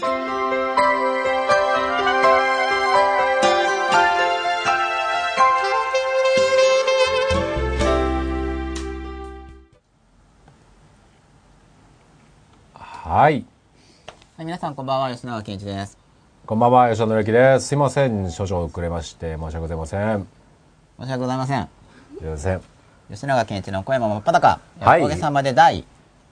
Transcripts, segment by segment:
はい。はい、皆さんこんばんは、吉永健一です。こんばんは、吉野之です。すいません、少々遅れまして、申し訳ございません。申し訳ございません。すいません。吉永健一の小山真っ裸。はいおかげさまで第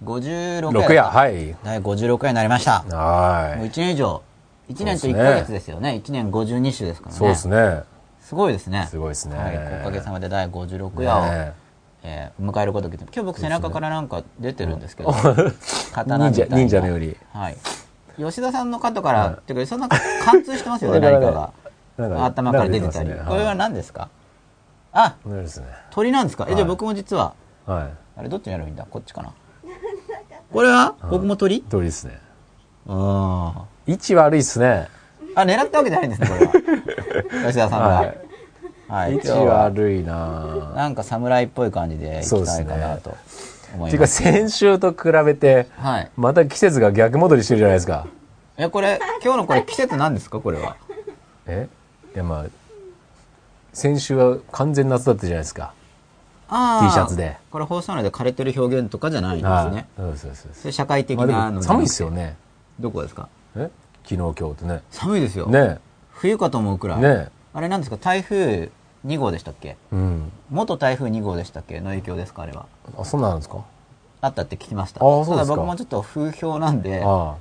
56夜。6夜、はい。第56夜になりました。もうは1年以上、1年と1そうですねヶ月ですよね。1年52週ですからい。ね。そうですね。すごいですね。すごいですねはい、おかげさまで第56夜を、ねえー迎えることができて、今日僕背中からなんか出てるんですけど、忍者、刀みたいな。忍者のより。はい。吉田さんの肩から、っていうか、吉田さんな貫通してますよね、何かが。頭から出てたり。なんかこれは何ですか？あ、これですね。鳥なんですか？え、じゃあ僕も実は、はあれどっちにやればいいんだ？こっちかなこれは？僕も鳥？い。通りですね。あ位置悪いっすね。あ。あ、狙ったわけじゃないんですね、これは。吉田さんが。ははい。い。位置悪いななんか侍っぽい感じでいきたいかなと思ていうか、います。先週と比べて、はい。また季節が逆戻りしてるじゃないですか。え、これ、今日のこれ季節なんですか？これは。え？いや、まあ、先週は完全夏だったじゃないですか。ああ。T シャツで。これ放送内で枯れてる表現とかじゃないんですはいね。。そうですそうですそれ社会的なのも寒いっす。よね。どこですか？え？昨日今日とね。寒いですよ。ね冬かと思うくらい。ねあれなんですか？台風2号でしたっけ？うん。元台風2号でしたっけ？の影響ですか？あれは。あ、そんなんですか？あったって聞きました。あーそうですかただ僕もちょっと風評なんで、あ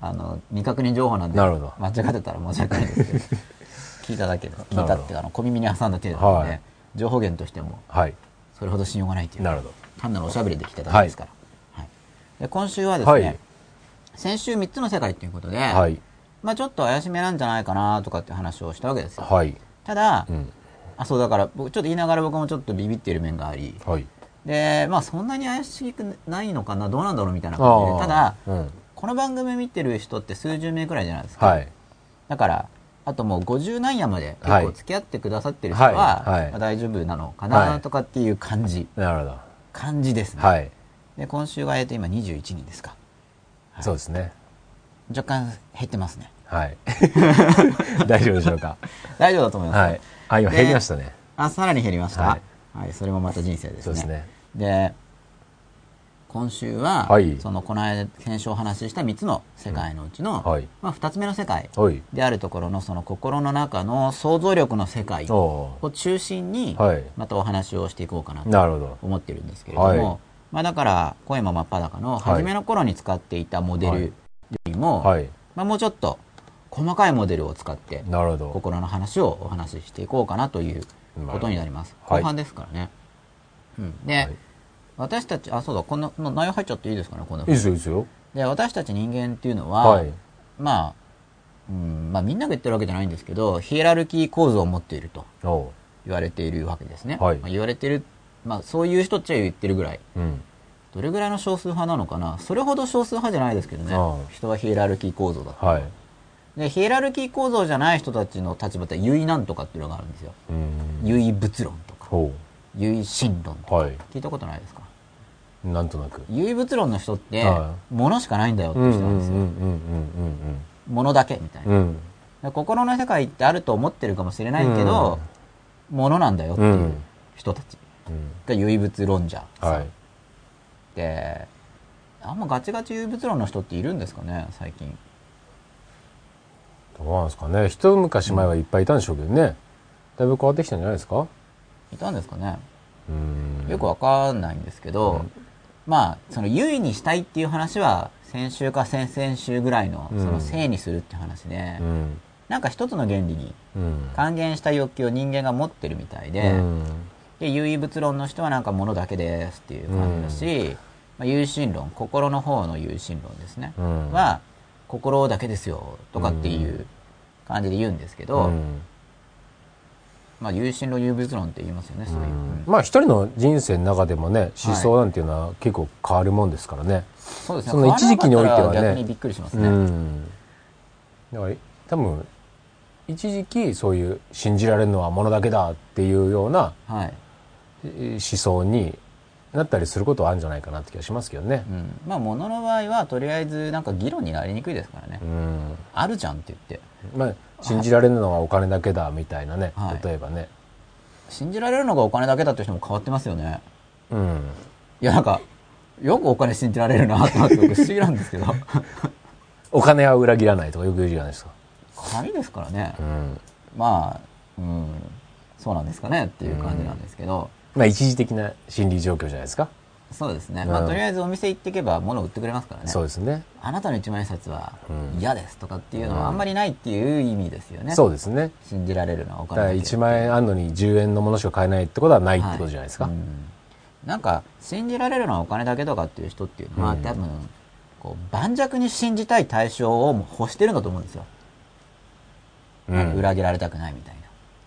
あの、未確認情報なんで、なるほど間違ってたら申し訳ないんですけど、聞いただけで、聞いたってあの小耳に挟んだ程度なので、はい情報源としてもあ。はい。それほど信用がないという。なるほど。単なるおしゃべりで聞いただけですから。はいで今週はですね、はい先週3つの世界ということで、はい。まあちょっと怪しめなんじゃないかなとかっていう話をしたわけですよ。はい。ただ、うん。あ、そうだから、僕ちょっと言いながら僕もちょっとビビっている面があり、はい。で、まあそんなに怪しくないのかな、どうなんだろうみたいな感じで、ただ、うん。この番組見てる人って数十名くらいじゃないですか。はい。だから、あともう50何夜まで結はい構付き合ってくださってる人は、大丈夫なのかはないとかっていう感じ、なるほど。感じですね。はい。で、今週はえっと今21人ですか。そうですね。若干減ってますね。はい。大丈夫でしょうか？大丈夫だと思います。はい。あ、今減りましたね。あ、さらに減りました。ははいい。それもまた人生ですね。そうですね。で、今週は、はいその、この間、先週お話しした3つの世界のうちの、はいまあ、2つ目の世界はい。であるところの、その心の中の想像力の世界おを中心に、はいまたお話をしていこうかなと。思ってるんですけれども、はいまあ、だから、小山真っ裸の初めの頃に使っていたモデルよりも、はい。まあ、もうちょっと細かいモデルを使って。心の話をお話ししていこうかなということになります。はい後半ですからね。うん、で、はい私たち、あ、そうだ、こんな、内容入っちゃっていいですかね、こんな。いいですよ、いいですよ。で、私たち人間っていうのは、はい。まあ、うん、まあみんなが言ってるわけじゃないんですけど、ヒエラルキー構造を持っていると言われているわけですね。はいまあ、言われてる、まあそういう人っちゃ言ってるぐらい。うん。どれぐらいの少数派なのかなそれほど少数派じゃないですけどね。人はヒエラルキー構造だと。はい。で、ヒエラルキー構造じゃない人たちの立場って優位なんとかっていうのがあるんですよ。うん。優位物論とか、ほ優位心論とか、う。はい。聞いたことないですか？なんとなく。優位物論の人っては、物しかないんだよってうんいう人なんですよ。うんうんうん物だけみたいな。うん心の世界ってあると思ってるかもしれないけど、物なんだよっていう人たちうん。が優位物論者さんはい。で、あんまガチガチ優位物論の人っているんですかね、最近。どうなんですかね。一昔前はいっぱいいたんでしょうけどね。だいぶ変わってきたんじゃないですか？いたんですかねうん。よくわかんないんですけど、まあ、その優位にしたいっていう話は、先週か先々週ぐらいの、うんその正にするって話で、うん。なんか一つの原理にうん。還元した欲求を人間が持ってるみたいで、うん。で、優位物論の人はなんか物だけですっていう感じだし、まあ、有心論、心の方の有心論ですね。うんは、心だけですよとかっていう感じで言うんですけど、うんまあ、有心論、有物論って言いますよね、そういう。うんまあ一人の人生の中でもね思想なんていうのは結構変わるもんですからね。そうですね。その一時期においてはね逆にびっくりしますうね。ん。だから多分一時期そういう信じられるのは物だけだっていうような思想になったりすることはあるんじゃないかなって気がしますけどねう。ん、まあ物の場合はとりあえずなんか議論になりにくいですからね、うん。あるじゃんって言ってまあ、信じられるのはお金だけだみたいなね、はい例えばね。信じられるのがお金だけだって人も変わってますよねうん。いやなんかよくお金信じられるなって思って僕不思議なんですけどお金は裏切らないとかよく言うじゃないですか。紙ですからねうん。まあうんそうなんですかねっていう感じなんですけど、まあ、一時的な心理状況じゃないですか。そうですね、うん。まあとりあえずお店行っていけば物を売ってくれますからね。そうですね。あなたの一万円札はうん。嫌ですとかっていうのはあんまりないっていう意味ですよね、そうですね。信じられるのはおだから金だけ1万円あんのに10円のものしか買えないってことはないってことじゃないですか。はいうん。なんか信じられるのはお金だけとかっていう人っていうのは、うん。多分こう盤石に信じたい対象をもう欲してるんだと思うんですよ、うん。裏切られたくないみたいな。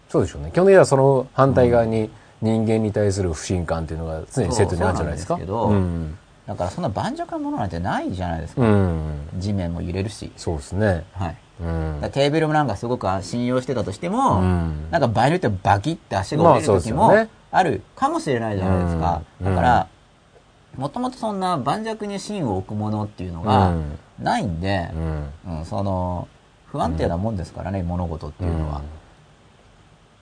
そうでしょうね。基本的にはその反対側に人間に対する不信感っていうのが常にセットにあるんじゃないですか？そうそううなんん。だからそんな盤石なものなんてないじゃないですか、うん。地面も揺れるし、そうですね。はい、うん。テーブルもなんかすごく信用してたとしても、うんなんか場合によってはバキって足が折れる時もあるかもしれないじゃないですか。うんだから、もともとそんな盤石に芯を置くものっていうのがうんないんでう、ん。うんその、不安定なもんですからね、物事っていうのは。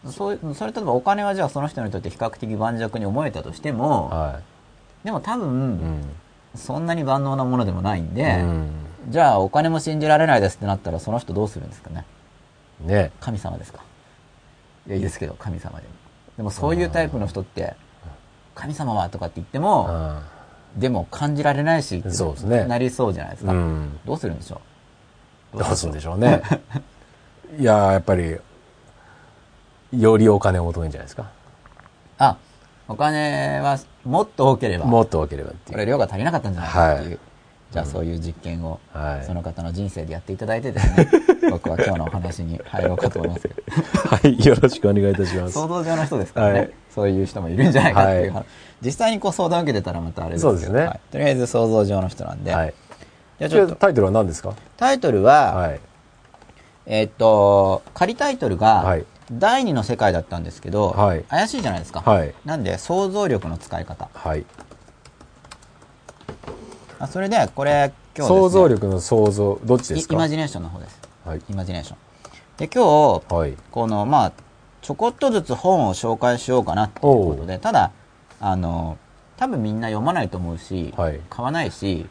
そういうそれ例えばお金はじゃあその人にとって比較的盤石に思えたとしても、はでも多い。う分、ん。そんなに万能なものでもないんで、うんじゃあお金も信じられないですってなったらその人どうするんですかね？ね。神様ですか？いやいいですけど神様でもでもそういうタイプの人って神様はとかって言ってもあでも感じられないしそうですねなりそうじゃないですか、うん。どうするんでしょどうするんでしょうね。いやーやっぱり、よりお金を求めるんじゃないですか？うあお金はもっと多ければもっと多ければっていう。これ量が足りなかったんじゃないかっていう、はい。じゃあそういう実験をはい。その方の人生でやっていただいてですね、僕は今日のお話に入ろうかと思います。けどはい。よろしくお願いいたします。想像上の人ですからね、はい。そういう人もいるんじゃないかっていう実際にこう相談を受けてたらまたあれですけどそうですね。はい。とりあえず想像上の人なんで、はい。じゃあちょっとタイトルは何ですか？タイトルは、はい。えーっと仮タイトルが、はい第二の世界だったんですけど、はい。怪しいじゃないですか、はい。なんで想像力の使い方。はい。あそれでこれ今日ね、想像力の想像、どっちですか？イイマジネーションの方です。はい。イマジネーション。で今日はい。このまあちょこっとずつ本を紹介しようかなっていうことでただあの多分みんな読まないと思うし、はい。買わないし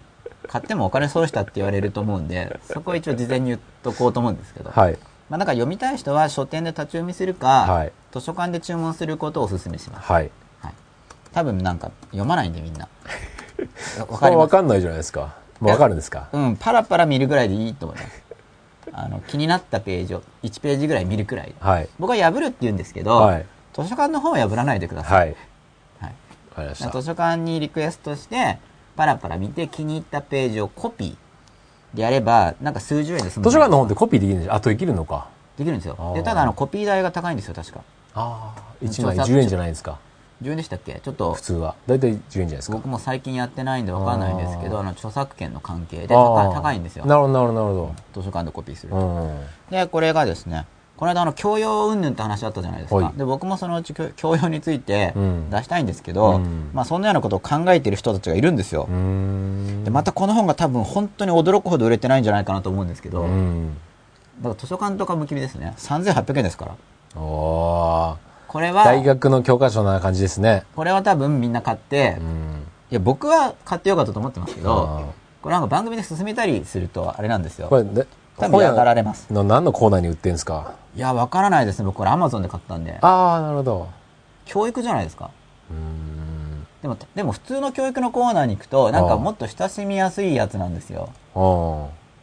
買ってもお金損したって言われると思うんでそこは一応事前に言っとこうと思うんですけど、はい。まあ、なんか読みたい人は書店で立ち読みするか、はい図書館で注文することをお勧めします、はい。はい、多分なんか読まないんでみんなわ わかります？かんないじゃないですか。わかるんですか？うんパラパラ見るぐらいでいいと思いますあの気になったページを1ページぐらい見るくらいはい。僕は破るって言うんですけど、はい。図書館の方は破らないでください、はい。はい。図書館にリクエストしてパラパラ見て気に入ったページをコピーでやればなんか数十円で済む図書館の本ってコピーできるんであとできるのか。できるんですよでただあのコピー代が高いんですよ確かああ。1枚著作10円じゃないですか。10円でしたっけ？ちょっと普通は。だいたい10円じゃないですか。僕も最近やってないんでわかんないんですけどあの著作権の関係であ高いんですよなるほど、なるほど、なるほ図書館でコピーするど。うん。でこれがですねこの間あの教養云々って話あったじゃないですはい。かで僕もそのうち教教養についてうん。出したいんですけど、うん。まあ、そんなようなことを考えている人たちがいるんですよ。でまたこの本が多分本当に驚くほど売れてないんじゃないかなと思うんですけど、うん。だから図書館とか向きですね。3800円ですから。おー。これは大学の教科書な感じですね。これは多分みんな買って、いうん。や僕は買ってよかったと思ってますけあどこれなんか番組で進めたりするとあれなんですよ。これ、で多分嫌がられますの何のコーナーに売ってんすか？いやわからないですね僕これアマゾンで買ったんでああ、なるほど。教育じゃないですかうーん。でもでも普通の教育のコーナーに行くとなんかもっと親しみやすいやつなんですよああ。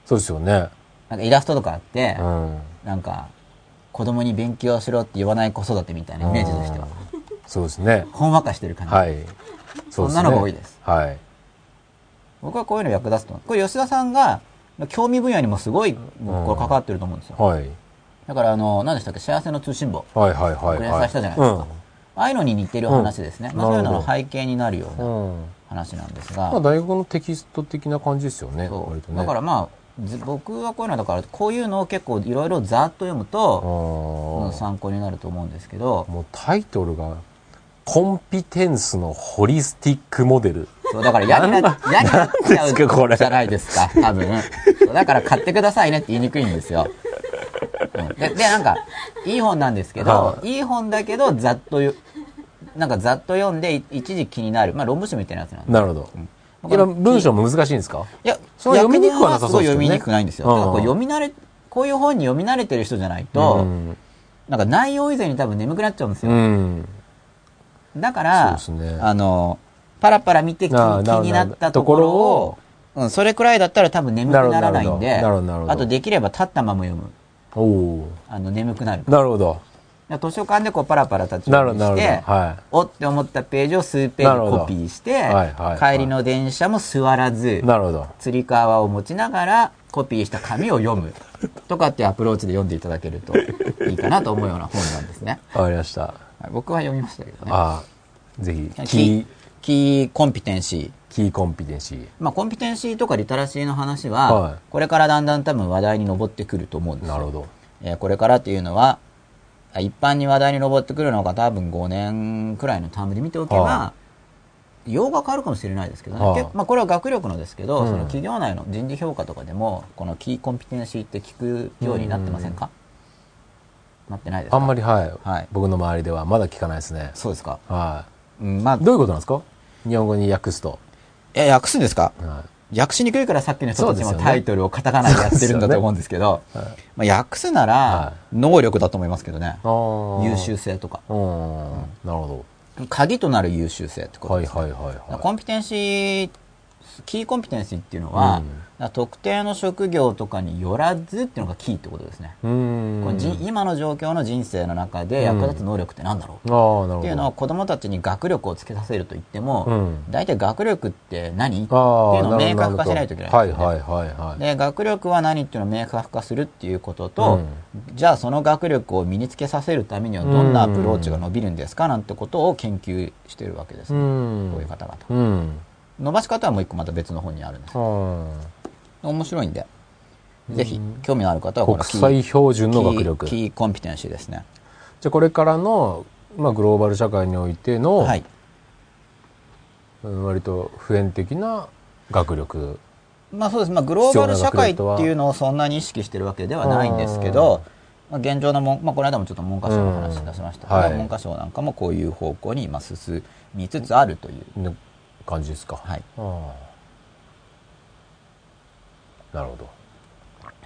そうですよね。なんかイラストとかあって、うん。なんか子供に勉強しろって言わない子育てみたいなイメージとしてはそうですね。ほんわかしてる感じ、はい。そんなのが多いです。はい。僕はこういうの役立つと思うこれ吉田さんが興味分野にもすごいこれ関わってると思うんですよ、はい。だからあの何でしたっけ？幸せの通信簿はいはいはい。これ連載したじゃないですか、うんああいうのに似てる話ですね、うんまあ、そういうのの背景になるようなうん。話なんですが、まあ大学のテキスト的な感じですよね。そう割とね。だからまあず僕はこういうのだからこういうのを結構いろいろざーっと読むと。参考になると思うんですけどもうタイトルがコンピテンスのホリスティックモデル。そう、だから嫌にな、嫌になっちゃうじゃないですか、多分。だから買ってくださいねって言いにくいんですよ。うんで、で、なんか、いい本なんですけどは、いい本だけど、ざっとよ、なんかざっと読んで、い一時気になる。まあ論文集みたいなやつなんで。なるほど。うん今、文章も難しいんですか？いや、そ読みにくくはなさそうですよね読みにくくないんですよ。こう読み慣れ、こういう本に読み慣れてる人じゃないと、うん。なんか内容以前に多分眠くなっちゃうんですうよ。ん。だから、ねあの、パラパラ見て気になったところを、うん、それくらいだったら多分眠くならないんで、あとできれば立ったまま読む。おおあの、眠くなる。ーなるほど。図書館でこうパラパラ立ち読みして。はい。おって思ったページを数ページコピーして、はいはいはい帰りの電車も座らず、なるほど。つり革を持ちながらコピーした紙を読む とかっていうアプローチで読んでいただけるといいかなと思うような本なんですね。わかりました。はい僕は読みましたけどね。ああ、ぜひ、キキーー、キーコンピテンシー。キーコンピテンシー。まあ、コンピテンシーとかリテラシーの話は、はいこれからだんだん多分話題に上ってくると思うんですよ。なるほど。えーこれからっていうのは、あ一般に話題に上ってくるのが多分5年くらいのタームで見ておけば、は用が変わるかもしれないですけどね。はい結まあ、これは学力のですけど、うんその企業内の人事評価とかでも、このキーコンピテンシーって聞くようになってませんか、なってないですか？あんまり、はい。はい僕の周りではまだ聞かないですね。そうですか？はうん、まあい。、どういうことなんですか？日本語に訳すと。え、訳すんですか？は訳しにくいからさっきの人たちもタイトルをカタカナでやってるんだと思うんですけど、い。はいまあ、訳すならは、能力だと思いますけどね。あー優秀。性とか。うん。なるほ鍵となる優秀性ってこど。とです、ね。はいはいはいはコンピテンシー、キーコンピテンシーっていうのは、うん。特定の職業とかによらずっていうのがキーってことですね。このじ今の状況の人生の中で役立つ能力って何だろう、ああ、なるほど。っていうのを子供たちに学力をつけさせると言っても、うん。大体学力って何？っていうのを明確化しないといけないんで。すよねはいはいはいはい。で学力は何っていうのを明確化するっていうことと、うん。じゃあその学力を身につけさせるためにはどんなアプローチが伸びるんですか？なんてことを研究してるわけですね、うん。こういう方々。うん。伸ばし方はもう一個また別の本にあるんです。は面白いんで。ぜひ興味のある方はい国際標準の学力。キーコンピテンシーですね。ゃあこれからの、まあ、グローバル社会においての、はい。うん割と普遍的な学力。まあそうです、まあ、グローバル社会っていうのをそんなに意識してるわけではないんですけど、まあ、現状のもん、まあ、この間もちょっと文科省の話出しました。けど、うんはい文科省なんかもこういう方向に今進みつつあるという、ね感じですか。はい、ああなるほ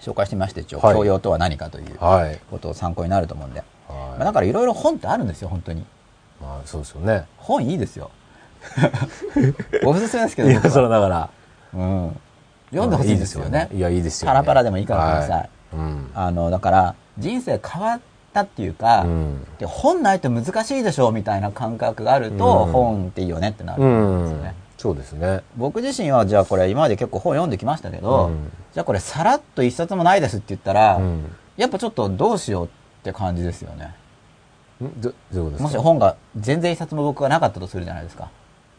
紹介してみまして一応、はい教養とは何かというど。はい。ことを参考になると思うんで、まあ、はだからいろいろ本ってあるんですよ本当にい。まあ、そうですよね。本いいですよおすすめですけどいや、それだから。うん、読んでほしいですよねいや、いいですよね。パラパラでもいいからください、はいうん。あのだから人生変わったっていうか、うん。で本ないと難しいでしょみたいな感覚があると、うん本っていいよねってなるうんですよねん。そうですね。僕自身はじゃあこれ今まで結構本読んできましたけど、うんじゃあこれさらっと一冊もないですって言ったら、うん。やっぱちょっとどうしようって感じですよねん？どどういうことですか？もし本が全然一冊も僕がなかったとするじゃないですか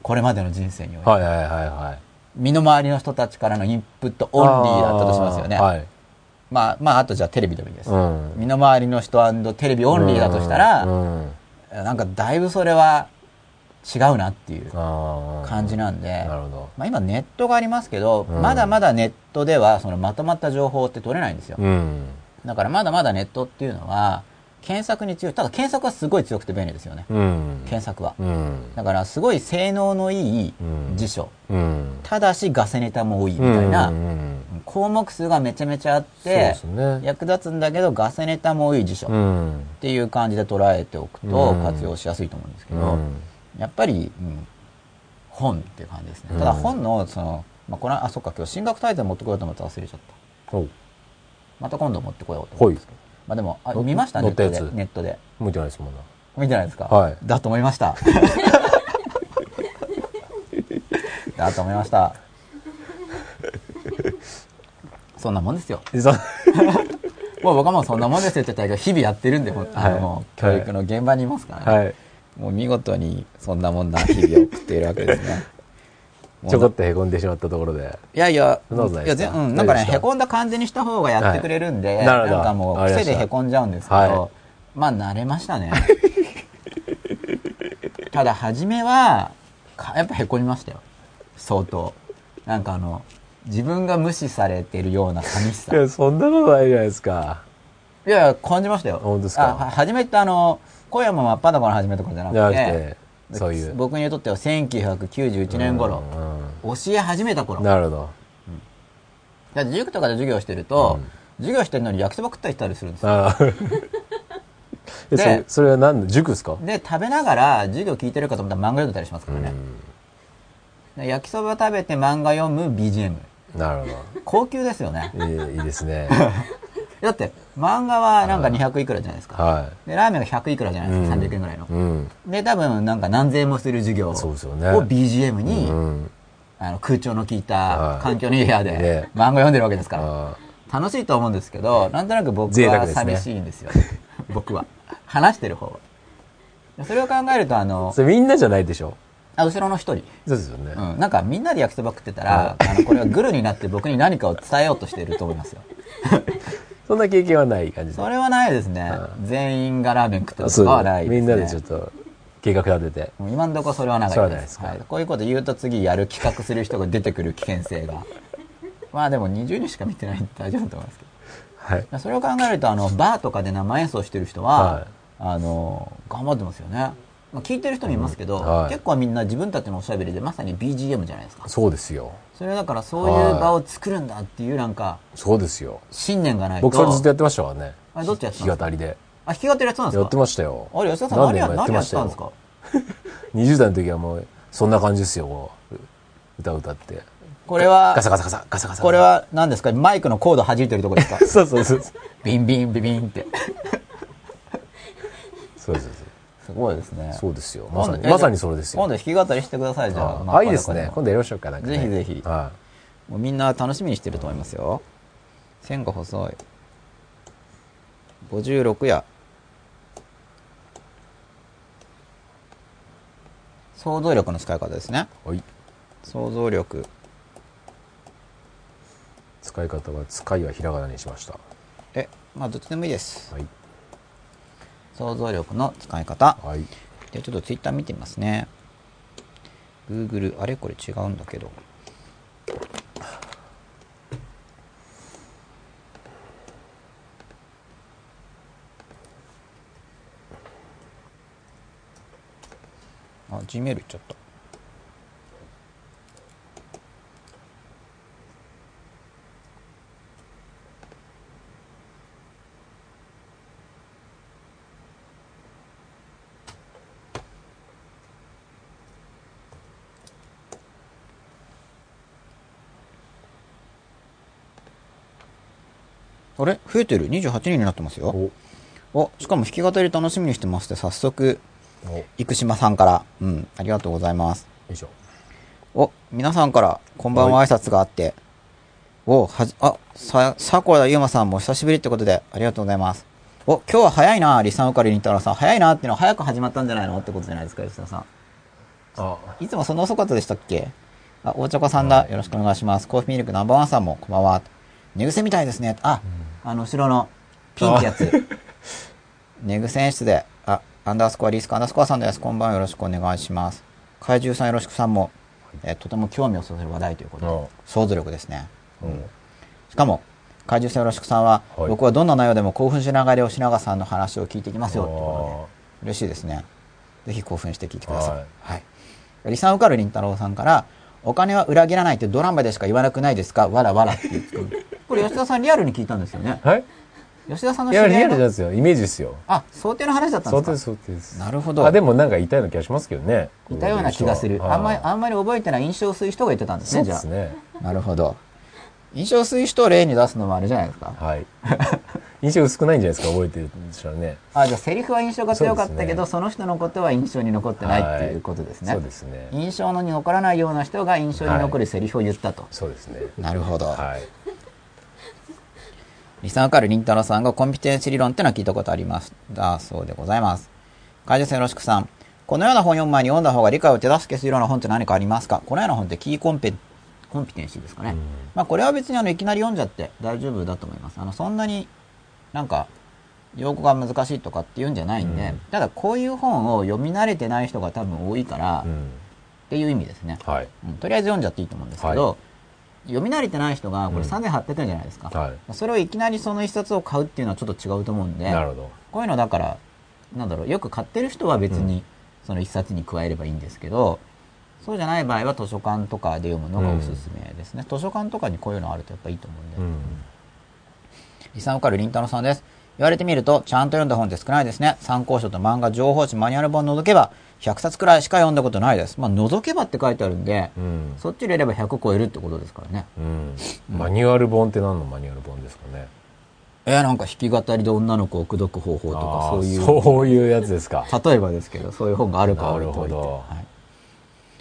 これまでの人生において、はいはいはいはい。身の回りの人たちからのインプットオンリーだったとしますよねはい。まあまああとじゃあテレビでもいいです、うん。身の回りの人テレビオンリーだとしたら、うん。なんかだいぶそれは違うなっていう感じなんで。まあ、今ネットがありますけど、うんまだまだネットではそのまとまった情報って取れないんですよ、うん。だからまだまだネットっていうのは検索に強いただ検索はすごい強くて便利ですよね、うん。検索はうん。だからすごい性能のいいうん辞書、うん。ただしガセネタも多いみたいな、項目数がめちゃめちゃあってね。役立つんだけどガセネタも多い辞書っうん。ていう感じで捉えておくとうん活用しやすいと思うんですけど、うん。やっぱり、うん、本っていう感じですね。うんただ本の、その、まあ、この、あ、そっか、今日進学タイトル持ってこようと思って忘れちゃった。おまた今度持ってこようと思うんですけど。まあでも、あの見ましたネットで。ネットで。向いてないですもんな。見てないですか？はいだと思いました。だと思いました。そんなもんですよ。でそ もう僕はもうそんなもんですよって言ったけど、日々やってるんで、あのはいもう教育の現場にいますからね。はい。もう見事にそんなもんな日々を送っているわけですね。ちょこっとへこんでしまったところで。いやいや、そんなことないうん、なんかね、へこんだ感じにした方がやってくれるんで、はいなるほどんかもう癖でへこんじゃうんですけど、はいまあ慣れましたね。ただ、初めは、かやっぱへこみましたよ。相当。なんかあの、自分が無視されてるような寂しさ。いや、そんなことないじゃないですか。いや感じましたよ。本当ですか？初めってあの、小山真っ裸の初めとかじゃなくて、じゃなくて、そういう。僕にとっては1991年頃、うん教え始めた頃。うんなるほど。だって塾とかで授業してると、授業してるのに焼きそば食ったりしたりするんですよ。ああ。えそれは何の塾ですか？で、食べながら授業聞いてるかと思ったら漫画読んでたりしますからね。で焼きそば食べて漫画読む BGM。なるほど。高級ですよね。いいですね。だって、漫画はなんか200いくらじゃないですか。はで、ラーメンが100いくらじゃないですか。300円ぐらいのい。。うん。で、多分なんか何千円もする授業を BGM に、うん。あの空調の効いたはい環境のいい部屋でね漫画読んでるわけですから。あ楽しいと思うんですけど、なんとなく僕は寂しいんですよ。僕は。話してる方は。それを考えると、ああ。の、それみんなじゃないでしょあ後ろの一人。そうですよね。うん、なんかみんなで焼きそば食ってたら、あの、これはグルになって僕に何かを伝えようとしていると思いますよ。そんな経験はない感じでそ。れはないですね。全員がラーメン食ってるそうとかはないです、ね。みんなでちょっと計画立てて。もう今のところそれは長いで。それはないですはい、こういうこと言うと次やる企画する人が出てくる危険性が。まあでも20人しか見てないんで大丈夫だと思いますけど。はい。それを考えると、あの、バーとかで生演奏してる人は、はいあの、頑張ってますよね。まあ、聞いてる人もいますけど、うんはい結構みんな自分たちのおしゃべりでまさに BGM じゃないですか。そうですよ。それはだからそういう場を作るんだっていうなんか、そうですよ。信念がないと。僕それずっとやってましたからね。あれどっちやってた弾き語りで。あ、弾き語りやってたんですか？やってましたよ。あれ、吉田さん何や何やってたんですよか 20代の時はもう、そんな感じですよ、歌歌って。これはガ、サガサガサ、ガサガサ。これは何ですか？マイクのコード弾いてるとこですか？そうそうそう。ビンビンビビンって。そうです。すごいですね。そうですよ。まさに、まさにそれですよ。今度弾き語りしてください、じゃあ。ああ、いいですね。まあ今度やりましょうか、なんかねぜひぜひはもうみんな楽しみにしてると思いますよ。線が細い。56や。想像力の使い方ですね。い。はい。想像力。使い方は、使いはひらがなにしました。え、まあどっちでもいいです。はい。想像力の使い方。はい。で、ちょっとツイッター見てみますね。Google、あれ？これ違うんだけど。あ、Gmail 行っちゃった。あれ？増えてる ?28 人になってますよ。お、お、しかも弾き語り楽しみにしてますって早速、生島さんから、うん、ありがとうございます。いしょ。お、皆さんから、こんばんは挨拶があって、お、はじ、あ、さ、迫田ゆうまさんも久しぶりってことで、ありがとうございます。お、今日は早いな、リサンウカリに太郎さん。早いなっていうのは早く始まったんじゃないのってことじゃないですか、吉田さん。あ、いつもそんな遅かったでしたっけ？あ、大チョコさんだ。よろしくお願いします。コーヒーミルクナンバーワンさんも、こんばんは。寝癖みたいですね。あ、あの、後ろのピンってやつ。寝癖演出で、あ、アンダースコアリースクアンダースコアさんです。こんばんは。よろしくお願いします。怪獣さんよろしくさんも、えーとても興味をそそる話題ということ想像力ですね。うん。しかも、怪獣さんよろしくさんは、はい僕はどんな内容でも興奮しながら吉永さんの話を聞いていきますよっていうことで、嬉しいですね。ぜひ興奮して聞いてください。はいはい。リサンウカルリン太郎さんから、お金は裏切らないってドラマでしか言わなくないですか？わらわらっていう。これ吉田さんリアルに聞いたんですよね。はい吉田さんのいや、リアルじゃないのですよ。イメージですよ。あ、想定の話だったんです、ですかそうです。なるほどあ、でもなんか言いたような気がしますけどね。いたような気がする。はいあんまり、あんまり覚えてない印象薄い人が言ってたんですね、じゃあそうです。ね。なるほど。印象薄い人を例に出すのもあれじゃないですか？はい。印象薄くないんじゃないですか、覚えてるんでしょうね。あ、じゃあセリフは印象が強かったけど、そ,、ねの人のことは印象に残ってないっていうことですね。そうですね。印象のに残らないような人が印象に残るセリフを言ったと。そうですね。なるほど。はい。リサンカルリンタロさんがコンピテンシ理論ってのは聞いたことあります。だそうでございます。会社さんよろしくさん。このような本読む前に読んだ方が理解を手助けするような本って何かありますか？このような本ってキーコンペ、コンピテンシーですかね。まあこれは別にあのいきなり読んじゃって大丈夫だと思います。あのそんなになんか用語が難しいとかっていうんじゃないんで、うんただこういう本を読み慣れてない人が多分多いから、っうん。ていう意味ですね、はい。うんとりあえず読んじゃっていいと思うんですけど、は読み慣れてない人がこれうん3800円じゃないですか、はそれをいきなりその一冊を買うっていうのはちょっと違うと思うんい。でなるほど。こういうのだからなんだろうよく買ってる人は別にその一冊に加えればいいんですけど、そうじゃない場合は図書館とかで読むのがおすすめですね、図書館とかにこういうのあるとやっぱいいと思うんで、うん。リサンオカルりんたろさんです。言われてみると、ちゃんと読んだ本って少ないですね。参考書と漫画、情報誌、マニュアル本除けば、100冊くらいしか読んだことないです。まあ、除けばって書いてあるんで、うん。そっち入れれば100超えるってことですからね。うん。マニュアル本って何のマニュアル本ですかね？えー、なんか弾き語りで女の子を口説く方法とか、そういう、そういうやつですか。例えばですけど、そういう本があるか置いといて。なるほどはい。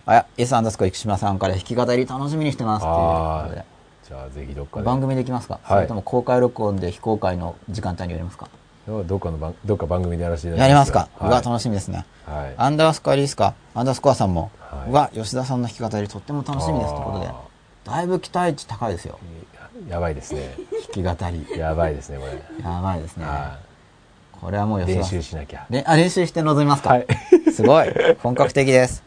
あ、や S アンダースコア生島さんから弾き語り楽しみにしてますっていうことであ。じゃあぜひどっかで。番組できますか、はいそれとも公開録音で非公開の時間帯にやりますか？どっかの番、どっか番組でやらせていただやりますか、はいうわ、楽しみですね。はい。アンダースコアリースか、アンダースコアさんも、はいうわ、吉田さんの弾き語りとっても楽しみですということであ、だいぶ期待値高いですよ。ややばいですね。弾き語り。やばいですね、これ。やばいですね。はこれはもうい。練。習しなきゃ。であ、練習して臨みますか、はい。すごい。本格的です。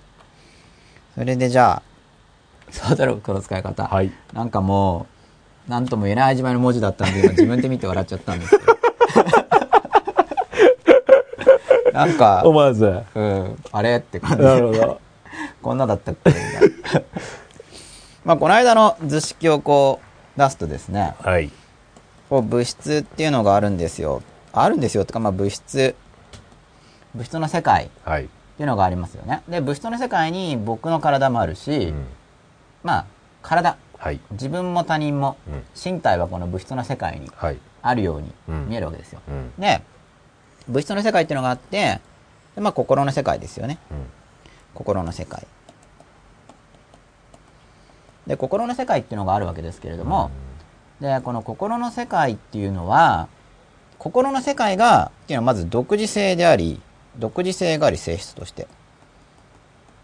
それでじゃあ、ソーダロックの使い方。はい。なんかもう、なんとも言えない始まりの文字だったんで、今自分で見て笑っちゃったんですけど。なんか、思わず。なうん、あれって感じ。るほど。こんなだったっけ？みたいな。まあ、この間の図式をこう出すとですね、はい。こう物質っていうのがあるんですよ。あるんですよってか、まあ物質、物質の世界っはい。ていうのがありますよね。で、物質の世界に僕の体もあるし、うん。まあ、体、はい。自分も他人も、うん。身体はこの物質の世界にはい。あるようにうん見えるわけですよ。うん。で、物質の世界っていうのがあって、でまあ心の世界ですよね。うん。心の世界。で、心の世界っていうのがあるわけですけれども、で、この心の世界っていうのは、心の世界が、っていうのはまず独自性であり、独自性があり性質として。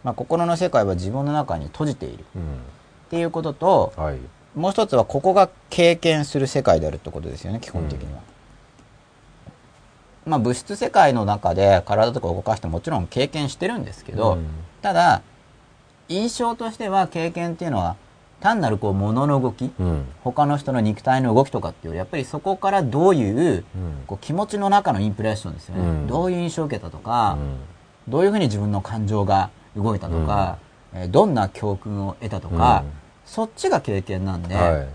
まあ、心の世界は自分の中に閉じているうん。っていうことと、はい。もう一つはここが経験する世界であるってことですよね、基本的には。まあ、物質世界の中で体とか動かしてもちろん経験してるんですけど、うんただ、印象としては経験っていうのは単なるこう物の動き、うん。他の人の肉体の動きとかっていうよりやっぱりそこからどういううん。こう気持ちの中のインプレッションですよね、うんどういう印象を受けたとか、うんどういうふうに自分の感情が動いたとか、えーどんな教訓を得たとか、うんそっちが経験なんで、はい。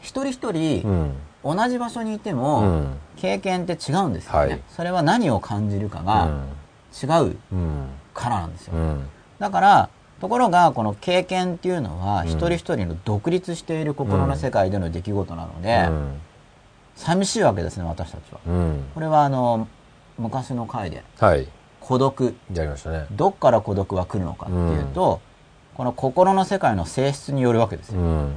一人一人うん。同じ場所にいても、うん経験って違うんですよね、はいそれは何を感じるかが違ううん。からなんですよ、うん。だからところがこの経験っていうのは、うん一人一人の独立している心の世界での出来事なので、うん。寂しいわけですね私たちはうん。これはあの昔の回ではい。孤独やりましたね。どっから孤独は来るのかっていうと、この心の世界の性質によるわけですよ、うん。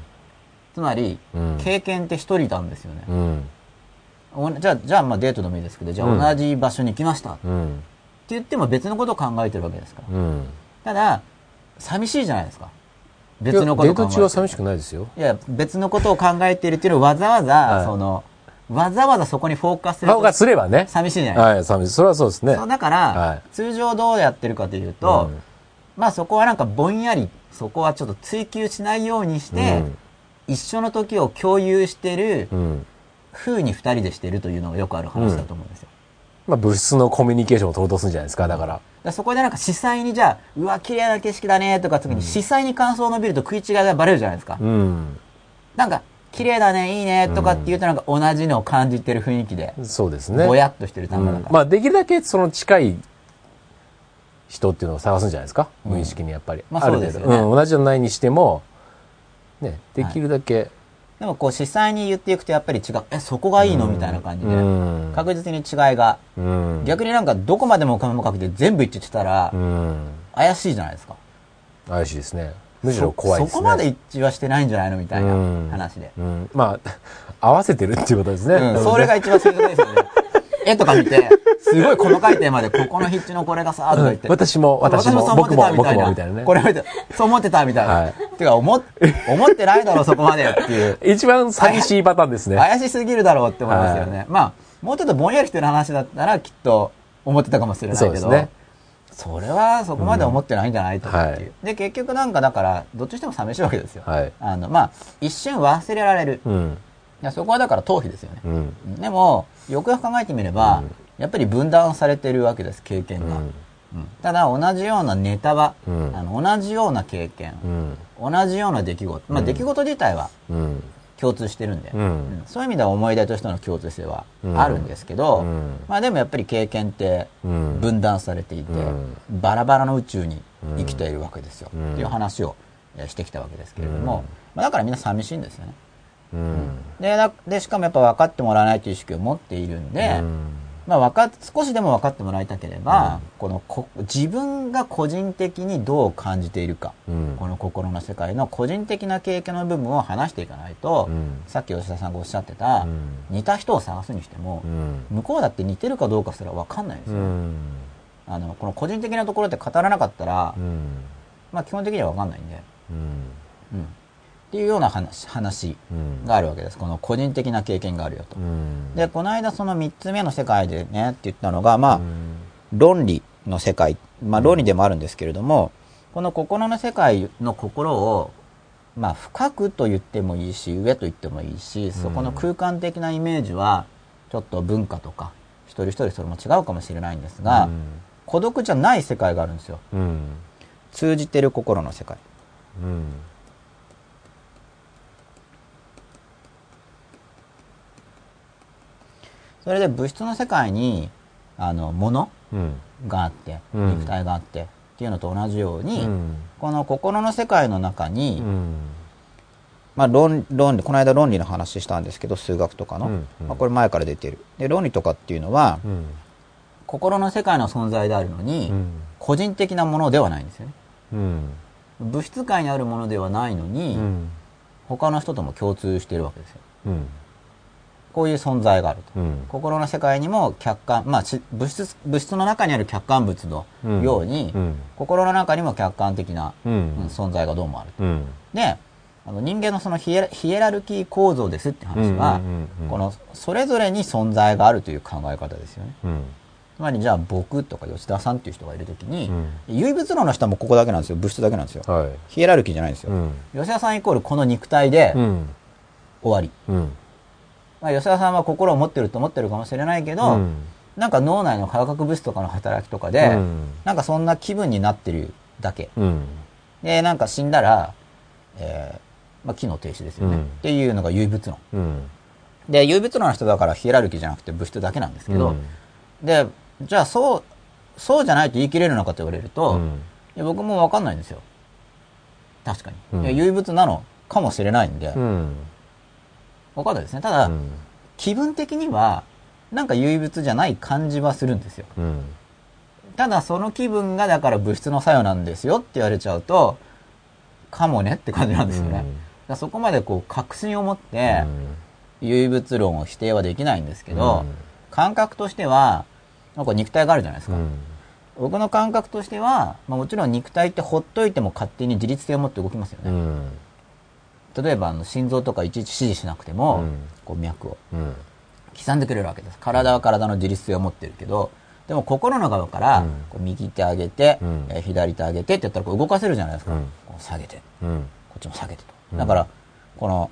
つまり、うん経験って一人なんですよね、うん。おじゃあじゃあまあデートでもいいですけどじゃあうん同じ場所に行きましたってうん。言っても別のことを考えてるわけですからうん。ただ寂しいじゃないですか別のことを考えてデート中は寂しくないですよ。いや別のことを考えているっていうのをわざわざ、はいそのわざわざそこにフォーカスする顔がすればね。寂しいじゃないですかはい、寂しい。それはそうですね。だから、はい通常どうやってるかというと、うんまあそこはなんかぼんやりそこはちょっと追求しないようにして、うん一緒の時を共有してるうん。風に二人でしてるというのがよくある話だと思うんですよ。まあ、物質のコミュニケーションを取ろうとするんじゃないですか、だから。だからそこでなんか視細にじゃあ、うわ、綺麗な景色だねとか次に視細に感想を述べると食い違いがバレるじゃないですか。うん。なんか、綺麗だね、いいねとかって言うとなんか同じのを感じてる雰囲気で、そうですね。ぼやっとしてる単語だから。うんまあ、できるだけその近い人っていうのを探すんじゃないですか、うん無意識にやっぱり。まあそうですよねうん、同じじゃないにしても、ね、できるだけ、でもこう視細に言っていくとやっぱり違う、え、そこがいいの？みたいな感じで、うん確実に違いが、うん。逆になんかどこまでもかもかけて全部一致してたらう、ん。怪しいじゃないですか。怪しいですね。むしろ怖いですね。そそこまで一致はしてないんじゃないの？みたいなうん話で。うん。まあ、合わせてるっていうことですね。うん、それが一番正確ですよね。絵とか見て、すごい細かいテーマで、ここの筆致のこれがさ、とか言って。私も、私も、そう思ってた僕も、僕みたいな。も、みたいなね。これ見て、そう思ってたみたいな。はいてか、思っ、思ってないだろ、そこまでっていう。一番寂しいパターンですね。怪しすぎるだろうって思いますよね。まあ、もうちょっとぼんやりしてる話だったら、きっと思ってたかもしれないけど、ねそれはそこまで思ってないんじゃないと思っていう、はいで、結局なんかだから、どっちにしても寂しいわけですよ。はい。あの、まあ、一瞬忘れられる。うん。いやそこはだから逃避ですよね。うん。でも、よくよく考えてみれば、やっぱり分断されてるわけです、経験が。ただ、同じようなネタは、うん。あの同じような経験、うん。同じような出来事、まあ、出来事自体はうん。共通してるんで、そういう意味では思い出としての共通性はあるんですけど、うん。まあでもやっぱり経験ってうん。分断されていて、うん。バラバラの宇宙に生きているわけですよ、うん。っていう話をえーしてきたわけですけれども、まあ、だからみんな寂しいんですよね。うん。でだでしかもやっぱ分かってもらわないという意識を持っているんで、うんまあ、わかっ少しでも分かってもらいたければ、このこ自分が個人的にどう感じているか、うんこの心の世界の個人的な経験の部分を話していかないと、うんさっき吉田さんがおっしゃってた、うん似た人を探すにしてもう、ん。向こうだって似てるかどうかすら分かんないんですよ、うん。あのこの個人的なところって語らなかったら、うん。まあ、基本的には分かんないんで、うん。うん、っていうような話話うん。があるわけですこの個人的な経験があるよと。うん。でこの間その3つ目の世界でねって言ったのがまあ、うん論理の世界、まあ論理でもあるんですけれども、この心の世界の心を、まあ深くと言ってもいいし、上と言ってもいいし、そこの空間的なイメージは、ちょっと文化とか、一人一人それも違うかもしれないんですが、孤独じゃない世界があるんですよ。うん。通じてる心の世界。うん。それで物質の世界に、あの、物うん。があって、うん肉体があって、っていうのと同じように、うん。この心の世界の中に、うん。まあ論論理この間論理の話したんですけど数学とかの、うんうんまあ、これ前から出てるで論理とかっていうのは、うん。心の世界の存在であるのに、うん。個人的なものではないんですよねうん。物質界にあるものではないのに、うん。他の人とも共通しているわけですようん。こういう存在があると、うん。心の世界にも客観まあし物質物質の中にある客観物のように、うん。心の中にも客観的な、ううんん。存在がどうもあるとうん。であの人間のそのヒエラルキー構造ですって話は、このそれぞれに存在があるという考え方ですよね。うん。つまりじゃあ僕とか吉田さんっていう人がいるときに、うん唯物論の人はもうここだけなんですよ物質だけなんですよ。はい。ヒエラルキーじゃないんですよ。うん。吉田さんイコールこの肉体でうん。終わり。うん。まあ、吉田さんは心を持ってると思ってるかもしれないけど、うんなんか脳内の化学物質とかの働きとかで、うんなんかそんな気分になってるだけ。うん。で、なんか死んだら、えーまあ、機能停止ですよね、うんっていうのが唯物論。うん。で、唯物論の人だからヒエラルキーじゃなくて物質だけなんですけど、うんで、じゃあそう、そうじゃないと言い切れるのかと言われると、うんいや僕もわかんないんですよ。確かに。唯物なのかもしれないんで、わうん。かんないですね。ただ、うん。気分的には、なんか唯物じゃない感じはするんですよ。うん。ただその気分がだから物質の作用なんですよって言われちゃうと、かもねって感じなんですよね。だからそこまでこう確信を持って、唯物論を否定はできないんですけど、うん感覚としては、なんか肉体があるじゃないですか。うん。僕の感覚としては、まあ、もちろん肉体ってほっといても勝手に自律性を持って動きますよね。うん。例えばあの心臓とかいちいち指示しなくても、うんこう脈をうん。刻んでくれるわけです。体は体の自律性を持ってるけど、でも心の側から、うんこう右手上げて、うんえー左手上げてってやったらこう動かせるじゃないですか。うんこう下げて、うん。こっちも下げてと。うんだから、この、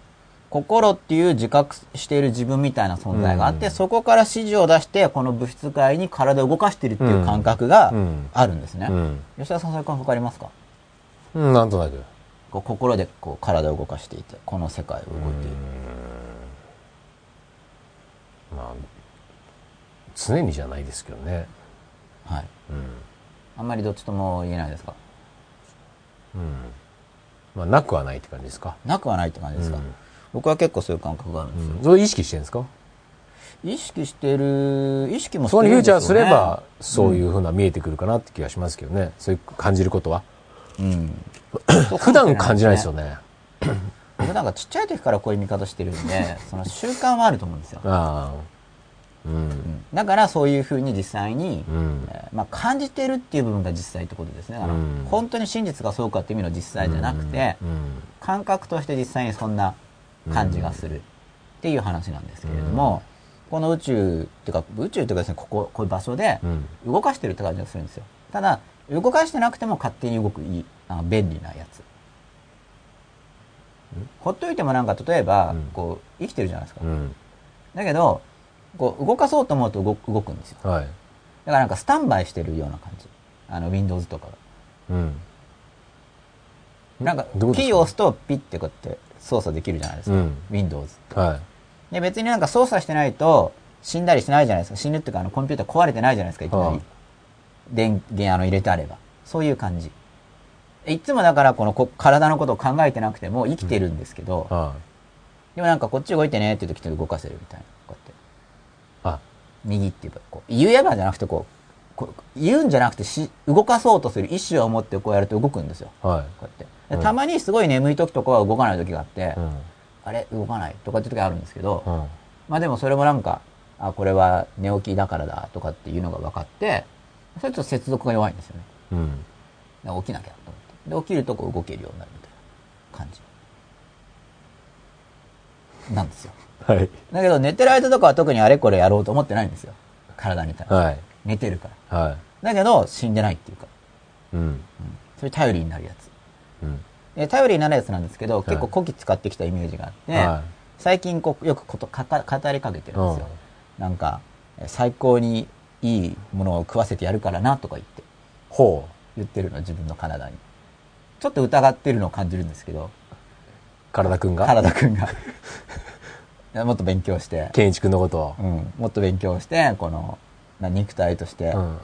心っていう自覚している自分みたいな存在があって、うんそこから指示を出して、この物質界に体を動かしてるっていう感覚がうんあるんですね。うん。吉田さん、それ感覚ありますか？うん。なんとなく。こう心でこう体を動かしていて、この世界を動いている。まあ、常にじゃないですけどね。はい。うん。あんまりどっちとも言えないですか？うん。まあ、なくはないって感じですか？なくはないって感じですか、うん僕は結構そういう感覚があるんですよ。うん。それ意識してるんですか？意識してる、意識もしそこにフューチャーすれば、そういうふうな見えてくるかなって気がしますけどね。そういう感じることは？うん。普段感じないですよね。僕なんかちっちゃい時からこういう見方してるんで、その習慣はあると思うんですよ。うんうん。だからそういうふうに実際に、うん。えーまあ、感じてるっていう部分が実際ってことですね。だからうん。本当に真実がそうかっていう意味の実際じゃなくて、うん。感覚として実際にそんな感じがするっていう話なんですけれども、この宇宙っていうか宇宙っていうかですねこここういう場所でうん。動かしてるって感じがするんですよ。ただ動かしてなくても勝手に動くいいあの便利なやつ。ほっといてもなんか例えば、うん。こう生きてるじゃないですか、うん。だけどこう動かそうと思うと動く動くんですよ。はい。だからなんかスタンバイしてるような感じ。あの Windows とかがうん。なんかキーを押すとピッてこうやって操作できるじゃないですか、うん。Windows はい。で別になんか操作してないと死んだりしないじゃないですか。死ぬっていうかあのコンピューター壊れてないじゃないですかいきなり、はい電源あの入れてあれば。そういう感じ。いつもだからこのこ体のことを考えてなくても生きてるんですけど、はでもなんかこっち動いてねって言うと来て動かせるみたいなこうやって。右って言えばこう言えばじゃなくてこうこう言うんじゃなくてし動かそうとする意思を持ってこうやると動くんですよ。はこうやって。たまにすごい眠い時とかは動かない時があって、いうん。あれ？動かないとかって時あるんですけど、うん。まあでもそれもなんか、あ、これは寝起きだからだとかっていうのが分かって、それと接続が弱いんですよね。うんだから起きなきゃと思って。で、起きるとこう動けるようになるみたいな感じ。なんですよ。はいだけど寝てる間とかは特にあれこれやろうと思ってないんですよ。体に対して。はい寝てるから。はだけど死んでないっていうか、いうんうん、そういう頼りになるやつ。うんで頼りになるやつなんですけど、い結構古希使ってきたイメージがあって、は最近こうよくこと語りかけてるんですよ。うなんか、え最高にいいものを食わせてやるからなとか言って、ほ言ってるの、自分の体に。ちょっと疑ってるのを感じるんですけど、う体くんが？体くんが。もっと勉強して、健一くんのことを？うん、もっと勉強して、この、な肉体として、うん。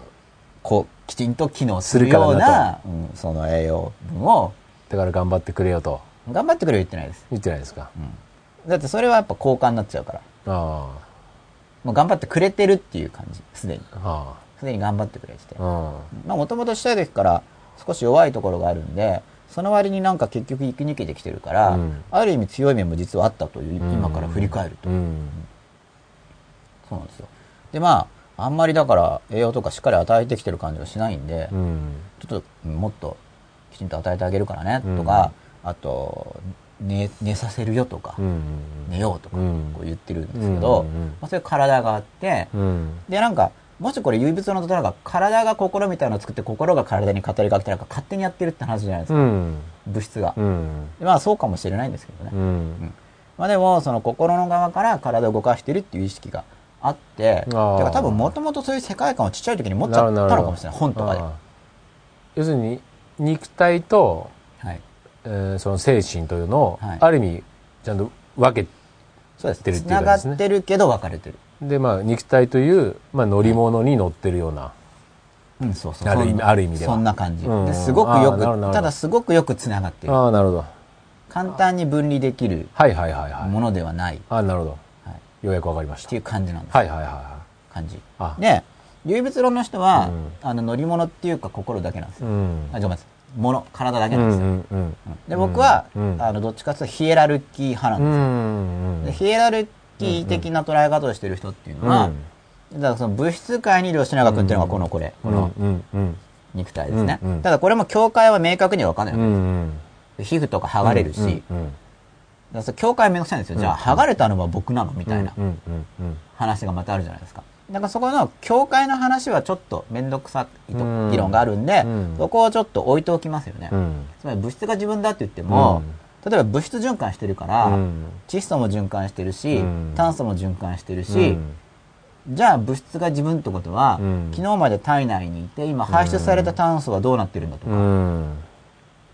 こう、きちんと機能するような、うん、その栄養分を、だから頑張ってくれよと。頑張ってくれは言ってないです。言ってないですか？うん。だってそれはやっぱ交換になっちゃうから。あもう頑張ってくれてるっていう感じ、すでに。すでに頑張ってくれてて。まあもともとしたい時から少し弱いところがあるんで、その割になんか結局生き抜けてきてるから、うんある意味強い面も実はあったという、今から振り返ると。うんそうなんですよ。でまあ、あんまりだから栄養とかしっかり与えてきてる感じがしないんで、うんちょっとうんもっときちんと与えてあげるからねとか、あと、寝、寝させるよとか、うん寝ようとか、うんこう言ってるんですけど、うんうんうんまあ、そういう体があって、うんで、なんか、もしこれ唯物の例えば体が心みたいなのを作って心が体に語りかけてなんか勝手にやってるって話じゃないですか。うん物質が。うんでまあそうかもしれないんですけどね。うんまあでも、その心の側から体を動かしてるっていう意識があって、てあーか多分もともとそういう世界観をちっちゃい時に持っちゃったのかもしれない。本とかで。要するに肉体と、はい。えーその精神というのを、はいある意味ちゃんと分け。てるっていう繋がかねってるけど分かれてる。でまあ肉体という、まあ、乗り物に乗ってるような、うん、そうそう。ある意味ある意味ではそんな感じ。うんですごくよく、どただすごくよく繋がってる。ああなるほど簡単に分離できるはいはいはいはいものではない。ああなるほどはい。ようやく分かりましってたいう感じなんです。はいはいはいは感じ。あで、唯物論の人は、うんあの乗り物っていうか心だけなんですよ。いうんあ、ごめんなさい。物、体だけうなんですよ。んうんうんで、僕は、うんあの、どっちかというとヒエラルキー派なんうですよ。んでヒエラルキー的な捉え方をしてる人っていうのは、だからその物質界にいる吉永君っていうのがこのこれ、このうんうん肉体ですね。うんうんただこれも境界は明確には分かんないうんうわけんです皮膚とか剥がれるし、だかうんらそれ境界めんどくさいんですよ。じゃあ、剥がれたのは僕なの？みたいなうんうんうん話がまたあるじゃないですか。だからそこの境界の話はちょっとめんどくさいとうん。議論があるんで、うん。そこをちょっと置いておきますよね。うん。つまり物質が自分だって言っても、例えば物質循環してるから、うん。窒素も循環してるし、うん。炭素も循環してるし、うん。じゃあ物質が自分ってことは、うん。昨日まで体内にいて今排出された炭素はどうなってるんだとか、うん。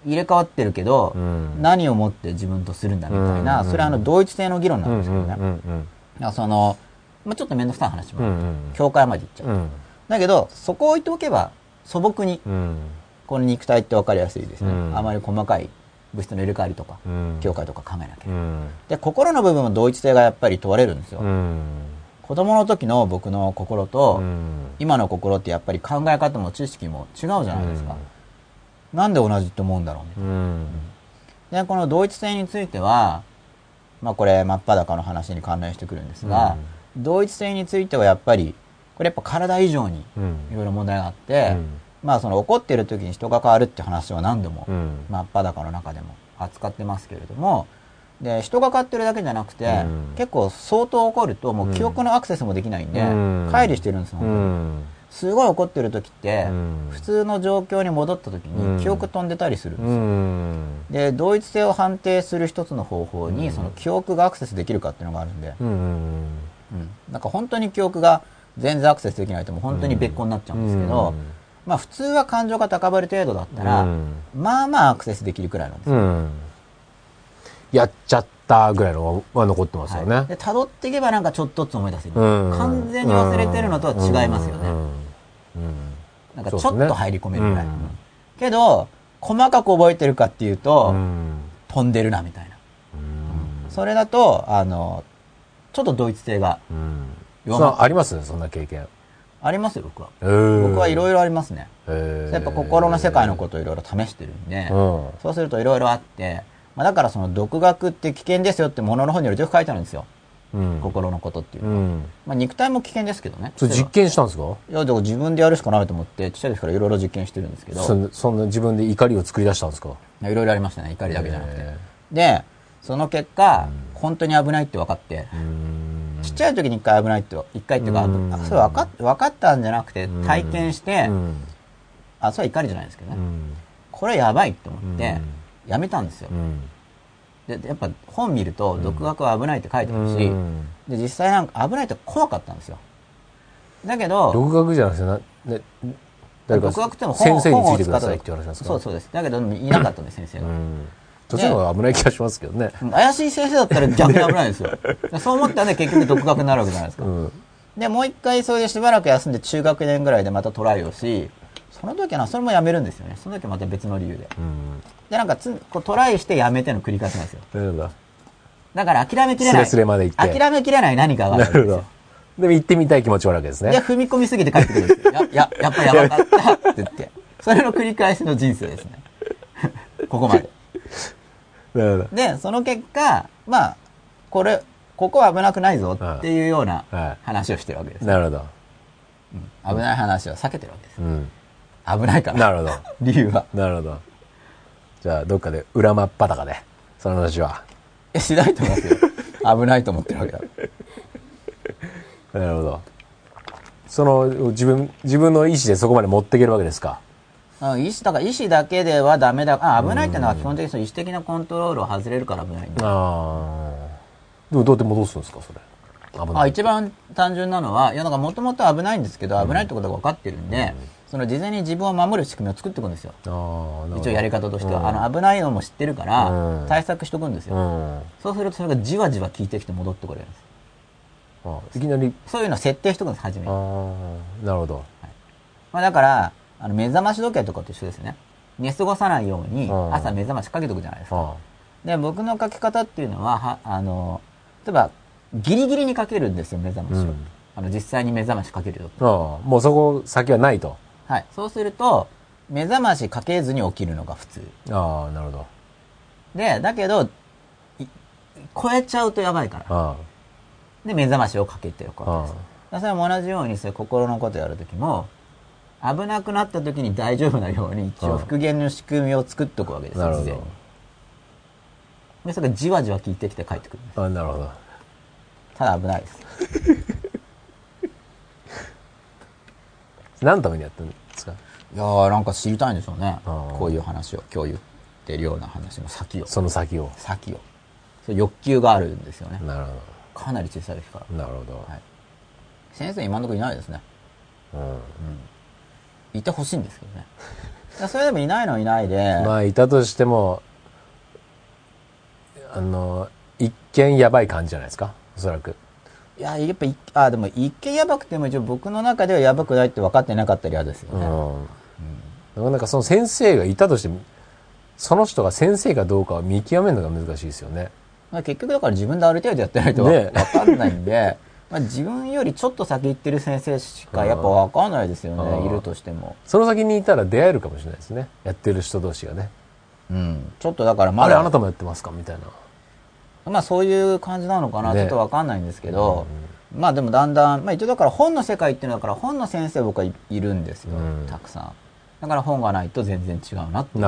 入れ替わってるけど、うん。何をもって自分とするんだみたいな、うん。それはあの同一性の議論なうんんですけどね。その、まあ、ちょっと面倒くさい話も、うんうん。境界まで行っちゃう。うん。だけど、そこを置いておけば素朴にうん。この肉体って分かりやすいですね。うん。あまり細かい物質の入れ替わりとか、うん。境界とか考えなきゃ。うん。で、心の部分も同一性がやっぱり問われるんですよ。うん。子供の時の僕の心と、うん。今の心ってやっぱり考え方も知識も違うじゃないですか。なんで同じって思うんだろうみたいうん。なで、この同一性については、まあこれ真っ裸の話に関連してくるんですが、同一性についてはやっぱり、これやっぱ体以上にうん。いろいろ問題があって、うん。まあその怒ってる時に人が変わるって話は何度も、うん。真っ裸の中でも扱ってますけれども、で、人が変わってるだけじゃなくて、うん。結構相当怒るともう記憶のアクセスもできないんで、うん。乖離してるんですよ、う本当に。ん。すごい怒ってる時って、うん。普通の状況に戻った時うん。に記憶飛んでたりするんですうよ。ん。で、同一性を判定する一つの方法に、うん。その記憶がアクセスできるかっていうのがあるんで、うんうん。なんか本当に記憶が全然アクセスできないともう本当に別個になっちゃうんですけど、まあ普通は感情が高まる程度だったら、うんまあまあアクセスできるくらいなんですよ。うんやっちゃったぐらいのは残ってますよね、はいで、辿っていけばなんかちょっとずつ思い出せる。うん完全に忘れてるのとは違いますよね。なんかちょっと入り込めるぐらい。うんけど、細かく覚えてるかっていうと、うん飛んでるなみたいな。うんそれだと、あの、ちょっと同一性が。うん。弱まっあります？そんな経験。ありますよ、僕は。僕僕はいろいろありますね。ろやっぱ心の世界のことをいろいろ試してるんで、うん。そうするといろいろあって、まあ、だからその独学って危険ですよってものの本によりよく書いてあるんですよ。うん。心のことっていうのは。うん。まあ肉体も危険ですけどね。それ実験したんですか？いや、でも自分でやるしかないと思って、ちっちゃい時からいろいろ実験してるんですけど、そんな自分で怒りを作り出したんですか？いろいろありましたね、怒りだけじゃなくて。へ。で、その結果、本当に危ないって分かって、うん。ちっちゃい時に一回危ないって、一回っていうか、それ分かっ分かったんじゃなくて、うん。体験して、うん。あ、それは怒りじゃないですけどね。うん。これやばいって思ってうん、やめたんですよ。う。ん。で、やっぱ本見ると、独学は危ないって書いてあるし、うん。で、実際なんか危ないって怖かったんですよ。だけど、独学じゃなくてな、ね、誰か独学っても先生についてく本を使ったださいって言われたんですか？そうそうです。だけど、いなかったんです、先生が。うん。そっちの方が危ない気がしますけどね。怪しい先生だったら逆に危ないですよ。そう思ったらね、結局独学になるわけじゃないですかう。ん。で、もう一回それでしばらく休んで中学年ぐらいでまたトライをし、その時はな、それもやめるんですよね。その時はまた別の理由で。うん。で、なんかつこうトライしてやめての繰り返しなんですよ。なるほど。だから諦めきれない。スレスレまで行って諦めきれない何かがあなるほるんですよど。。でも行ってみたい気持ちはあるわけですで、ね。踏み込みすぎて帰ってくるんですよ。や、や、やっぱやばかったって言って。それの繰り返しの人生ですね。ここまで。で、その結果、まあ、これ、ここは危なくないぞっていうようなはい話をしてるわけです。ど。なるほど。危ない話は避けてるわけです。うん。危ないから。なるほど。理由は。なるほど。じゃあ、どっかで裏真っ裸で、その話は。え、しないと思いますよ。危ないと思ってるわけだ。なるほど。その、自分、自分の意思でそこまで持っていけるわけですか？うん意思、だから意思だけではダメだ。あ、危ないっていうのは基本的にその意思的なコントロールを外れるから危ないんだ。ああ。でもどうやって戻すんですか、それ。危なあ、い。一番単純なのは、いや、なんかもともと危ないんですけど、危ないってことが分かってるんで、その事前に自分を守る仕組みを作っていくんですよ。ああ、なるほど一応やり方としては。うんあの、危ないのも知ってるからうん、対策しとくんですよ。うん。そうするとそれがじわじわ効いてきて戻ってこれるんです。あいきなり、そういうのを設定しとくんです、初めあに。あ、なるほど。まあだから、あの、目覚まし時計とかと一緒ですね。寝過ごさないようにうん朝目覚ましかけとくじゃないですか。あで、僕のかけ方っていうのは、は、あの、例えば、ギリギリにかけるんですよ、目覚ましを。うんあの、実際に目覚ましかけるよあ。ああ、もうそこ先はないと。はい。そうすると、目覚ましかけずに起きるのが普通。ああ、なるほど。で、だけど、い超えちゃうとやばいから。あで、目覚ましをかけておくあ、わけです。それも同じように、そういう心のことやるときも、危なくなったときに大丈夫なように、一応うん復元の仕組みを作っておくわけですよ、事前に。。で、それがじわじわ効いてきて帰ってくるんです。あなるほど。ただ危ないです。何のためにやってるんですか？いやー、なんか知りたいんでしょうね。うんこういう話を、今日言ってるような話の先を。その先を。先を。そ欲求があるんですよね。なるほかなり小さい時から。ど。なるほど。はい。先生今のところいないですね。うん。いてほしいんですけどね。それでもいないのはいないで、まあ、いたとしても、あの、一見やばい感じじゃないですか？おそらく。いや、やっぱい、あ、でも一見やばくても一応僕の中ではやばくないって分かってなかったり嫌ですよね。うん。だからなんかその先生がいたとしても、その人が先生かどうかを見極めるのが難しいですよね。まあ、結局だから自分である程度やってないと分かんないんで、まあ自分よりちょっと先行ってる先生しかやっぱ分かんないですようね、んいるとしても。その先にいたら出会えるかもしれないですね。やってる人同士がね。うん。ちょっとだからまあれ、だ、あなたもやってますかみたいな。まあそういう感じなのかな、ねちょっと分かんないんですけど、まあでもだんだん、まあ一応だから本の世界っていうのはだから本の先生僕はい、いるんですよ、うんたくさん。だから本がないと全然違うなっていう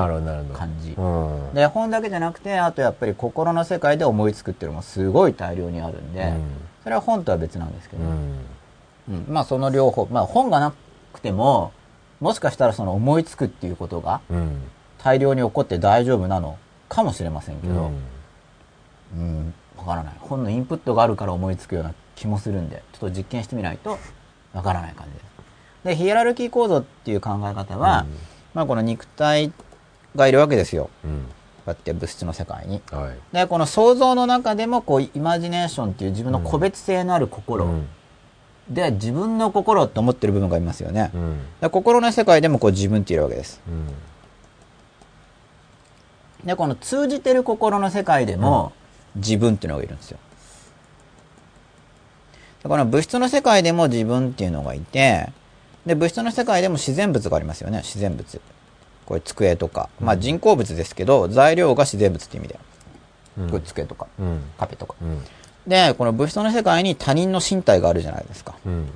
感じ。うんで、本だけじゃなくて、あとやっぱり心の世界で思いつくっていうのもすごい大量にあるんで、それは本とは別なんですけど、うん。うん。まあその両方、まあ本がなくても、もしかしたらその思いつくっていうことがうん。大量に起こって大丈夫なのかもしれませんけど、うん。うん、わからない。本のインプットがあるから思いつくような気もするんで、ちょっと実験してみないとわからない感じです。で、ヒエラルキー構造っていう考え方は、うん。まあこの肉体がいるわけですよ。うんこうやって物質の世界に。はいで、この想像の中でも、こう、イマジネーションっていう自分の個別性のある心、うんで、自分の心って思ってる部分がありますよね。うんで心の世界でもこう自分っているわけです。うんで、この通じてる心の世界でも、自分っていうのがいるんですよ。でこの物質の世界でも自分っていうのがいて、で、物質の世界でも自然物がありますよね、自然物。これ机とか。まあ人工物ですけど、材料が自然物っていう意味で。うんこれ机とか、うんカフェとか。うんで、この物質の世界に他人の身体があるじゃないですか。うん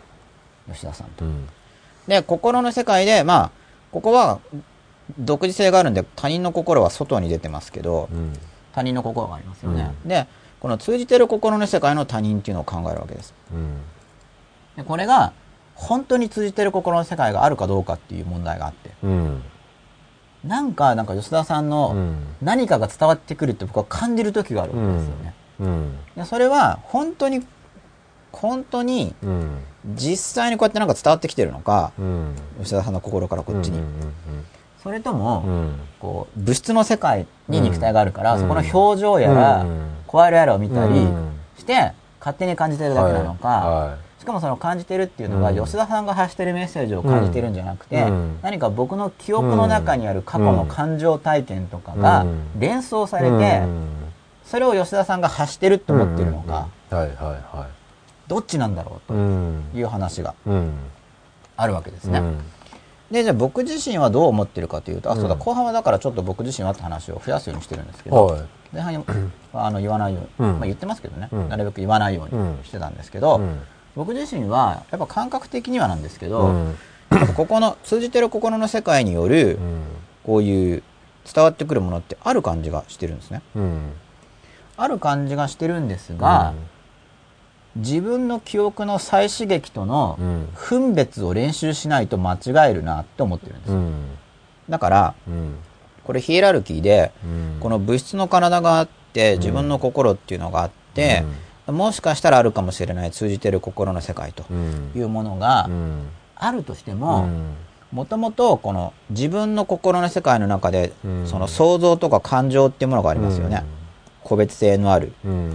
吉田さんと。うんで、心の世界で、まあ、ここは独自性があるんで、他人の心は外に出てますけど、うん他人の心がありますよね。うで、この通じてる心の世界の他人っていうのを考えるわけです。うんで、これが、本当に通じてる心の世界があるかどうかっていう問題があって。うんなんか、なんか吉田さんうのん。何かが伝わってくるって僕は感じる時があるわけですよね。うん。でそれは、本当に、本当に、うん。実際にこうやってなんか伝わってきてるのか、うん。吉田さんの心からこっちに。うんそれとも、うん。うんこう、物質の世界に肉体があるから、うん。そこの表情やら、うん。声色やらを見たりうん。して、勝手に感じてるだけなのか、はしかもその感じてるっていうのが、うん。吉田さんが発してるメッセージを感じてるんじゃなくて、うん。何か僕の記憶の中にある過去の感情体験とかがうん。連想さいれて、うん。それを吉田さんが発してると思ってるのか、うん。はいはいはどっちなんだろうという話がうん。あるわけですね。うん。で、じゃあ僕自身はどう思ってるかというと、あ、そうだ、うん後半はだからちょっと僕自身はって話を増やすようにしてるんですけど、はい。前半にあの言わないように、うん。まあ、言ってますけどね、うん。なるべく言わないようにしてたんですけど、うん僕自身はやっぱ感覚的にはなんですけど、うん。ここの通じてる心の世界によるうん。こういう伝わってくるものってある感じがしてるんですね。うん。ある感じがしてるんですが、自分の記憶の再刺激とのうん。分別を練習しないと間違えるなって思ってるんです。うん。だから、うん。これヒエラルキーで、うん。この物質の体があって、自分の心っていうのがあって、もしかしたらあるかもしれない通じてる心の世界とうん。いうものがうん。あるとしてうも、ん。もともとこの自分の心の世界の中で、うん。その想像とか感情っていうものがありますよね。個別性のあるうん。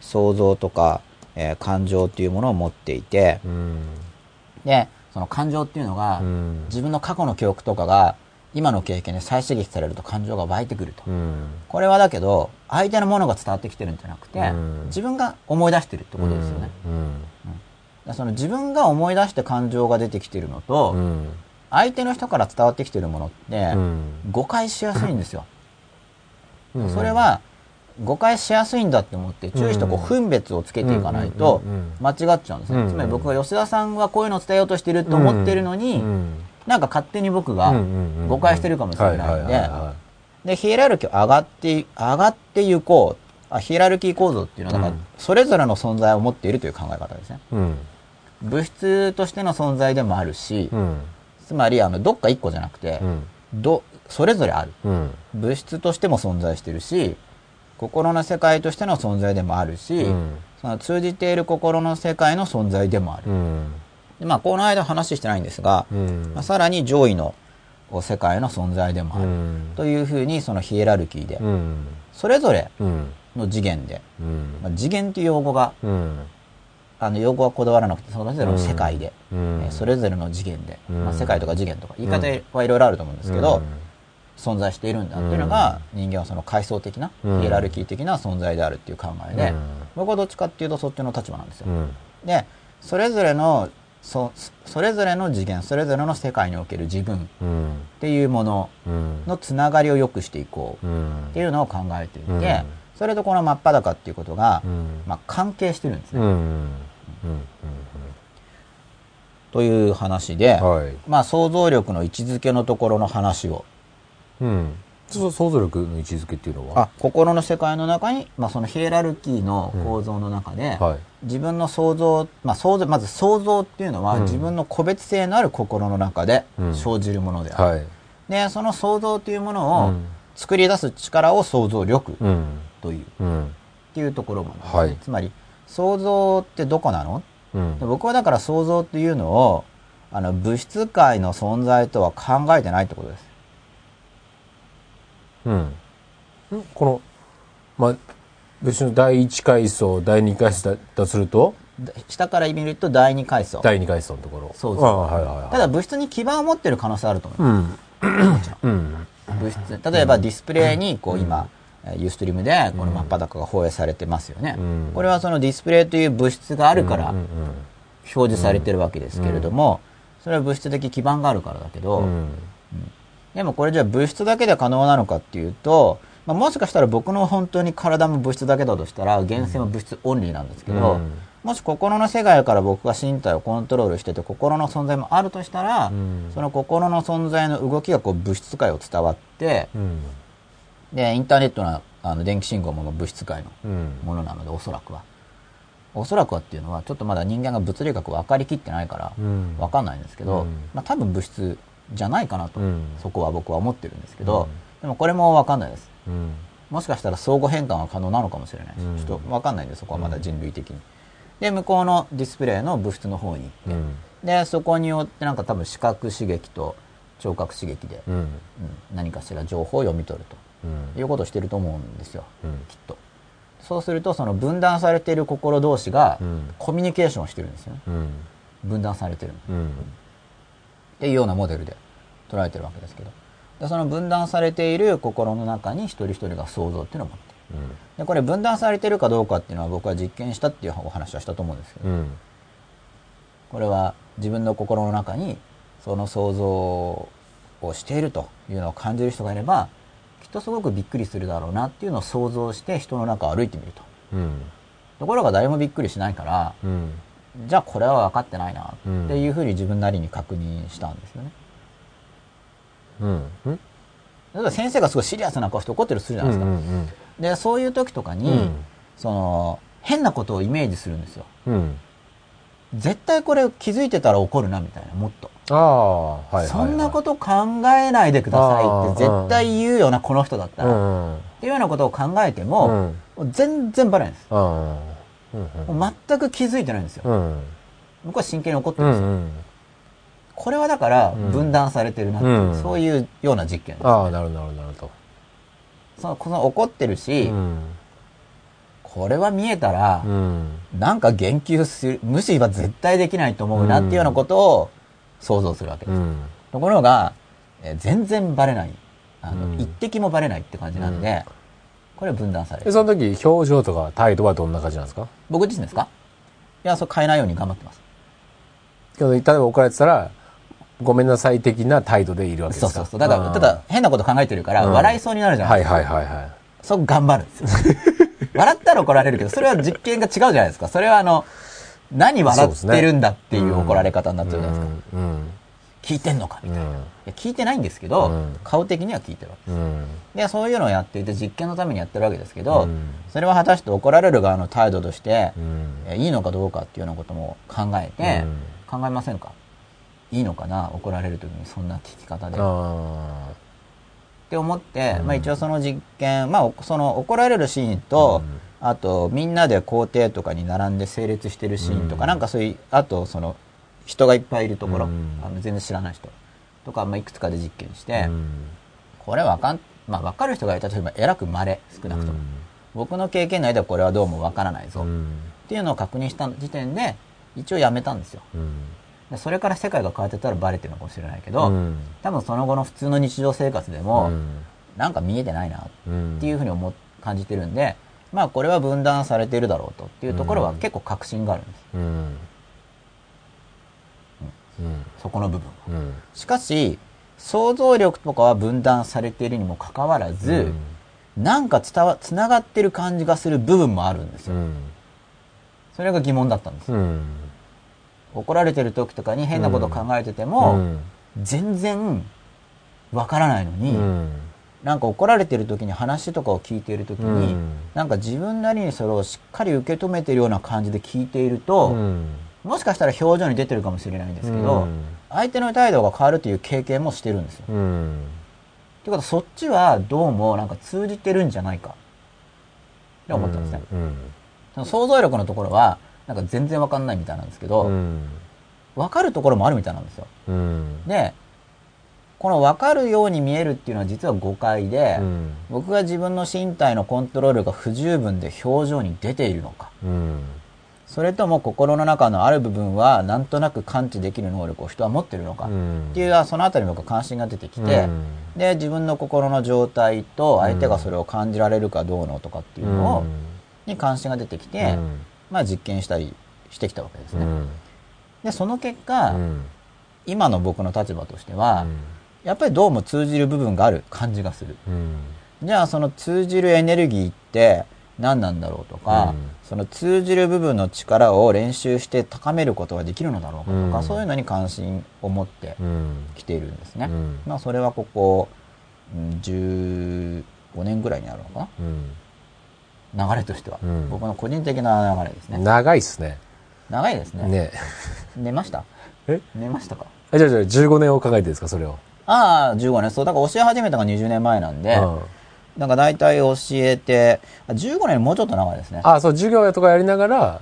想像とか、えー感情っていうものを持っていて、うん。で、その感情っていうのが、うん。自分の過去の記憶とかが今の経験で再刺激されると感情が湧いてくると。うん。これはだけど、相手のものが伝わってきてるんじゃなくて、うん。自分が思い出してるってことですよね。うん。その自分が思い出して感情が出てきてるのと、うん。相手の人から伝わってきてるものって、うん。誤解しやすいんですよ。うん。それは、誤解しやすいんだって思って、注意してこううん分別をつけていかないと間違っちゃうんですね。うん。つまり僕が吉田さんはこういうのを伝えようとしてると思ってるのに、うんなんか勝手に僕が誤解してるかもしれないんで、で、ヒエラルキーを上がって、上がっていこう。あヒエラルキー構造っていうのは、だかそれぞれの存在を持っているという考え方ですね。うん。物質としての存在でもあるし、うん。つまり、あの、どっか一個じゃなくて、うん。ど、それぞれある。うん。物質としても存在してるし、心の世界としての存在でもあるし、うん。その通じている心の世界の存在でもある。まあ、この間話してないんですが、うん。まあ、さらに上位の世界の存在でもある。うん。というふうに、そのヒエラルキーで、うん。それぞれうん。の次元で、うん。まあ、次元という用語が、うん。あの、用語はこだわらなくて、それぞれの世界で、うん。えーそれぞれの次元で、うん。まあ、世界とか次元とか、言い方はいろいろあると思うんですけど、存在しているんだっていうのが、人間はその階層的な、うん。ヒエラルキー的な存在であるっていう考えで、うん。僕はどっちかっていうとそっちの立場なんですよ。うん。で、それぞれの、そ、それぞれの次元、それぞれの世界における自分っうん。ていうものうん。のつながりを良くしていこううん。っていうのを考えていて、うん。それとこの真っ裸っていうことが、うん。まあ、関係してるんですね。うん。うん。という話で、はい。まあ想像力の位置づけのところの話を、うん。想像力の位置づけっていうのは？あ心の世界の中に、まあ、そのヒエラルキーの構造の中で、はい自分の想像、まあ、想像まず想像っていうのは、うん。自分の個別性のある心の中でうん。生じるものである、はい。でその想像というものをうん。作り出す力を想像力うん。という、っうん。ていうところもはい。つまり想像ってどこなの？うん。で僕はだから想像っていうのをあの物質界の存在とは考えてないってことです。うんん。このまあ別に第一階層第二階層だとすると？だ下から見ると第二階層。第二階層のところ。そうそう。あはいはいはい。ただ物質に基盤を持ってる可能性あると思いますうん。うん。物質。例えばディスプレイにこう今、えーユーストリームでこの真っ裸が放映されてますよね、うん。これはそのディスプレイという物質があるから表示されてるわけですけれども、それは物質的基盤があるからだけど、うん。でもこれじゃあ物質だけで可能なのかっていうと、まあ、もしかしたら僕の本当に体も物質だけだとしたら源泉は物質オンリーなんですけど、うん。もし心の世界から僕が身体をコントロールしてて心の存在もあるとしたら、うん。その心の存在の動きがこう物質界を伝わって、うん。でインターネットのあの電気信号も物質界のうん。ものなのでおそらくは。おそらくはっていうのはちょっとまだ人間が物理学分かりきってないからうん。分かんないんですけど、うん。まあ、多分物質じゃないかなと、うん。そこは僕は思ってるんですけど、うん。でもこれも分かんないですうん。もしかしたら相互変換は可能なのかもしれないし、うん。ちょっと分かんないんでそこはまだ人類的に、で向こうのディスプレイの物質の方に行って、うん。でそこによってなんか多分視覚刺激と聴覚刺激で、うん。うん何かしら情報を読み取るとうん。いうことをしてると思うんですよ、うん。きっと。そうするとその分断されている心同士がうん。コミュニケーションをしてるんですよね。うん。分断されてるうん。っていうようなモデルで捉えてるわけですけどでその分断されている心の中に一人一人が想像っていうのを持っている。でこれ分断されてるかどうかっていうのは僕は実験したっていうお話はしたと思うんですけど、うん。これは自分の心の中にその想像をしているというのを感じる人がいればきっとすごくびっくりするだろうなっていうのを想像して人の中を歩いてみると。うん。ところが誰もびっくりしないからうん。じゃあこれは分かってないなっていうふうに自分なりに確認したんですよね。うんうん例えば先生がすごいシリアスな顔して怒ってるとするじゃないですか。うんでそういう時とかに、うんその変なことをイメージするんですよ。うん絶対これ気づいてたら怒るなみたいなもっと。ああはいはいはいそんなこと考えないでくださいって絶対言うよなこの人だったうら。っんうんていうようなことを考えても、全然バレないんです。うんもう全く気づいてないんですよ。うん僕は真剣に怒ってうるんですよ。んこれはだからん分断されてるなっていう、うんそういうような実験です。ああなるほどなるほどなるほそのこの怒ってるし、どうんこれは見えたら、うんなんか言及する、無視は絶対できないと思うなっていうようなことを想像するわけです。うんところが、えー全然バレない。あの、うん一滴もバレないって感じなんで、これは分断されでる。その時表情とか態度はどんな感じなんですか？僕自身ですか？いや、そう変えないように頑張ってます。けど例えば怒られてたらごめんなさい的な態度でいるわけですか？そうそうそう。だから、ただ変なこと考えてるから、うん。笑いそうになるじゃないはいですか。はいはいはいそう頑張るんですよ。笑ったら怒られるけど、それは実験が違うじゃないですか。それはあの、何笑ってるんだっていう怒られ方になっちゃうじゃないですか。うん聞いてんのかみたいな。いうん。や聞いてないんですけど、うん。顔的には聞いてるわけうん。でそういうのをやっていて実験のためにやってるわけですけど、うん。それは果たして怒られる側の態度としていいのかどうかっていうようなことも考えて、考えませんか？いいのかな怒られる時にそんな聞き方で。っあて思って、うん。まあ、一応その実験、まあ、おその怒られるシーンと、あとみんなで校庭とかに並んで整列してるシーンとか、うん。なんかそういうあとその人がいっぱいいるところ、うん。あの全然知らない人とか、まあ、いくつかで実験しあて、これわかん、まあ、分かる人がいたとしてもえらく稀少なくとも、僕の経験内ではこれはどうもわからないぞ、っうん。ていうのを確認した時点で一応やめたんですよ。うんでそれから世界が変わってたらバレてるのかもしれないけど、うん。多分その後の普通の日常生活でも、うん。なんか見えてないなっうんていうふうに思っ感じてるんでまあこれは分断されているだろうとっていうところはうん。結構確信があるんですうん。うん。そこの部分しかし想像力とかは分断されているにもかかわらず、なんか伝わつながってる感じがする部分もあるんですよ、うん。それが疑問だったんです。うん。怒られてる時とかに変なこと考えてても、うん全然わからないのに、うん。なんか怒られてる時に話とかを聞いている時に、うんなんか自分なりにそれをしっかり受け止めてるような感じで聞いていると、うんもしかしたら表情に出てるかもしれないんですけど、うん相手の態度が変わるという経験もしてるんですよ。うん。ってことはそっちはどうもなんか通じてるんじゃないかって思ったんですね。想像力のところはなんか全然わかんないみたいなんですけど、うん。わかるところもあるみたいなんですよ。うん。で、この分かるように見えるっていうのは実は誤解で、うん。僕が自分の身体のコントロールが不十分で表情に出ているのか、うん。それとも心の中のある部分はなんとなく感知できる能力を人は持ってるのか、っていうそのあたりに僕は関心が出てきて、うんで、自分の心の状態と相手がそれを感じられるかどうのとかっていうのを、に関心が出てきて、うんまあ実験したりしてきたわけですね。うん。で、その結果、うん。今の僕の立場としては、やっぱりどうも通じる部分がある感じがする。うん。じゃあその通じるエネルギーって何なんだろうとか、うん。その通じる部分の力を練習して高めることができるのだろうかとか、うん。そういうのに関心を持ってうん。きているんですね。うん。まあそれはここ、うん15年ぐらいになるのかうん。な流れとしては、うん僕の個人的な流れですね。長いっすね。長いですね。ね。寝ました？え？寝ましたか？あじゃあじゃあ15年を考えてですか、それを？ああ、15年。そう、だから教え始めたのが20年前なんで、うんなんか大体教えて、あ15年もうちょっと長いですね。あ、そう、授業とかやりながら、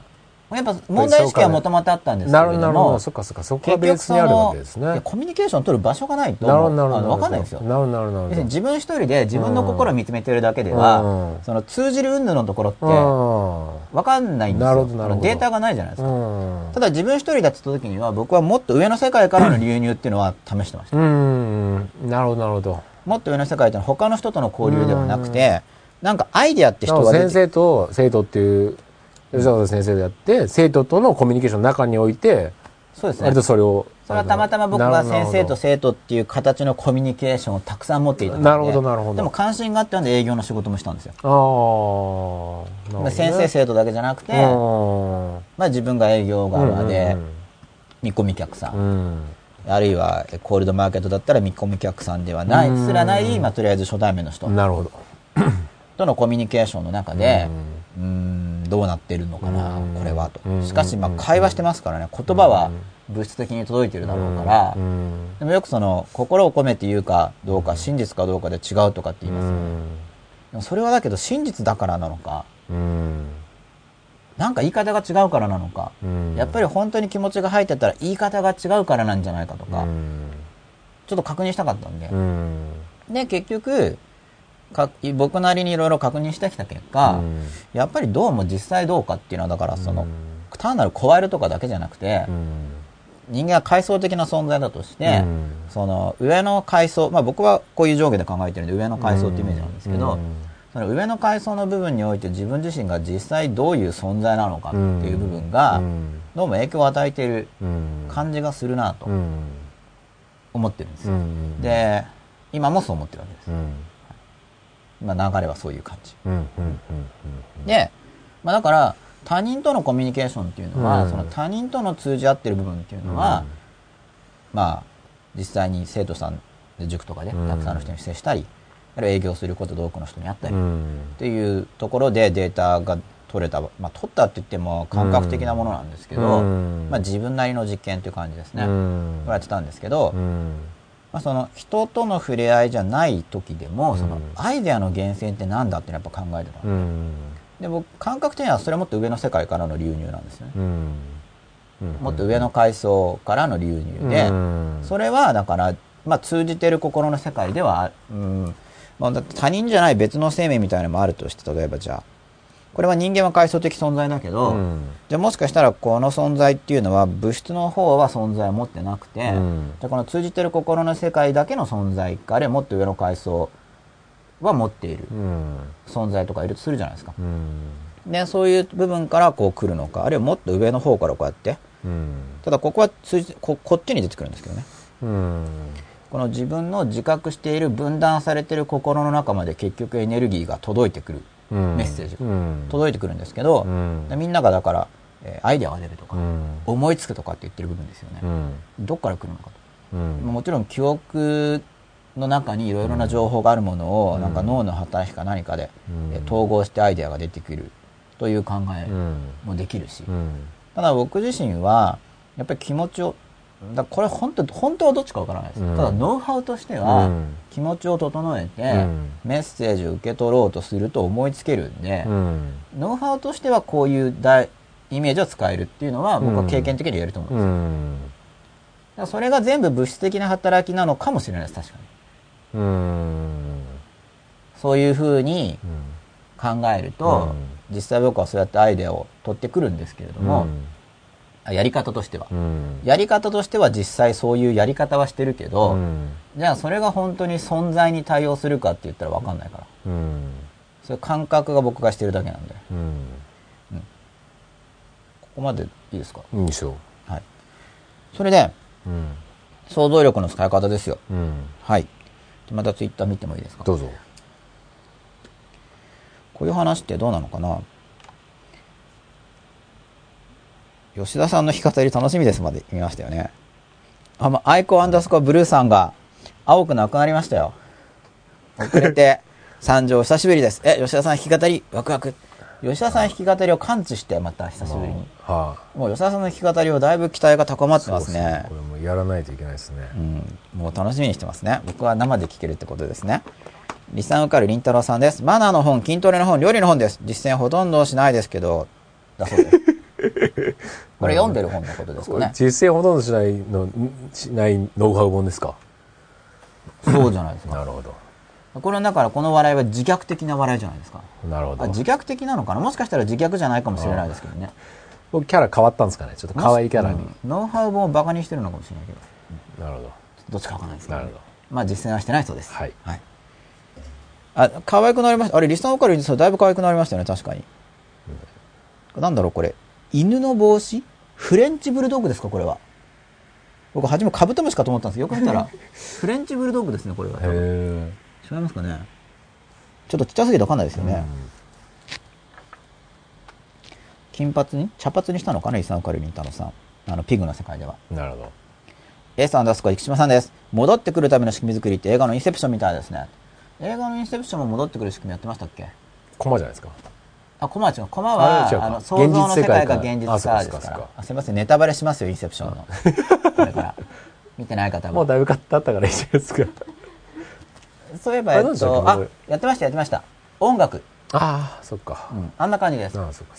やっぱ問題意識はもともとあったんですけなれども、なるほど。そっかそっか、そこがベースにあるわけですね。コミュニケーションを取る場所がないと、なるほど、なるほど。あのわかんないんですよ。なるほど、自分一人で自分の心を見つめてるだけでうんは、その通じる云々のところって、うわかんないんですよ。データがないじゃないですか。ん。ただ自分一人だった時には、僕はもっと上の世界からの流入っていうのは試してました。うん。なるほど、なるほど。もっと上の世界ってのは他の人との交流ではなくて、なんかアイデアって人が先生と生徒っていう、吉田先生でやって、生徒とのコミュニケーションの中において、そうですね割。とそれを。それはたまたま僕が先生と生生徒っていう形のコミュニケーションをたくさん持っていたのでなるほどなるほどでも関心があったので営業の仕事もしたんですよ。ああ、なるほどね。先生生徒だけじゃなくて、うんまあ自分が営業側でうん見込み客さん、うんあるいはコールドマーケットだったら見込み客さんではない、うんすらない、まあとりあえず初対面の人うん。なるほど。とのコミュニケーションの中でう、ん、どうなってるのかなうん、これはと。う。ん。しかし、まあ会話してますからね、言葉は物質的に届いてるだろうからう、ん。でもよくその、心を込めて言うかどうか、真実かどうかで違うとかって言いますよね。でもそれはだけど真実だからなのか、うん。なんか言い方が違うからなのか、うん。やっぱり本当に気持ちが入ってたら言い方が違うからなんじゃないかとか、ちょっと確認したかったんで。う。ん。で、結局、か僕なりにいろいろ確認してきた結果、うん。やっぱりどうも実際どうかっていうのは、だからその、うん。単なる加えるとかだけじゃなくて、うん。人間は階層的な存在だとして、うん。その上の階層、まあ僕はこういう上下で考えてるんで上の階層ってイメージなんですけど、うん。その上の階層の部分において自分自身が実際どういう存在なのかっていう部分が、うん。どうも影響を与えているうん。感じがするなとうん。思ってるんですよ。うん。で、今もそう思ってるわけです。うんまあ流れはそういう感じ。うんうんうんで、まあだから、他人とのコミュニケーションっていうのは、うん。その他人との通じ合ってる部分っていうのは、まあ、実際に生徒さんで塾とかでうん。たくさんの人に接したり、あるいは営業することで多くの人に会ったり、っうん。ていうところでデータが取れた、まあ取ったって言っても感覚的なものなんですけど、うん。まあ自分なりの実験という感じですね。うん。やってたんですけど、うんまあ、その人との触れ合いじゃない時でも、そのうんアイデアの源泉って何だってやっぱ考えてた。うん。で僕感覚的にはそれはもっと上の世界からの流入なんですね、うん。もっと上の階層からの流入で、うん。それはだから、まあ、通じてる心の世界では、うん。まあ、他人じゃない別の生命みたいなのもあるとして例えばじゃあこれは人間は階層的存在だけど、うん。じゃあもしかしたらこの存在っていうのは物質の方は存在を持ってなくて、うん。じゃあこの通じてる心の世界だけの存在かあるいはもっと上の階層は持っているうん存在とかいるとするじゃないですか。うん。で、そういう部分からこう来るのか、あるいはもっと上の方からこうやって、うん。ただここは通じここっちに出てくるんですけどね。うん。この自分の自覚している分断されている心の中まで結局エネルギーが届いてくる、うんメッセージがうん。届いてくるんですけど、みんながだからえーアイデアが出るとか、うん。思いつくとかって言ってる部分ですよね。うん。どっから来るのかと。もちろん記憶の中にいろいろな情報があるものを、なんか脳の働きか何かで、うん。えー統合してアイデアが出てくるという考えうん。もできるし、うん。ただ僕自身はやっぱり気持ちをだこれ本当本当はどっちかわからないです、うん。ただノウハウとしては、うん。気持ちを整えて、うん。メッセージを受け取ろうとすると思いつけるんで、うん。ノウハウとしてはこういう大イメージを使えるっていうのは僕は経験的に言えると思うんです、うん。それが全部物質的な働きなのかもしれないです確かに。うん。そういうふうに考えると、実際僕はそうやってアイデアを取ってくるんですけれども、あやり方としては、うん。やり方としては実際そういうやり方はしてるけど、うん。じゃあそれが本当に存在に対応するかって言ったら分かんないから。うん。そういう感覚が僕がしてるだけなんで。うん。ここまでいいですか？いいんですよはい。それでうん。想像力の使い方ですよ。うん。はい。またツイッター見てもいいですか？どうぞ。こういう話ってどうなのかな？吉田さんの弾き語り楽しみですまで見ましたよね。あ、ま、アイコアンダースコアブルーさんが青くなくなりましたよ。遅れて 参上久しぶりです。え、吉田さん弾き語りワクワク。吉田さん弾き語りを感知してまた久しぶりに。はもう吉田さんの弾き語りをだいぶ期待が高まっいてますね。これもやらないといけないですねうん、もう楽しみにしてますね。僕は生で聞けるってことですね。リサン受かるりんたろーさんです。マナーの本、筋トレの本、料理の本です。実践ほとんどしないですけど、だそうです。これ読んでる本のことですかね。実践ほとんどしないのしないノウハウ本ですか？そうじゃないですか。なるほどこれはだからこの笑いは自虐的な笑いじゃないですか。なるほどあ自虐的なのかな？もしかしたら自虐じゃないかもしれないですけどね。僕キャラ変わったんですかね？ちょっと可愛いキャラに、うんノウハウ本をバカにしてるのかもしれないけど、なるほどどっちかわかんないですけど、ねなるほど。まあ実践はしてないそうです。はいはい。あ、可愛くなりました。あれ、リスナーオカルだいぶ可愛くなりましたよね、確かに。なんだろう、これ。犬の帽子？フレンチブルドッグですか、これは？僕、初めカブトムシかと思ったんですよく見たら、フレンチブルドッグですね、これは。違いますかね？ちょっとちっちゃすぎてわかんないですよね。金髪に？茶髪にしたのかな、リスナーオカルリンタロさん。あの、ピグの世界では。なるほどンダースコア生島さんです。戻ってくるための仕組み作りって映画のインセプションみたいですね。映画のインセプションも戻ってくる仕組みやってましたっけ？コマじゃないですかあ、コマは違う。コマは、あの、想像の世界が現実現実世界かさですからすいません、ネタバレしますよ、インセプションの。これから。見てない方は。もうだいぶ経ったからいいじゃないですかそういえば、えっと、あやってました、やってました。音楽。ああそっか、うん、あんな感じです。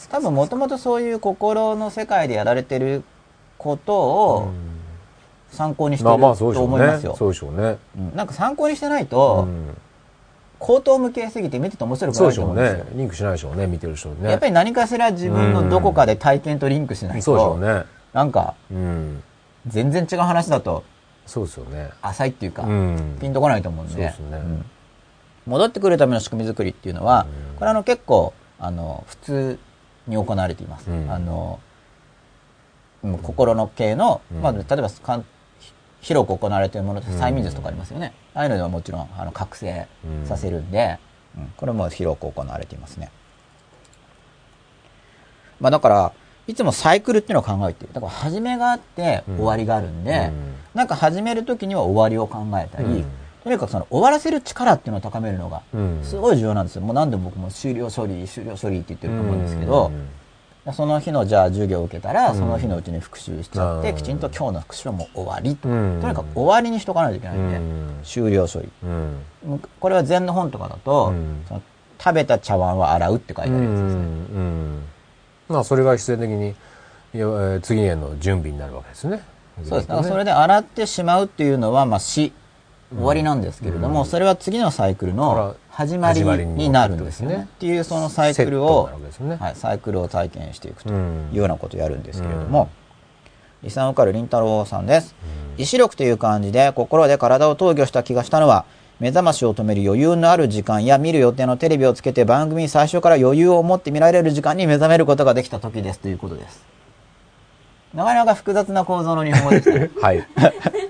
多分、もともとそういう心の世界でやられてることを参考にしてるまあまあそうでしとょうね思いますよ。そうでしょうねうんなんか参考にしてないと、うん口頭無形すぎて見てて面白くないと思うんですよ。ね。リンクしないでしょうね。見てる人ね。やっぱり何かしら自分のどこかで体験とリンクしないと、そうでしょうね。なんかうん。全然違う話だとそうですよね。浅いっていうか、うん。ピンとこないと思うんで。そうですね。ん。戻ってくるための仕組み作りっていうのは、うん。これあの結構あの普通に行われています。うん。あのうん心の系の、うん。まあ、例えば広く行われているものって催眠術とかありますよね。ああいうのではもちろんあの覚醒させるんで、うんこれも広く行われていますね。まあだから、いつもサイクルっていうのを考えている。だから始めがあってうん終わりがあるんで、うんなんか始めるときには終わりを考えたり、うんとにかくその終わらせる力っていうのを高めるのがうんすごい重要なんですよ。もう何でも僕も終了処理、終了処理って言ってると思うんですけど、その日のじゃあ授業を受けたら、うん。その日のうちに復習しちゃって、うん。きちんと今日の復習はもう終わり。と。にかく終わりにしとかないといけないんで、うん。終了処理。うん。これは禅の本とかだと、うん。その食べた茶碗は洗うって書いてあるやつですね。うん。まあそれが必然的に次への準備になるわけですね。そうです。だからそれで洗ってしまうっていうのは、まあ死、終わりなんですけれども、うん。それは次のサイクルの始まりにになるんですよね。っていうそのサイクルをね、はい、サイクルを体験していくとうんいうようなことをやるんですけれども、リサンオカルりんたろうさんです。意志力という感じで心で体を投与した気がしたのは、目覚ましを止める余裕のある時間や見る予定のテレビをつけて番組に最初から余裕を持って見られる時間に目覚めることができた時ですということです。なかなか複雑な構造の日本語でしたね。はい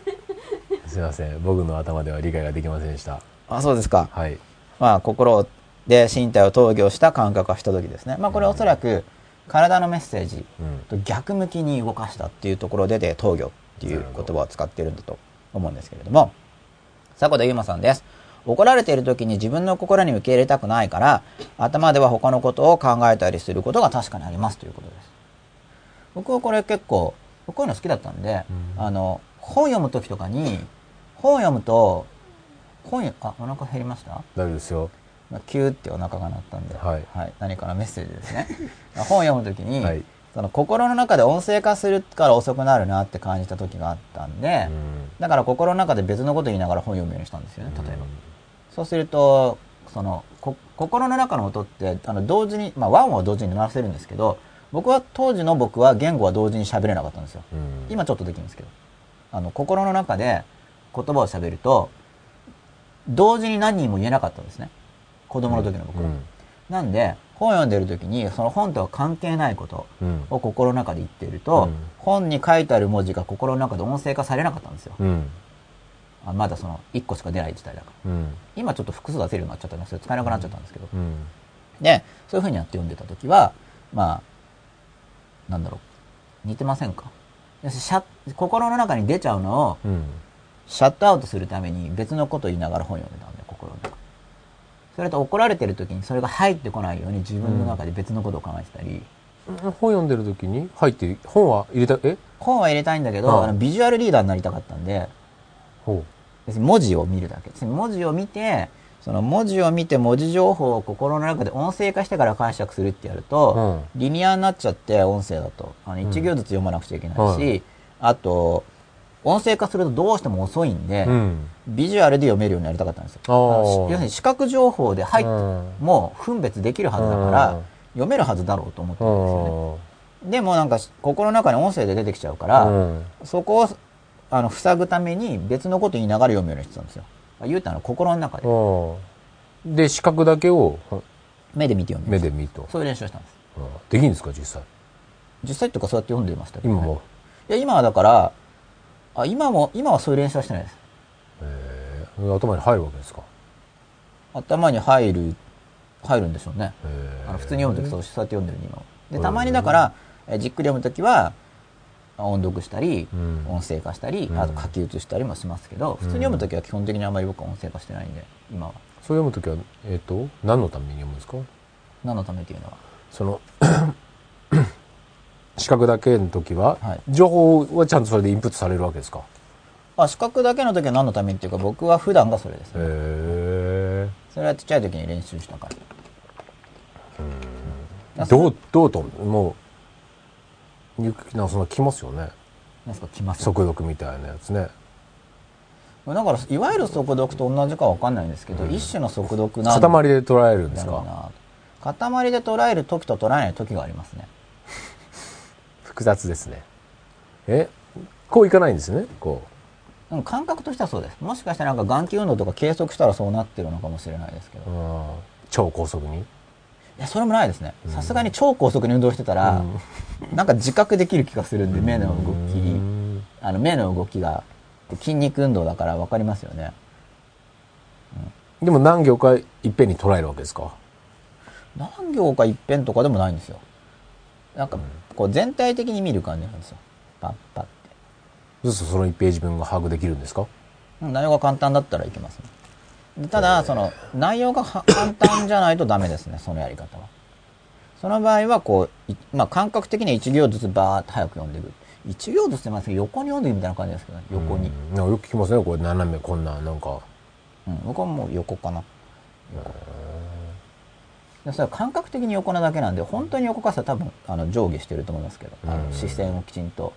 すいません僕の頭では理解ができませんでしたあ、そうですか。はいまあ、心で身体を投与した感覚がした時ですね。まあ、これおそらく、体のメッセージうん。と逆向きに動かしたっていうところでで闘魚っていう言葉を使ってるんだと思うんですけれども。迫田悠馬さんです。怒られている時に自分の心に受け入れたくないから頭では他のことを考えたりすることが確かにありますということです。僕はこれ結構こういうの好きだったんで、うん。あの本読む時とかに本読むと本よあお腹減りました？大丈夫ですよ。まあキューってお腹が鳴ったんで、はい。何かのメッセージですね。本を読むときに、はい。その心の中で音声化するから遅くなるなって感じた時があったんで、うん。だから心の中で別のこと言いながら本読むようにしたんですよね例えば、そうするとそのこ心の中の音ってあの同時に、まあ、和音を同時に鳴らせるんですけど僕は当時の僕は言語は同時に喋れなかったんですよ。うん。今ちょっとできるんですけど。あの心の中で言葉を喋ると同時に何人も言えなかったんですね。子供の時の僕。は、うん。なんで本を読んでる時にその本とは関係ないことうん。を心の中で言っていると、うん。本に書いてある文字が心の中で音声化されなかったんですよ、うん。あまだその1個しか出ない時代だから。うん。今ちょっと複数出せるようになっちゃったんですよ。使えなくなっちゃったんですけど、うん。でそういうふうにやって読んでた時はまあなんだろう。似てませんか？心の中に出ちゃうのをうんシャットアウトするために別のことを言いながら本読んでたんで心の中それと怒られてる時にそれが入ってこないように自分の中で別のことを考えてたり、本読んでる時に？入って本は入れたえ？本は入れたいんだけど、うん。あのビジュアルリーダーになりたかったんで。ほ別に文字を見るだけ。文字を見てその文字を見て文字情報を心の中で音声化してから解釈するってやると、リニアになっちゃって音声だと。あの1行ずつ読まなくちゃいけないし、はい。あと音声化するとどうしても遅いんで、ううん。ビジュアルで読めるようになりたかったんですよ。要するに視覚情報で入って、うんもう分別できるはずだから、うん。読めるはずだろうと思ってうたんですよね。んでもなんか心の中に音声で出てきちゃうから、うん。そこをあの塞ぐために別のこと言いながら読むようにしてたんですよ。言うたの心の中で。うんで視覚だけを目で見て読む目で見ると。そういう練習をしたんです。うんできるんですか実際。実際とかそうやって読んでましたけど、ね。今も。いや、今はだから、あ今も、今はそういう練習はしてないです。えー頭に入るわけですか？頭に入る、入るんでしょうね。えーあの普通に読むときそうそうやって読んでる今は。で、たまにだから、えじっくり読むときは、音読したり、うん音声化したり、うんあと書き写したりもしますけど、普通に読むときは基本的にあまり僕は音声化してないんで、今は。そう読むときはえっ、と何のために読むんですか？何のためっていうのは？その視覚だけの時は、はい。情報はちゃんとそれでインプットされるわけですか？あ、視覚だけの時は何のためっていうか、僕は普段がそれですへね。えそれはちっちゃい時に練習したから。あどうどうともうゆなんかそんな来ますよね。なんすか、来ます速読みたいなやつね。だから、いわゆる速読と同じかわかんないんですけど、一種の速読なん塊で捉えるんですか？塊で捉える時と捉えない時がありますね。複雑ですね。え？こういかないんですねこう。ん感覚としてはそうです。もしかしたらなんか眼球運動とか計測したらそうなってるのかもしれないですけど。う、うん、超高速に？いや、それもないですね。さすがに超高速に運動してたら、なんか自覚できる気がするんで、目の動うき、んあの目の動きが、筋肉運動だからわかりますよね。でも何行かいっぺんに捉えるわけですか？何行か一遍とかでもないんですよ。なんか、こう全体的に見る感じなんですよ。パッパッて。そうするとその1ページ分が把握できるんですか？うん内容が簡単だったらいけますね。でただ、その、内容がは簡単じゃないとダメですね、そのやり方は。その場合は、こう、いまあ、感覚的には1行ずつバーって早く読んでいく。1行ずつってますけど、横に読んでいくみたいな感じですけどね、横に。うんなんかよく聞きますねこれ斜めこんななんかうん、僕はもう横かな。横。でそれは感覚的に横なだけなんで、本当に横かさ多分、あの、上下してると思いますけど、あうん。の視線をきちんと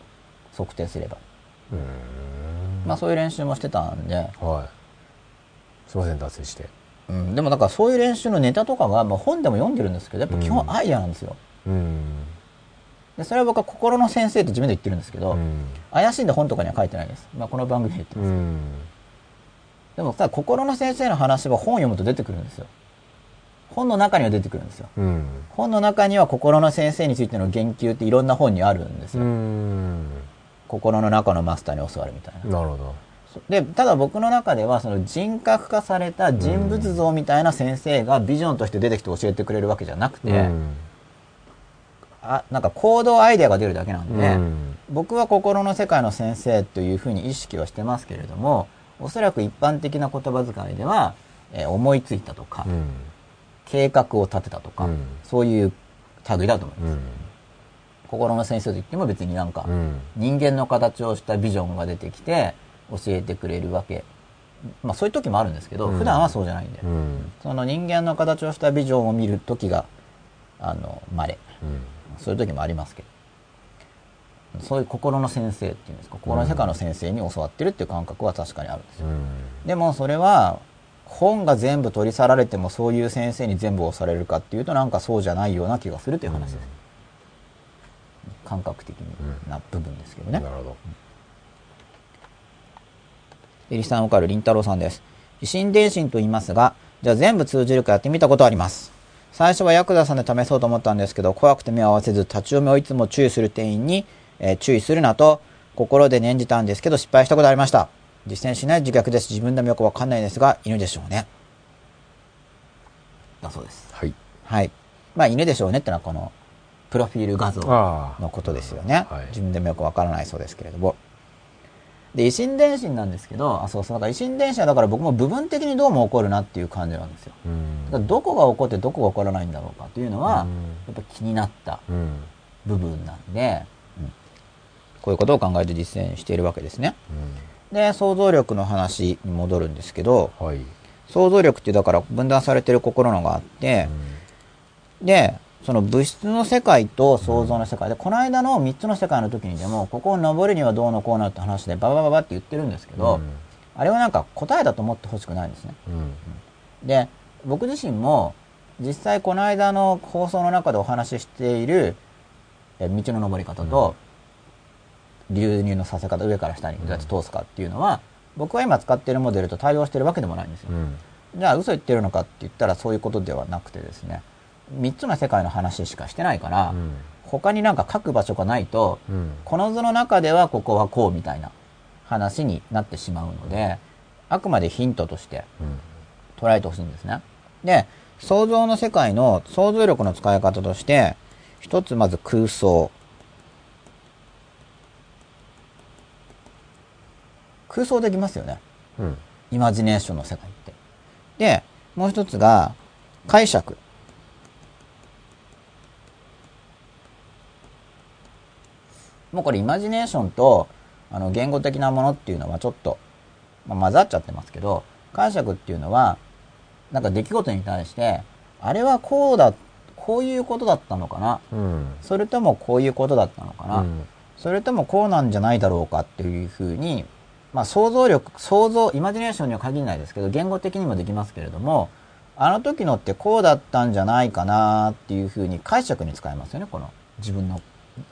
測定すれば。うん。まあ、そういう練習もしてたんで、はい。すいません脱線して。うん、でもだからそういう練習のネタとかは、まあ、本でも読んでるんですけどやっぱ基本アイデアなんですよ、うん。でそれは僕は心の先生って自分で言ってるんですけど、うん。怪しいんで本とかには書いてないです、まあ、この番組で言ってます、うん。でもさ心の先生の話は本を読むと出てくるんですよ本の中には出てくるんですよ。うん。本の中には心の先生についての言及っていろんな本にあるんですうよ、ん。心の中のマスターに教わるみたいな。なるほど。でただ僕の中ではその人格化された人物像みたいな先生がビジョンとして出てきて教えてくれるわけじゃなくて、うん。あなんか行動アイデアが出るだけなんで、うん。僕は心の世界の先生というふうに意識はしてますけれどもおそらく一般的な言葉遣いでは、えー思いついたとか、うん計画を立てたとか、うん。そういう類だと思います、うん。心の先生といっても別になんか、うん。人間の形をしたビジョンが出てきて教えてくれるわけ。まあそういう時もあるんですけど、うん。普段はそうじゃないんで、うん。その人間の形をしたビジョンを見る時があの稀。そういう時もありますけど。そういう心の先生っていうんですか。心の世界の先生に教わってるっていう感覚は確かにあるんですよ、うん。でもそれは本が全部取り去られてもそういう先生に全部押されるかっていうとなんかそうじゃないような気がするという話です、感覚的な部分ですけどね、なるほどエリさんオカル、リンタロウさんです。維新伝心と言いますが、じゃあ全部通じるかやってみたことあります。最初はヤクザさんで試そうと思ったんですけど、怖くて目を合わせず、立ち読みをいつも注意する店員に、えー注意するなと、心で念じたんですけど、失敗したことありました。実践しない自虐です。自分でもよくわかんないですが、犬でしょうね。だそうです。はいはい。まあ、犬でしょうねってのはこの、プロフィール画像のことですよね。はい自分でもよくわからないそうですけれども。で、維新伝心なんですけど、あ、そうそう、だから維新伝心はだから僕も部分的にどうも起こるなっていう感じなんですよ。うんだからどこが起こってどこが起こらないんだろうかというのは、うんやっぱ気になったうん部分なんで、うんこういうことを考えて実践しているわけですね。で、想像力の話に戻るんですけど、うんはい。想像力ってだから分断されてる心のがあって、で、その物質の世界と想像の世界で、この間の3つの世界の時にでも、ここを登るにはどうのこうのって話でババババって言ってるんですけど、あれはなんか答えだと思ってほしくないんですね。うん。で、僕自身も、実際この間の放送の中でお話ししている、え道の登り方と、流入のさせ方、上から下にどうやって通すかっていうのは、僕は今使っているモデルと対応してるわけでもないんですよ。うん。じゃあ嘘言ってるのかって言ったらそういうことではなくてですね3つの世界の話しかしてないから、うん。他になんか書く場所がないと、うん。この図の中ではここはこうみたいな話になってしまうのであくまでヒントとしてうん。捉えてほしいんですね。で想像の世界の想像力の使い方として一つまず空想空想できますよね。うん。イマジネーションの世界って。で、もう一つが解釈。もうこれイマジネーションとあの言語的なものっていうのはちょっと、まあ、混ざっちゃってますけど、解釈っていうのは、なんか出来事に対して、あれはこうだ、こういうことだったのかな。うん。それともこういうことだったのかな、うん。それともこうなんじゃないだろうかっていうふうに、まあ想像力、想像、イマジネーションには限らないですけど、言語的にもできますけれども、あの時のってこうだったんじゃないかなっていうふうに解釈に使えますよね、この。自分の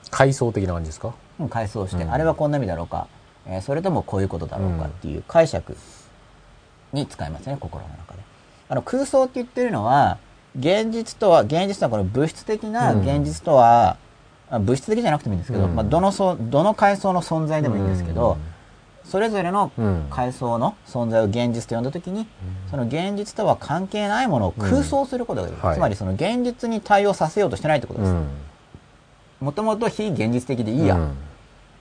階層的な感じですか？うん回想して、うん。あれはこんな意味だろうか、えーそれともこういうことだろうかっていう解釈に使えますね、心の中で。あの空想って言ってるのは、現実とは、現実とはこの物質的な現実とは、あ物質的じゃなくてもいいんですけど、うん。まあ、どのそ、どの階層の存在でもいいんですけど、それぞれのうん。階層の存在を現実と呼んだときに、その現実とは関係ないものを空想することができる。はい。つまりその現実に対応させようとしてないってことです。うん。もともと非現実的でいいや、うん。っ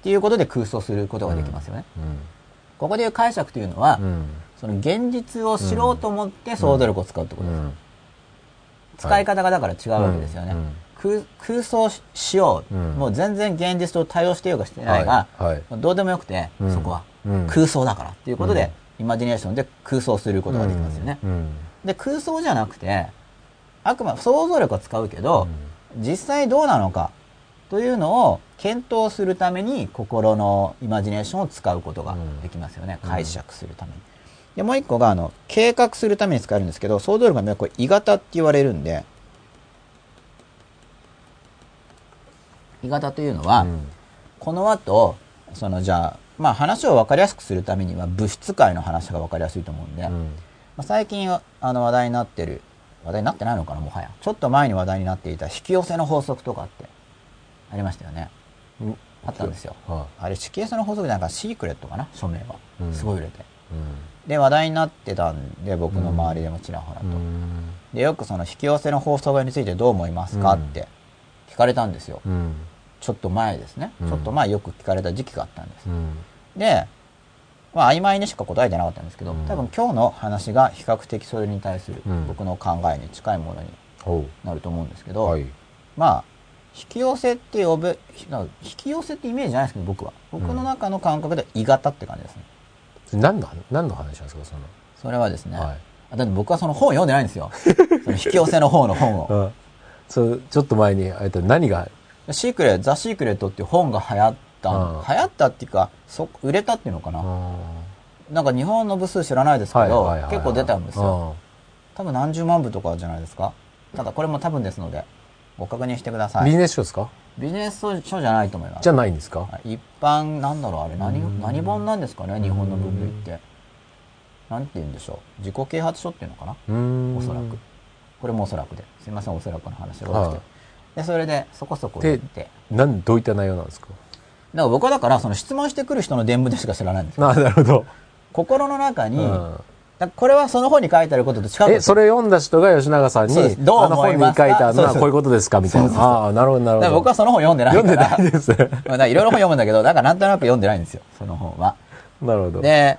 ていうことで空想することができますよね。うん。ここでいう解釈というのは、うん。その現実を知ろうと思って想像力を使うってことです。うん。使い方がだから違うわけですよね。うん。空空想ししよう、うん。もう全然現実と対応してようがしてないが、はい。はい。どうでもよくて、うん。そこは、うん空想だからっていうことで、うん。イマジネーションで空想することができますよね。うん。で空想じゃなくてあくまで想像力は使うけど、実際どうなのかというのを検討するために心のイマジネーションを使うことができますよね、うん。解釈するために。でもう一個があの計画するために使えるんですけど想像力がこれ鋳型って言われるんで鋳型というのは、うん。この後そのじゃあまあ話を分かりやすくするためには物質界の話が分かりやすいと思うんで、うん。まあ、最近あの話題になってる話題になってないのかなもはや。ちょっと前に話題になっていた引き寄せの法則とかってありましたよね。うん。あったんですよ。はあれ引き寄せの法則じゃなんかシークレットかな署名は、うん。すごい売れて。いで話題になってたんで僕の周りでもちらほらと、うん。でよくその引き寄せの法則についてどう思いますかうん。って聞かれたんですよ。うん。ちょっと前ですね。うん。ちょっと前よく聞かれた時期があったんです。う。ん。で、まあ曖昧にしか答えてなかったんですけど、うん多分今日の話が比較的それに対するうん僕の考えに近いものにほなると思うんですけう。ど、はい。まあ、引き寄せって呼ぶ、引き寄せってイメージじゃないですけど、僕は。僕の中の感覚で鋳型って感じですね。何の話、何の話なんですか、その。それはですね、はいあだって僕はその本読んでないんですよ。その引き寄せの方の本を。うん。そう、ちょっと前に、えっと、何が、シークレット、ザ・シークレットっていう本が流行った、うん。流行ったっていうか、そ売れたっていうのかな。あなんか日本の部数知らないですけど、はいはいはいはい。結構出たんですよ。多分何十万部とかじゃないですか。ただこれも多分ですので、ご確認してください。ビジネス書ですか？ビジネス書じゃないと思います。じ。ゃないんですか？はい。一般なんだろうあれ。何うん。何本なんですかね日本の文類って。なんて言うんでしょう。自己啓発書っていうのかな？おそらく。これもおそらくで。すいませんおそらくの話が多くて、はい。でそれでそこそこ言って。なん、どういった内容なんですか？だから僕はだからその質問してくる人の伝聞でしか知らないんですよ。あなるほど。心の中に、うん。だこれはその本に書いてあることと近くえ、それ読んだ人が吉永さんに、どうあの本に書いてあるのはこういうことですか？みたいな。ああ、なるほど、なるほど。僕はその本読んでない。読んからでないです。まあいろいろ本読むんだけどだからなんとなく読んでないんですよ。その本は。なるほど。で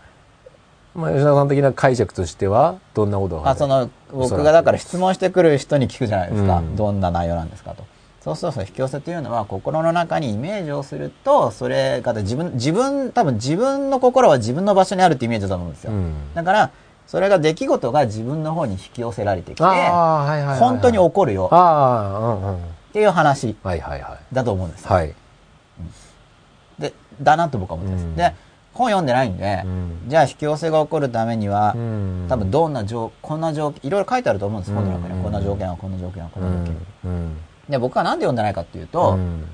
まあ、吉永さん的な解釈としては、どんなことがあその僕がだから質問してくる人に聞くじゃないですか、うん。どんな内容なんですかとそうすると引き寄せというのは心の中にイメージをするとそれが自分自分多分自分の心は自分の場所にあるってイメージだと思うんですよ、うん。だからそれが出来事が自分の方に引き寄せられてきてはいはいはいはい。本当に起こるようんうん。っていう話。だと思うんですよ、はい。でだなと僕は思ってます、うんで本読んでないんで、うんじゃあ引き寄せが起こるためには、うん多分どんな条こんな条件いろいろ書いてあると思うんです本の中に、うんこんな条件はこんな条件はこんうな条件、ん。うん。で僕はなんで読んでないかっていうと、うん。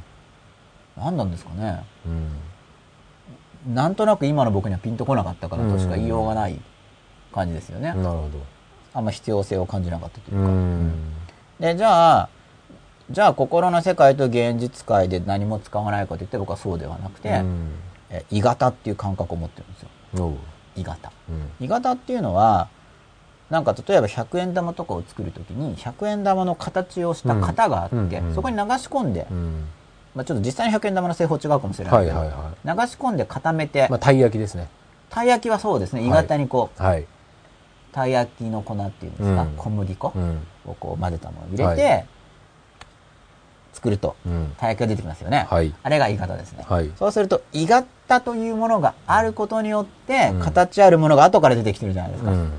何なんですかね。うん。なんとなく今の僕にはピンとこなかったからとしか言いようがない感じですよね、なるほあんま必要性を感じなかったといど。うか、うん。でじゃあじゃあ心の世界と現実界で何も使わないかといって僕はそうではなくて、うん。え鋳型っていう感覚を持ってるんですよ。鋳型。うん。鋳型っていうのはなんか例えば100円玉とかを作るときに100円玉の形をした型があって、そこに流し込んで、うん。まあ、ちょっと実際に100円玉の製法違うかもしれないけど、流し込んで固めて、い。まあ、たい焼きですね。たい焼きはそうですね鋳型にこう、はい。たい焼きの粉っていうんですか、うん小麦粉うん。をこう混ぜたものを入れて、は作るとうん。たい焼きが出てきますよね、はい。あれが鋳型ですね、はい。そうすると鋳型というものがあることによって、うん形あるものが後から出てきてるじゃないですか、うん。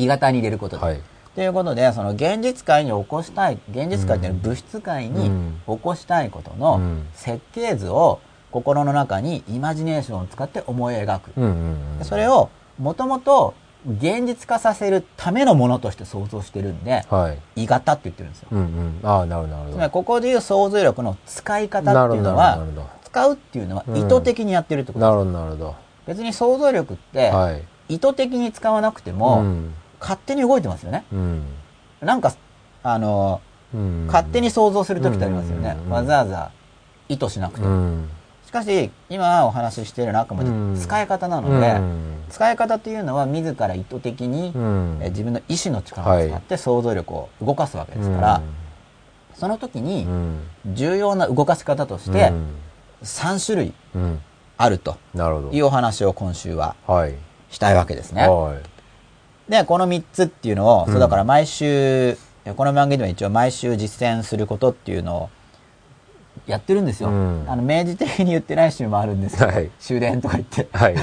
鋳型に入れることで、はい。ということでその現実界に起こしたい現実界っていうのは物質界にうん起こしたいことうのん設計図を心の中にイマジネーションを使って思い描く、それをもともと現実化させるためのものとして想像してるんではい。鋳型って言ってるんですよ、うんうん。ああ、なるほど、なるほど。つまりここでいう想像力の使い方っていうの。は使うっていうのはうん意図的にやってるってことです、どなるほど、なるほど。別に想像力ってはい。意図的に使わなくても、うん。勝手に動いてますよねうん。なんかあのうん。勝手に想像する時ってありますよね、うんわざわざ意図しなくても、うん。しかし今お話ししているのはあくまでうん使い方なうので、ん。使い方というのは自ら意図的に、うん。え自分の意志の力を使って想像力を動かすわけですから、その時にうん。重要な動かし方として3種類。あると。いうお話を今週ははい。したいわけですね。はい。で、この3つっていうのを、うんそうだから毎週、この番組では一応毎週実践することっていうのをやってるんですよ。うんあの、明示的に言ってない週もあるんですけど、はい終電とか言って、はい。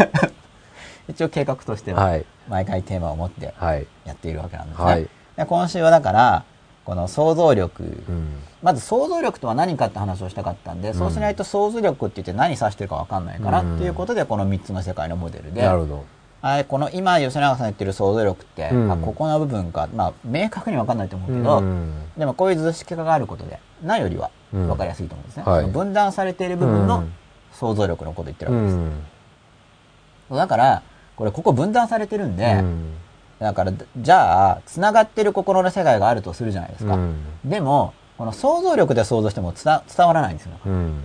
一応計画としてははい。毎回テーマを持ってはい。やっているわけなんですね。はいで今週はだから、この想像力、うん。まず想像力とは何かって話をしたかったんで、そうしないと想像力って言って何指してるか分かんないから、うんっていうことでこの3つの世界のモデルで、なるほど。はい、この今吉永さん言ってる想像力って、うん。あここの部分か、まあ、明確に分かんないと思うけど、うん。でもこういう図式化があることでないよりはうん。分かりやすいと思うんですね、はい。その分断されている部分のうん。想像力のことを言ってるうわけです、ん。だからこれここ分断されてるんで、うん。だからじゃあつながってる心の世界があるとするじゃないですか、うん。でもこの想像力で想像しても伝伝わらないんですよ。うん。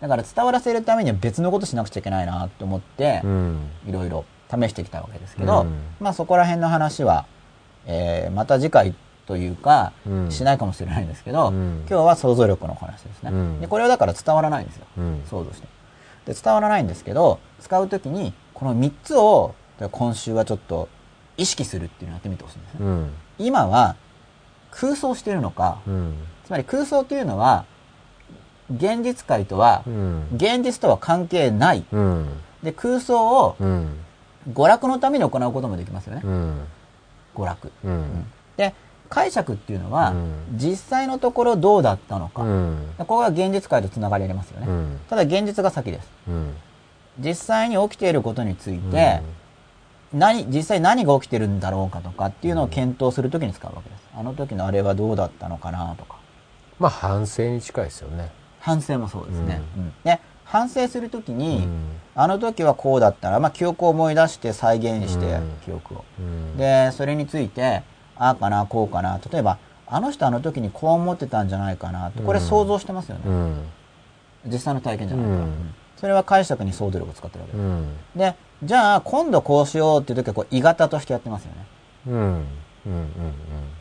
だから伝わらせるためには別のことしなくちゃいけないなと思って、うん。いろいろ試してきたわけですけど、うん。まあそこら辺の話は、えーまた次回というか、うん。しないかもしれないんですけど、うん。今日は想像力の話ですね、うん。でこれはだから伝わらないんですよ、うん。想像して。で伝わらないんですけど使う時にこの3つを今週はちょっと意識するっていうのをやってみてほしいんですね、うん。今は空想しているのか、うん。つまり空想というのは現実界とはうん。現実とは関係ない。うん。で空想をうん娯楽のために行うこともできますよね。うん。娯楽。うん。で解釈っていうのは、うん。実際のところどうだったのか、うん。ここが現実界とつながりありますよね、うん。ただ現実が先です。うん。実際に起きていることについて、何実際何が起きてるんだろうかとかっていうのを検討するときに使うわけです。あの時のあれはどうだったのかなとか。まあ反省に近いですよね。反省もそうですね、うん。で反省するときに、うんあの時はこうだったら、まあ、記憶を思い出して再現して、うん。記憶を。うん。でそれについてああかなこうかな。例えばあの人あの時にこう思ってたんじゃないかなとこれうん。想像してますよね、うん。実際の体験じゃないか。ら、それは解釈に想像力を使ってるわけです、うん。でじゃあ今度こうしようっていう時はこう鋳型としてやってますよね。うん。うん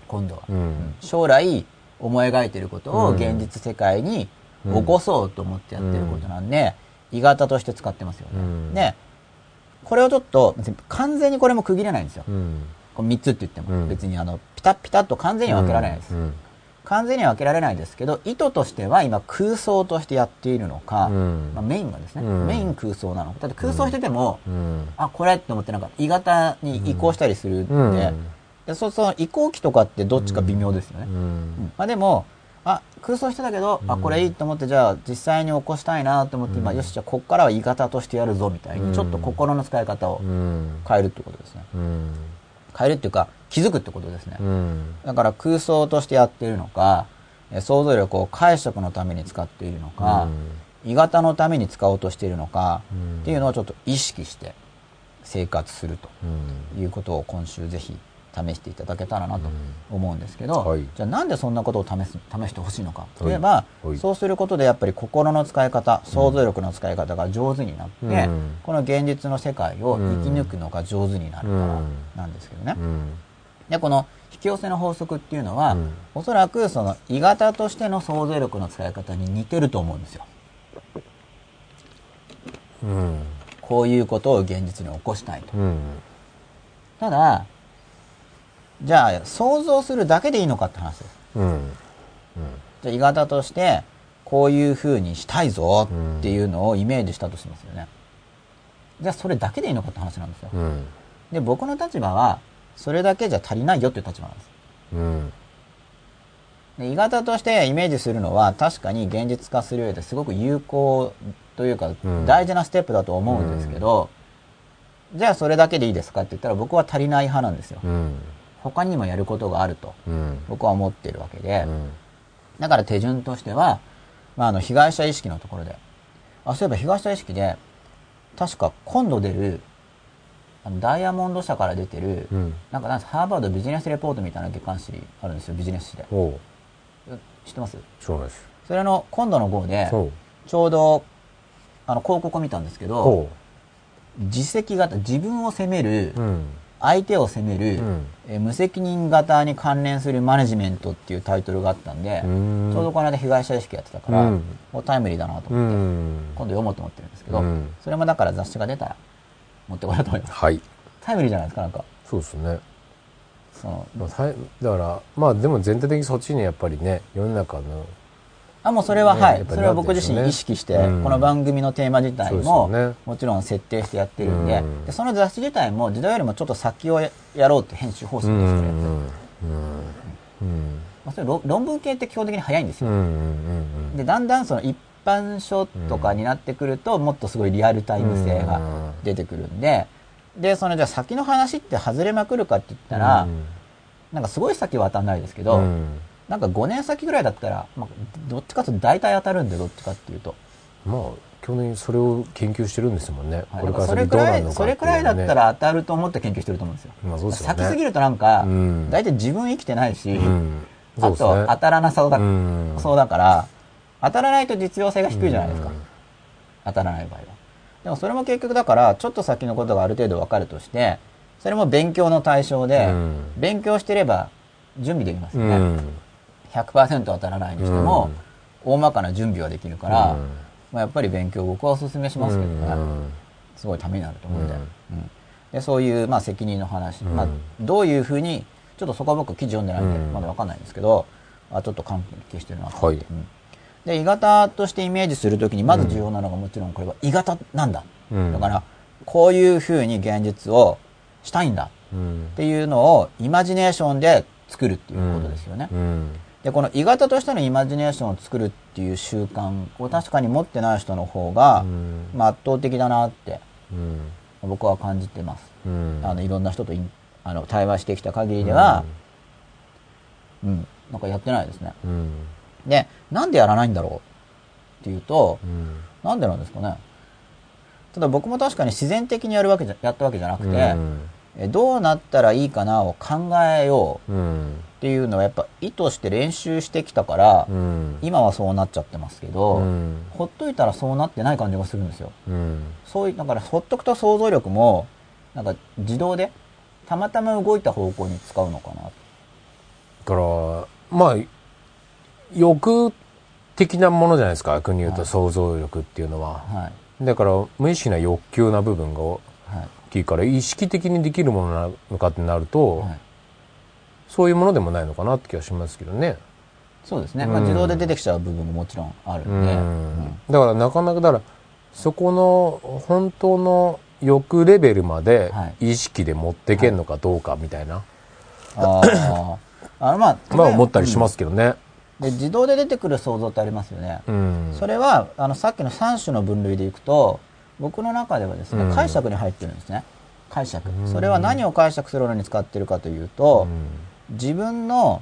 今度は、うん。うんうん。将来思い描いてることを現実世界に起こそうと思ってやってることなんで、鋳型として使ってますよね、うん。でこれをちょっと完全にこれも区切れないんですよ、うん。この3つって言っても、うん。別にあのピタッピタッと完全には分けられないです、うん。完全には分けられないですけど意図としては今空想としてやっているのか、うん。まあ、メインがですね、うん。メイン空想なのか。だって空想してても、うん。あこれって思ってなんか鋳型に移行したりするんで,、うん。でそうその移行期とかってどっちか微妙ですよね、うん。うん。まあ、でもあ空想してたけど、あこれいいと思ってじゃあ実際に起こしたいなと思って、今よしじゃあこっからは鋳型としてやるぞみたいに、うん。ちょっと心の使い方をうん。変えるってことですね。うん。変えるっていうか気づくってことですね、うん。だから空想としてやっているのか、え想像力を解釈のために使っているのか、鋳型のために使おうとしているのか、うん。っていうのをちょっと意識して生活するとうん。いうことを今週ぜひ試していただけたらなと思うんですけど、はい。じゃあなんでそんなことを試す試してほしいのか。とい。えはば、いはい。そうすることでやっぱり心の使い方想像力の使い方が上手になって、うん。この現実の世界を生き抜くのが上手になるからなんですけどね。うん。でこの引き寄せの法則っていうのは、うん。おそらくその鋳型としての想像力の使い方に似てると思うんですよ。うん。こういうことを現実に起こしたいと。うん。ただ、じゃあ想像するだけでいいのかって話です。うんじゃあ鋳型としてこういう風にしたいぞっていうのをイメージしたとしますよね。じゃあそれだけでいいのかって話なんですよ。うんで、僕の立場はそれだけじゃ足りないよっていう立場なんです。うんで鋳型としてイメージするのは確かに現実化する上ですごく有効というかうん大事なステップだと思うんですけど、じゃあそれだけでいいですかって言ったら僕は足りない派なんですよ。うん他にもやることがあるとうん。僕は思っているわけで、うん。だから手順としては、まあ、あの被害者意識のところで。あそういえば被害者意識で確か今度出るあのダイヤモンド社から出てる、うん。なんかなんハーバードビジネスレポートみたいな月刊誌あるんですよビジネス誌で。知ってます？そうです。それの今度の号でちょうどあの広告を見たんですけどほ自責型自分を責める、ううん。相手を責める、うんえ無責任型に関連するマネジメントっていうタイトルがあったんで、うん。ちょうどこの間被害者意識やってたから、うん。もうタイムリーだなとう思って、ん。今度読もうと思ってるんですけど、うん。それもだから雑誌が出たら持ってこようと思います。はい。タイムリーじゃないですか、なんか。そうですね。そのだからまあでも全体的にそっちにやっぱりね世の中のあ、もうそれは、はい。ねやっ。ぱりそれは僕自身意識して、うん。この番組のテーマ自体も、ね。もちろん設定してやってるんで,、うん。で、その雑誌自体も時代よりもちょっと先をややろうって編集方針うんですから、うん。うん。まあ、それ論論文系って基本的に早いんですよ。うんうんうんで、だんだんその一般書とかになってくると、もっとすごいリアルタイム性が出てくるんで、で、そのじゃあ先の話って外れまくるかって言ったら、なんかすごい先は当たんないですけど、うんなんか5年先ぐらいだったら、まあ、どっちかというと大体当たるんで、どっちかっていうと。まあ去年それを研究してるんですもんね、はい。これからそれくらい、先どうなるのかそれくらいだったらら当たると思って研究してると思うんですよ。まあすよね。先すぎるとなんか、うん。大体自分生きてないし、うん。そあと当たらなさだ、うん。そうだから、当たらないと実用性が低いじゃないですか。うん。当たらない場合は。でもそれも結局だから、ちょっと先のことがある程度わかるとして、それも勉強の対象で、うん。勉強してれば準備できますよね。うん。100%当たらないにしても、大まかな準備はできるから、うん。まあ、やっぱり勉強僕はお勧めしますけどね。うん。すごいためになると思うんで。うん。うん。でそういう、まあ、責任の話、うん。まあ、どういうふうに、ちょっとそこは僕記事読んでないんで、うん。まだわかんないんですけど、あちょっと関係してるなと。思って。はい。うん。で、鋳型としてイメージするときに、まず重要なのがもちろんこれは鋳型なんだ。うん。だから、こういうふうに現実をしたいんだ。うん。っていうのをイマジネーションで作るっていうことですよね。うんで、この鋳型としてのイマジネーションを作るっていう習慣を確かに持ってない人の方が、うん。まあ、圧倒的だなってうん。僕は感じてます。うん。あのいろんな人とあの対話してきた限りでは、うん、なんかやってないですね。うん。で、なんでやらないんだろうっていうと、うん。なんでなんですかね。ただ僕も確かに自然的にやるわけじゃ、やったわけじゃなくて、えどうなったらいいかなを考えよううんっていうのはやっぱ意図して練習してきたから、うん今はそうなっちゃってますけど、うんほっといたらそうなってない感じがするんですよ。うんそういう、だからほっとくと想像力も、なんか自動で、たまたま動いた方向に使うのかな。だからまあ欲的なものじゃないですか逆に言うとはい想像力っていうのは、はい。だから無意識な欲求な部分が大はい。きいから意識的にできるものなのかってなると、はい。そういうものでもないのかなって気がしますけどね。そうですね。まあうん自動で出てきちゃう部分ももちろんあるうんで、んだからなかなかだからそこの本当の欲レベルまではい意識で持ってけんのかどうかみたいな、ああ。あのまあ、まあ思ったりしますけどね。うんで、自動で出てくる想像ってありますよね。うん。それは、あの、さっきの3種の分類でいくと、僕の中ではですね、うん解釈に入ってるんですね。解釈う。んそれは何を解釈するのに使ってるかというと、自分の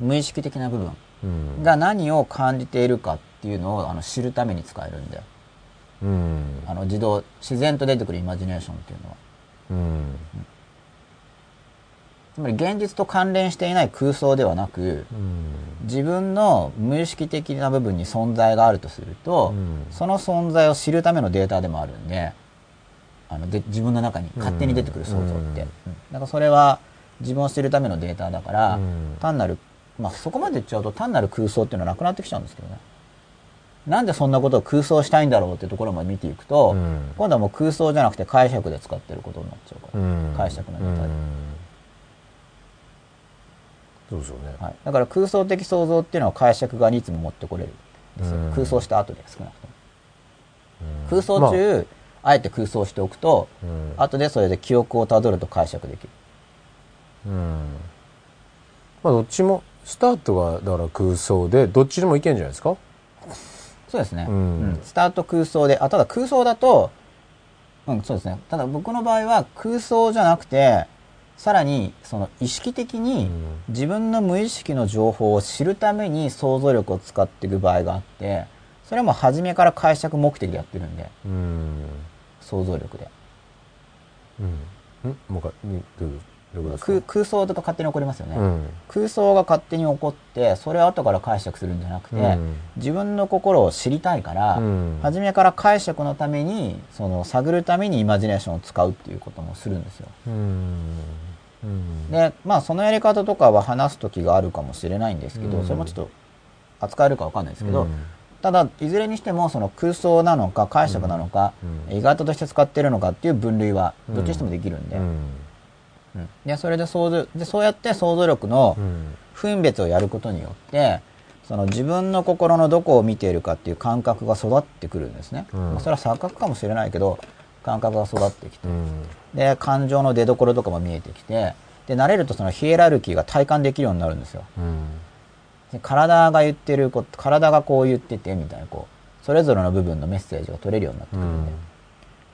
無意識的な部分うん。が何を感じているかっていうのをあの知るために使えるんで、うん。あの自動、自然と出てくるイマジネーションっていうのは。うん。つまり現実と関連していない空想ではなく、うん。自分の無意識的な部分に存在があるとすると、うん。その存在を知るためのデータでもあるんで、あので自分の中に勝手に出てくる想像って。だからそれは自分を知るためのデータだから、うん。単なる、まあそこまで言っちゃうと単なる空想っていうのはなくなってきちゃうんですけどね。なんでそんなことを空想したいんだろうっていうところまで見ていくと、うん。今度はもう空想じゃなくて解釈で使ってることになっちゃうから。うん。解釈のネタで。うん。そうですよね。はい、だから空想的想像っていうのは解釈側にいつも持ってこれるんですよ、うん。空想した後で少なくとも、うん。空想中、あ、えて空想しておくと、うん。後でそれで記憶をたどると解釈できるうん。まあどっちもスタートがだから空想でどっちでもいけんじゃないですか？そうですね、うん。うん。スタート空想であただ空想だとうんそうですね。ただ僕の場合は空想じゃなくてさらにその意識的にうん。自分の無意識の情報を知るために想像力を使っていく場合があってそれはもう初めから解釈目的でやってるんでうん。想像力で。うん。ん。もう一回にどういう空想とか勝手に起こりますよね、うん。空想が勝手に起こってそれを後から解釈するんじゃなくて、うん。自分の心を知りたいから、うん。初めから解釈のためにその探るためにイマジネーションを使うっていうこともするんですよ。でまあそのやり方とかは話す時があるかもしれないんですけど、うん。それもちょっと扱えるかわかんないですけど、うん。ただいずれにしてもその空想なのか解釈なのか、うん。意外として使ってるのかっていう分類はどっちにしてもできるんで,、でそれで想像でそうやって想像力のうん。分別をやることによってその自分の心のどこを見ているかっていう感覚が育ってくるんですね、うん。まあそれは錯覚かもしれないけど感覚が育ってきて、うん。で感情の出所とかも見えてきてで慣れるとそのヒエラルキーが体感できるようになるんですよ。うん。で体が言ってること体がこう言っててみたいなこうそれぞれの部分のメッセージが取れるようになってくるんで、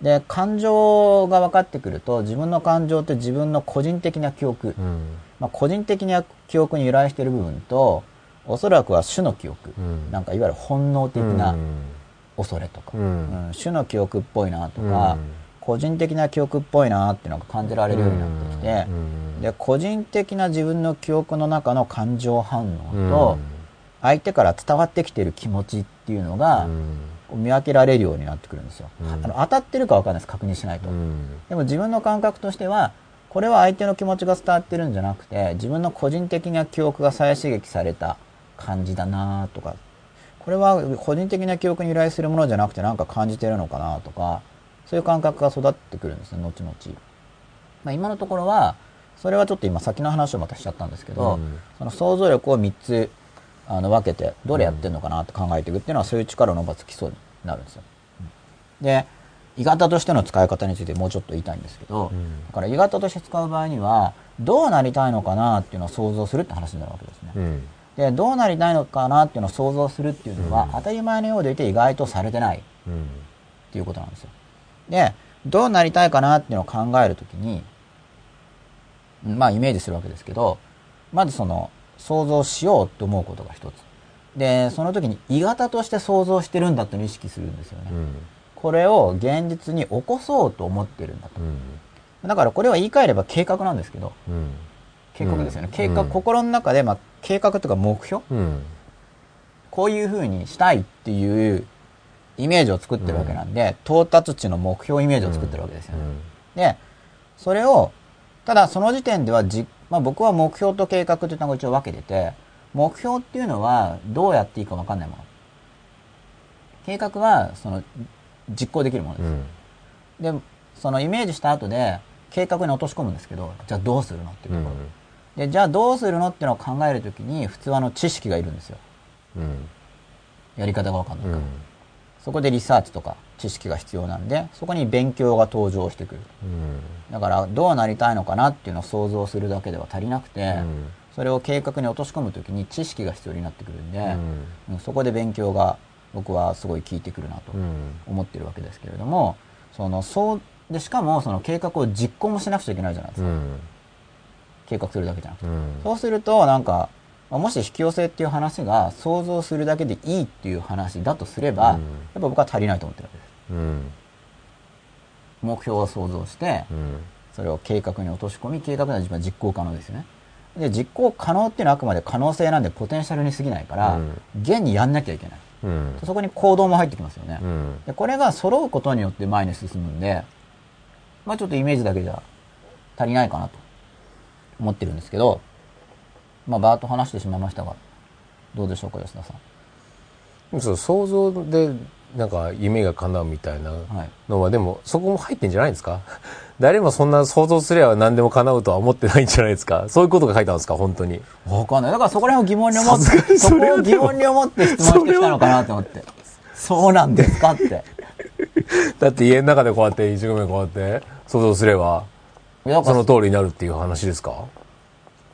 で感情が分かってくると自分の感情って自分の個人的な記憶、うん。まあ、個人的な記憶に由来している部分とおそらくは種の記憶、うん。なんかいわゆる本能的なうん。恐れとか、うん。うん。種の記憶っぽいなとか、うん。個人的な記憶っぽいなっていうのが感じられるようになってきて、うん。で個人的な自分の記憶の中の感情反応と、相手から伝わってきている気持ちっていうのが見分けられるようになってくるんですよ、うん。あの当たってるか分かんないです確認しないと、うん。でも自分の感覚としてはこれは相手の気持ちが伝わってるんじゃなくて自分の個人的な記憶が再刺激された感じだなとかこれは個人的な記憶に由来するものじゃなくて何か感じてるのかなとかそういう感覚が育ってくるんですね後々、まあ、今のところはそれはちょっと今先の話をまたしちゃったんですけど、うん。その想像力を3つあの分けてどれやってるのかなって考えていくっていうのはそういう力を伸ばす基礎になるんですよ。で鋳型としての使い方についてもうちょっと言いたいんですけど、うんだから鋳型として使う場合にはどうなりたいのかなっていうのを想像するって話になるわけですね。うんでどうなりたいのかなっていうのを想像するっていうのは、うん当たり前のようでいて意外とされてないっうんていうことなんですよ。でどうなりたいかなっていうのを考えるときにまあイメージするわけですけどまずその想像しようと思うことが一つ。でその時に鋳型として想像してるんだっていうのを意識するんですよね、うん。これを現実に起こそうと思ってるんだと。うん。だからこれは言い換えれば計画なんですけどうん。計画ですよね、うん。計画、うん。心の中で、まあ、計画とか目標？うん。こういうふうにしたいっていうイメージを作ってるわけなんで、到達値の目標イメージを作ってるわけですよね。で、それを、ただその時点ではじ、まあ、僕は目標と計画というのが一応分けてて、目標っていうのはどうやっていいか分かんないもの。計画はその実行できるものうです。んで、そのイメージした後で計画に落とし込むんですけど、じゃあどうするのっていうところ。で、じゃあどうするのっていうのを考えるときに普通はあの知識がいるんですよ。うんやり方が分かんないから。うんそこでリサーチとか知識が必要なんで、そこに勉強が登場してくる。うんだから、どうなりたいのかなっていうのを想像するだけでは足りなくて、うんそれを計画に落とし込むときに知識が必要になってくるんで、うんうんそこで勉強が僕はすごい効いてくるなとうん思ってるわけですけれども、その、そう、で、しかもその計画を実行もしなくちゃいけないじゃないですか。うん計画するだけじゃなくて。うんそうすると、なんか、まあもし引き寄せっていう話が想像するだけでいいっていう話だとすれば、うんやっぱ僕は足りないと思ってるわけです。うん目標を想像して、うんそれを計画に落とし込み、計画では自分は実行可能ですよね。で、実行可能っていうのはあくまで可能性なんでポテンシャルに過ぎないから、うん現にやんなきゃいけない。うんそこに行動も入ってきますよね。うんでこれが揃うことによって前に進むんで、まあちょっとイメージだけじゃ足りないかなと思ってるんですけど、まあバーッと話してしまいましたが、どうでしょうか、吉田さん。そう想像でなんか夢が叶うみたいなはい。のはでもそこも入ってんじゃないですか？誰もそんな想像すれば何でも叶うとは思ってないんじゃないですか？そういうことが書いてあるんですか？本当にわかんない。だからそこら辺を疑問に思って、そこを疑問に思って質問してきたのかなと思って。そう？なんですかって。だって家の中でこうやって一生懸命こうやって想像すればその通りになるっていう話ですか？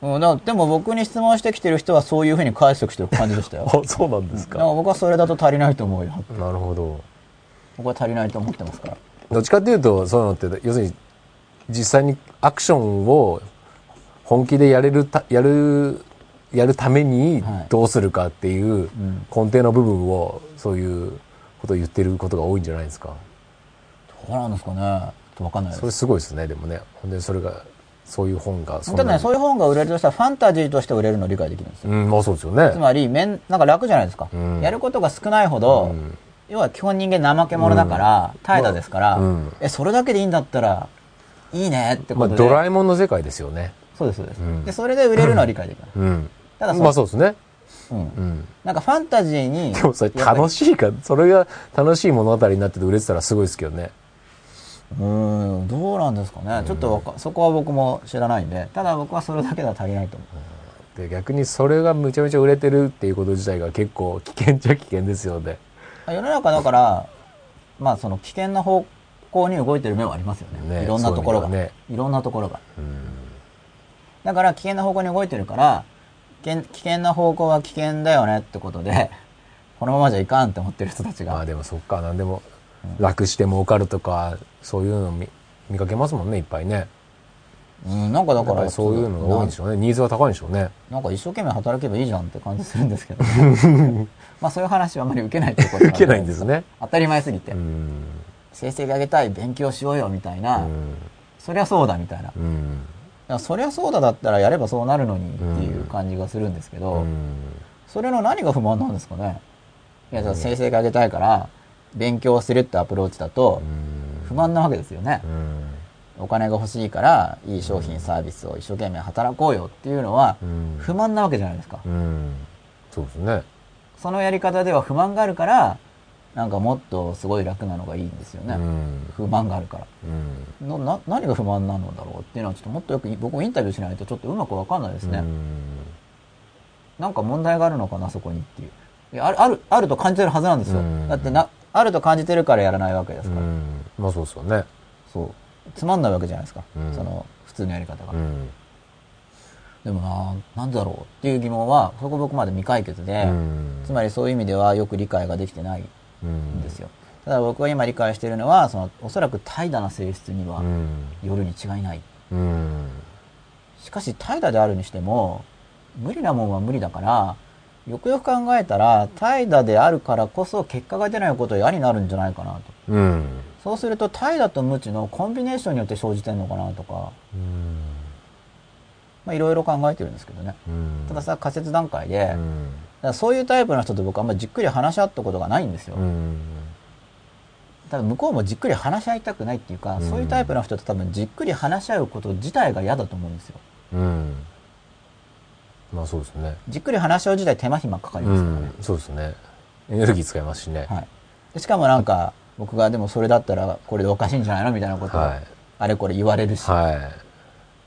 うん、でも僕に質問してきてる人はそういうふうに解釈してる感じでしたよ。あそうなんですか僕はそれだと足りないと思うよ。なるほど僕は足りないと思ってますから。どっちかっていうとそういうのって要するに実際にアクションを本気でやれるたやるやるためにはいどうするかっていうん根底の部分をそういうことを言ってることが多いんじゃないですかどうなんですかね。ちょっとわかんないですそれすごいですねでもねほんでそれがそういう本がただね、そういう本が売れるとしたらファンタジーとして売れるのを理解できるんですよ。うんまあそうですよねつまり、めん、なんか楽じゃないですか。うんやることが少ないほど、うん要は基本人間怠け者だから、怠惰ですから、うんえ、それだけでいいんだったら、いいねってことで。まあドラえもんの世界ですよねそうです、そうです、うんで、それで売れるのは理解できない。うんただそまあそうですねうん。うんなんかファンタジーに。でもそれ楽しいかそれが楽しい物語になってて売れてたらすごいですけどねうーん、どうなんですかね。ちょっとそこは僕も知らないんで、ただ僕はそれだけでは足りないと思う。で逆にそれがむちゃめちゃ売れてるっていうこと自体が結構危険っちゃ危険ですよね世の中だから、まあその危険な方向に動いてる面はありますよね。ねいろんなところが。そういろんなところが。うんだから危険な方向に動いてるから、危険危険な方向は危険だよねってことで、このままじゃいかんって思ってる人たちが。まあでもそっか何でも楽して儲かるとかそういうの見見かけますもんねいっぱいね。うん、なんかだから、そういうのが多いんでしょうね。ニーズが高いんでしょうね。なんか一生懸命働けばいいじゃんって感じするんですけど、まあそういう話はあまり受けないってこと受けないんですね。当たり前すぎて。うん。成績上げたい、勉強しようよみたいな、うん。そりゃそうだみたいな。うん。そりゃそうだだったらやればそうなるのにっていう感じがするんですけど、うんそれの何が不満なんですかねいや、成績上げたいから、勉強するってアプローチだと、不満なわけですよね。う。ん。お金が欲しいからいい商品サービスを一生懸命働こうよっていうのはうん。不満なわけじゃないですか、うん。そうですね。そのやり方では不満があるからなんかもっとすごい楽なのがいいんですよね、うん。不満があるから。うん。なな何が不満なのだろうっていうのはちょっともっとよく僕もインタビューしないとちょっとうまくわかんないですね、うん。なんか問題があるのかなそこにっていう。いやあるあるあると感じてるはずなんですよ、うん。だってなあると感じてるからやらないわけですから、うん。まあそうですよね。そう。つまんないわけじゃないですか、うん。その普通のやり方が、うん。でもななんだろうっていう疑問はそこ僕まで未解決で、うん。つまりそういう意味ではよく理解ができてないうんんですよ、ただ僕は今理解しているのはそのおそらく怠惰な性質にはうん。よるに違いない。うん。しかし怠惰であるにしても無理なもんは無理だからよくよく考えたら怠惰であるからこそ結果が出ないことは嫌になるんじゃないかなと。うん。そうすると怠惰と無知のコンビネーションによって生じてるのかなとか。うん。まあいろいろ考えてるんですけどね。うん。たださ仮説段階で、うん。らそういうタイプの人と僕はあんまりじっくり話し合ったことがないんですよ、うん。ただ向こうもじっくり話し合いたくないっていうか、うん。そういうタイプの人と多分じっくり話し合うこと自体が嫌だと思うんですよ。うんまあそうですね。じっくり話し合う自体手間暇かかりうますからね、んそうですね。エネルギー使いますしね。はい、でしかもなんか僕がでもそれだったらこれでおかしいんじゃないのみたいなことをはい。あれこれ言われるし、はい。っ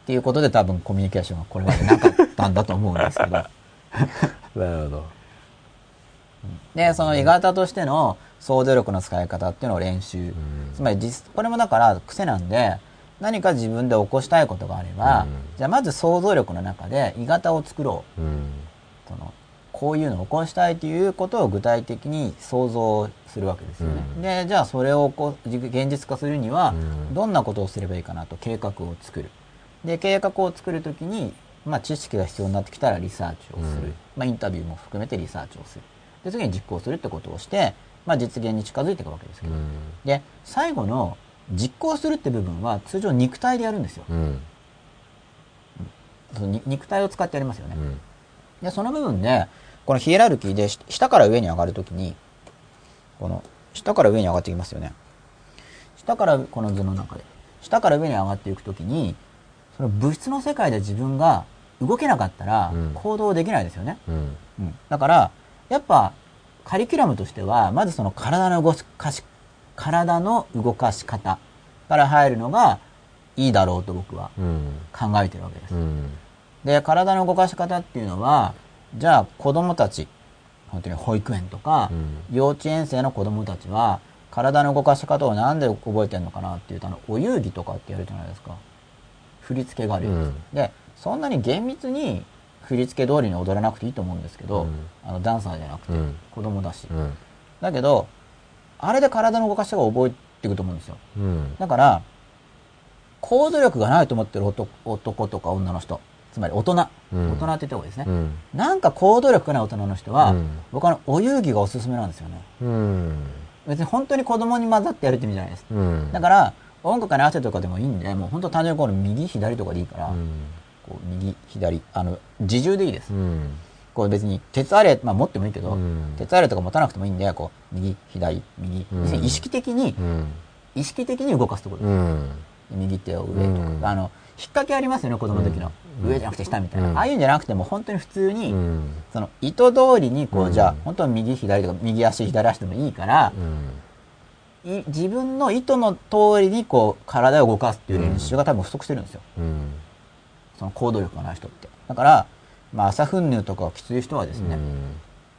ていうことで多分コミュニケーションがこれまでなかったんだと思うんですけど。なるほど。でその鋳型としての想像力の使い方っていうのを練習、ん。つまり実これもだから癖なんで何か自分で起こしたいことがあれば、うん。じゃあまず想像力の中で鋳型を作ろう。うん。そのこういうのを起こしたいということを具体的に想像するわけですよね。うん。でじゃあそれをこう現実化するにはうん。どんなことをすればいいかなと計画を作る。で計画を作るときに、まあ、知識が必要になってきたらリサーチをする、うん。まあ、インタビューも含めてリサーチをする。で次に実行するってことをして、まあ、実現に近づいていくわけですけど、うん。で最後の実行するって部分は通常肉体でやるんですよ。うんそのに肉体を使ってやりますよね。うんで、その部分で、このヒエラルキーでし下から上に上がるときに、この下から上に上がっていきますよね。下からこの図の中で、下から上に上がっていくときに、その物質の世界で自分が動けなかったらうん行動できないですよね。うんうんだから、やっぱカリキュラムとしては、まずその体の動かし、体の動かし方から入るのがいいだろうと僕はうん考えてるわけですう。んで、体の動かし方っていうのは、じゃあ子供たち、本当に保育園とか、うん幼稚園生の子供たちは、体の動かし方をなんで覚えてるのかなっていうと、あの、お遊戯とかってやるじゃないですか。振り付けがあるやつ。うんで、そんなに厳密に振り付け通りに踊らなくていいと思うんですけど、うんあの、ダンサーじゃなくてうん、子供だし。うんだけど、あれで体の動かし方を覚えていくと思うんですよ。うんだから、行動力がないと思ってる男男とか女の人、つまり大人、うん大人って言った方がいいですね。うんなんか行動力がない大人の人は、うん僕はお遊戯がおすすめなんですよね。うん別に本当に子供に混ざってやるって意味じゃないです。うんだから、音楽に合わせてとかでもいいんで、もう本当単純にこの右、左とかでいいから、うんこう右、左、あの、自重でいいです。うんこう別に、鉄あれ、まあ持ってもいいけど、うん。鉄あれとか持たなくてもいいんで、こう、右、左、右、うん。意識的に、うん。意識的に動かすところ。です。うん。右手を上とか、うん。あの、引っ掛けありますよね、子供の時の。うん。上じゃなくて下みたいな。うん。ああいうんじゃなくても、本当に普通に、うん。その意図通りにこう、うん。じゃあ本当は右左とか右足左足でもいいからう、ん。い自分の意図の通りにこう体を動かすっていう練習が多分不足してるんですよ、うん。その行動力がない人って。だから、まあ、朝粉乳とかきつい人はですね、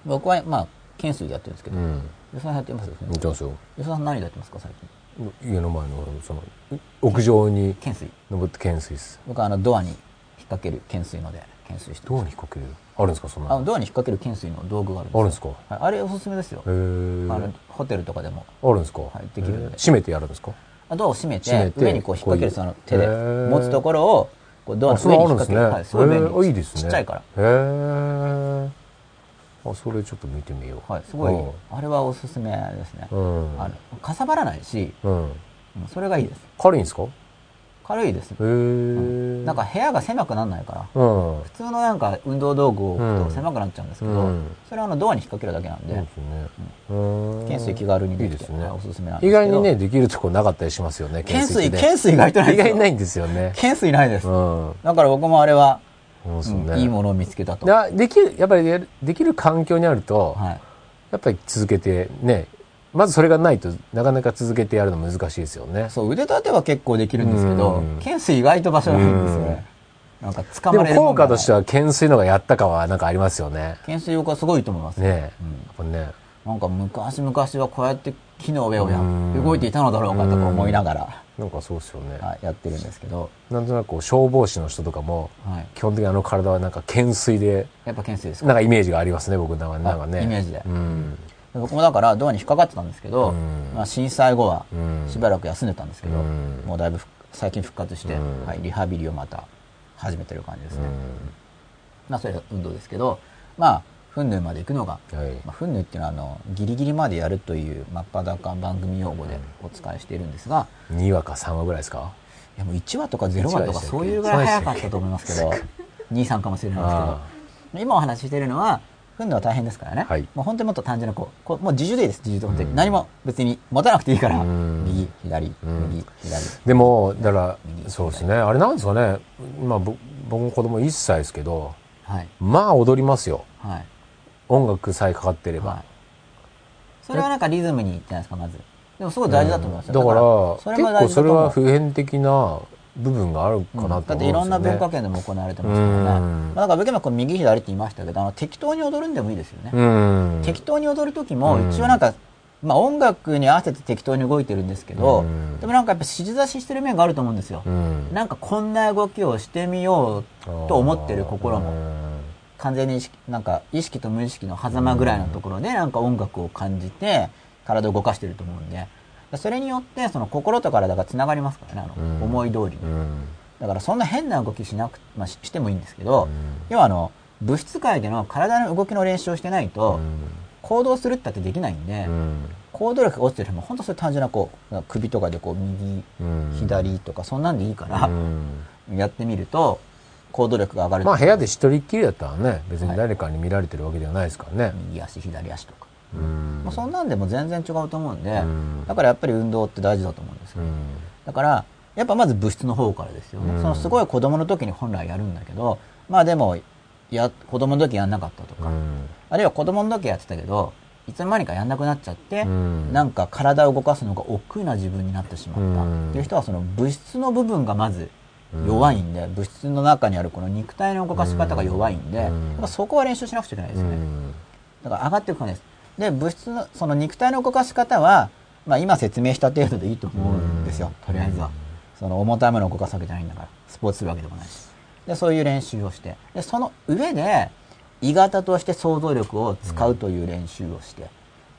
僕はまあ懸垂でやってるんですけど、うん。吉田さんやってますよね。見てますよ。吉田さん何でやってますか最近？家の前のその屋上に懸垂。登って懸垂です。僕はあのドアに引っ掛ける懸垂ので懸垂してどうますに引っ掛ける？あるんですかそんなの？あのドアに引っ掛ける懸垂の道具があるんですよ。あるんですか？はい、あれおすすめですよ、あのホテルとかでも。あるんですか？はいできるんで。閉めてやるんですか？あドアを閉めて上にこう引っ掛けるその手で持つところをこうドアの上に引っ掛ける、はい、すごい便利いいですね。ちっちゃいから。へえあそれちょっと見てみよう。はいすごい。うん。あれはおすすめですね、うん。あのかさばらないし、うん。うんそれがいいです。軽いんですか？軽いです。なんか部屋が狭くならないから。うん。普通のなんか運動道具を置くうんと狭くなっちゃうんですけど、うんそれはあのドアに引っ掛けるだけなんで、懸垂気軽にできていいですねはいおすすめなんです意外にね、できるとこなかったりしますよね。懸垂、懸垂意外とないですよ意外にないんですよね。懸垂ないです。うん。だから僕もあれは、ね。うんいいものを見つけたと。だできる、やっぱりできる環境にあると、はい。やっぱり続けてね、まずそれがないとなかなか続けてやるの難しいですよね。そう、腕立ては結構できるんですけどうん、懸垂意外と場所ないんですよね。なんか掴でもまれるもんがない効果としては懸垂のがやったかはなんかありますよね。懸垂僕はすごいと思います。ねえ。うんやっぱね。なんか昔々はこうやって木の上をやうん動いていたのだろうかとか思いながら、なんかそうですよね。はいやってるんですけど、なんとなく消防士の人とかも、はい。基本的にあの体はなんか懸垂で、やっぱ懸垂ですか？なんかイメージがありますね、僕なんかなんかね。イメージでうん。僕もだからドアに引っかかってたんですけど、うん。まあ、震災後はうん。しばらく休んでたんですけど、うん。もうだいぶふ最近復活して、うん。はい、リハビリをまた始めてる感じですね。うまあそれは運動ですけど、まあ、フンヌまで行くのが、ん。はい。まあ、フンヌっていうのはあのギリギリまでやるという真っ裸番組用語でお伝えしているんですが、2話か3話ぐらいですか？いやもう1話とか0話と1話でしたっけかそういうぐらい早かったと思いますけど、2、3かもしれないですけど。あ、今お話ししているのは、フンヌは大変ですからね。はいもう本当にもっと単純なこう、こうもう自重でいいです、自重で本当に。うん何も別に持たなくていいから、うん右、左、うん右、左。でも、だから右、そうですね。あれなんですかね。まあ、ぼ僕も子供1歳ですけど、はい。まあ踊りますよ。はい。音楽さえかかってれば。はい。それはなんかリズムにいいじゃないですか、まず。でもすごい大事だと思いますよ。だから、それも結構それは普遍的な部分があるかなと思うん。だっていろんな文化圏でも行われてますからね。うんまあ、だから僕今こう右左って言いましたけど、あの適当に踊るんでもいいですよね。うん。適当に踊る時もうん一応なんか、まあ音楽に合わせて適当に動いてるんですけど、うんでもなんかやっぱ指示出ししてる面があると思うんですよ。うん。なんかこんな動きをしてみようと思ってる心も、うん完全に意識、なんか意識と無意識の狭間ぐらいのところでなんか音楽を感じて体を動かしてると思うんで、それによってその心と体が繋がりますからね、あの、うん思い通りに。うん。だからそんな変な動きしなく、まあ、ししてもいいんですけど、うん要はあの、物質界での体の動きの練習をしてないと、うん行動するったってできないんで、うん行動力が落ちてる人も本当そういう単純なこう、首とかでこう右、うん左とかそんなんでいいから、うんやってみると、行動力が上がる。まあ部屋で一人っきりだったらね、別に誰かに見られてるわけではないですからね。右足、左足とか。うん。まあ、そんなんでも全然違うと思うんで、うん。だからやっぱり運動って大事だと思うんですよ。うん。だから、やっぱまず物質の方からですよね。うん。そのすごい子供の時に本来やるんだけど、まあでも、や、子供の時やんなかったとか、うん。あるいは子供の時やってたけど、いつの間にかやんなくなっちゃって、うん。なんか体を動かすのが億劫な自分になってしまった。うん。っていう人はその物質の部分がまず弱いんで、物質の中にあるこの肉体の動かし方が弱いんで、うん。やっぱそこは練習しなくちゃいけないですよね。だから上がっていく感じです。で、物質の、その肉体の動かし方は、まあ今説明した程度でいいと思うんですよ、うんとりあえずは。その重たいものを動かすわけじゃないんだから、スポーツするわけでもないし。で、そういう練習をして、で、その上で、鋳型として想像力を使うという練習をして、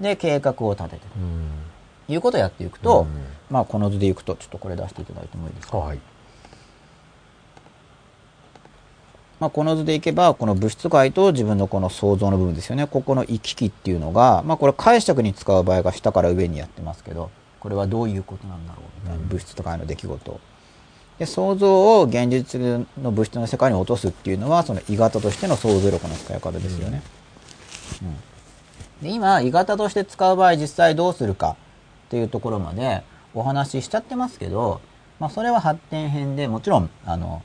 で、計画を立ててとうんいうことをやっていくと、うんまあこの図でいくと、ちょっとこれ出していただいてもいいですか？はい。まあ、この図でいけば、この物質界と自分のこの想像の部分ですよね。ここの行き来っていうのが、まあ、これ解釈に使う場合が下から上にやってますけど、これはどういうことなんだろうみたいな、物質と界の出来事を。で、想像を現実の物質の世界に落とすっていうのは、その鋳型としての想像力の使い方ですよね。うんで今、鋳型として使う場合、実際どうするかっていうところまでお話ししちゃってますけど、まあ、それは発展編でもちろん、あの、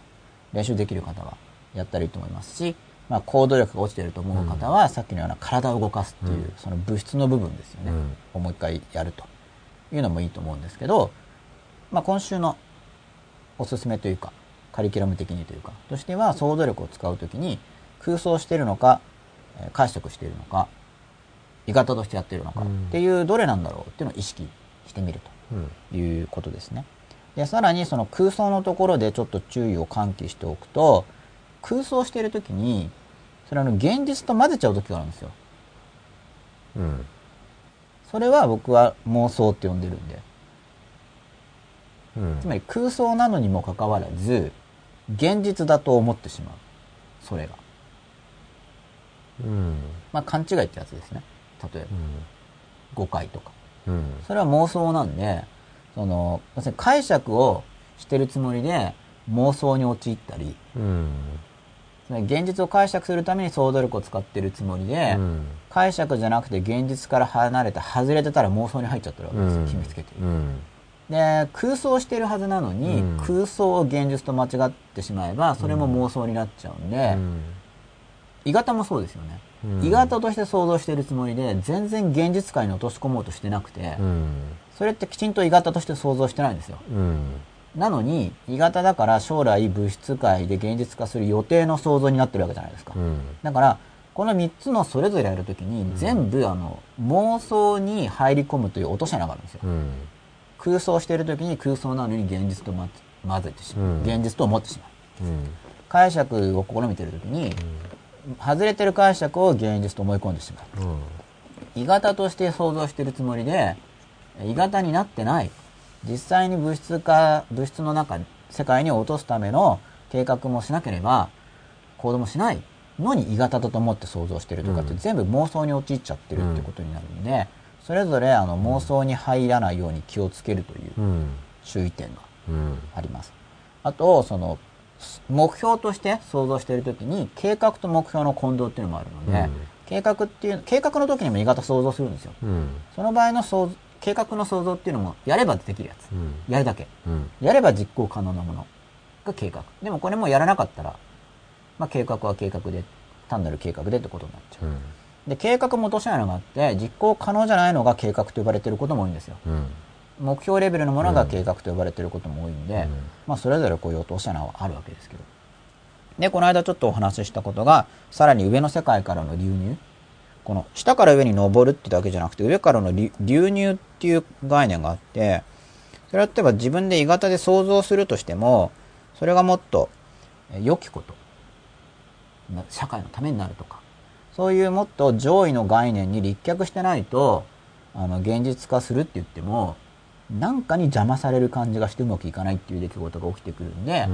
練習できる方はやったらいいと思いますし、まあ、行動力が落ちてると思う方は、さっきのような体を動かすっていう、その物質の部分ですよね、うん。をもう一回やるというのもいいと思うんですけど、まあ、今週のおすすめというか、カリキュラム的にというか、としては想像力を使うときに空想しているのか、えー解釈しているのか、鋳型としてやっているのかうんっていうどれなんだろうっていうのを意識してみるうん。ということですね。で、さらにその空想のところでちょっと注意を喚起しておくと、空想しているときに、それあの現実と混ぜちゃうときがあるんですよ。うんそれは僕は妄想って呼んでるんで。うんつまり空想なのにもかかわらず、現実だと思ってしまう。それが。うんまあ勘違いってやつですね。例えば、誤解とか。うんそれは妄想なんで、その、解釈をしてるつもりで妄想に陥ったり、うん。現実を解釈するために想像力を使ってるつもりで、うん。解釈じゃなくて現実から離れて外れてたら妄想に入っちゃってるわけですよ、決めつけてる。うん。で、空想してるはずなのに、うん空想を現実と間違ってしまえば、それも妄想になっちゃうんで、鋳型もそうですよね。うん鋳型として想像してるつもりで、全然現実界に落とし込もうとしてなくて、うん。それってきちんと鋳型として想像してないんですよ。うん。なのに、鋳型だから将来物質界で現実化する予定の想像になってるわけじゃないですか。うん。だから、この3つのそれぞれやるときに、全部あの、妄想に入り込むという落とし穴があるんですよ。うん。空想してるときに空想なのに現実とま混ぜてしまう。うん現実と思ってしまう。うん。解釈を試みてるときに、外れてる解釈を現実と思い込んでしまう。うん。鋳型として想像してるつもりで、鋳型になってない。実際に物質化、物質の中、世界に落とすための計画もしなければ、行動もしないのに鋳型だと思って想像してるとかってうん全部妄想に陥っちゃってるってことになるんで、それぞれあの妄想に入らないように気をつけるといううん。注意点がうん。あります。あと、その、目標として想像しているときに、計画と目標の混同っていうのもあるので、うん計画っていう、計画の時にも鋳型想像するんですよ。うん。その場合の想像計画の想像っていうのも、やればできるやつ。うん。やるだけ。うん。やれば実行可能なものが計画。でもこれもやらなかったら、まあ計画は計画で、単なる計画でってことになっちゃう。うん。で、計画も落とし穴があって、実行可能じゃないのが計画と呼ばれてることも多いんですよ。うん。目標レベルのものが計画と呼ばれてることも多いんで、うんまあそれぞれこういう落とし穴はあるわけですけど。で、この間ちょっとお話ししたことが、さらに上の世界からの流入。この下から上に登るってだけじゃなくて、上からの流流入っていう概念があって、それは例えば自分で鋳型で想像するとしても、それがもっとえ良きこと、な社会のためになるとか、そういうもっと上位の概念に立脚してないと、あの、現実化するって言っても、なんかに邪魔される感じがしてうまくいかないっていう出来事が起きてくるんで、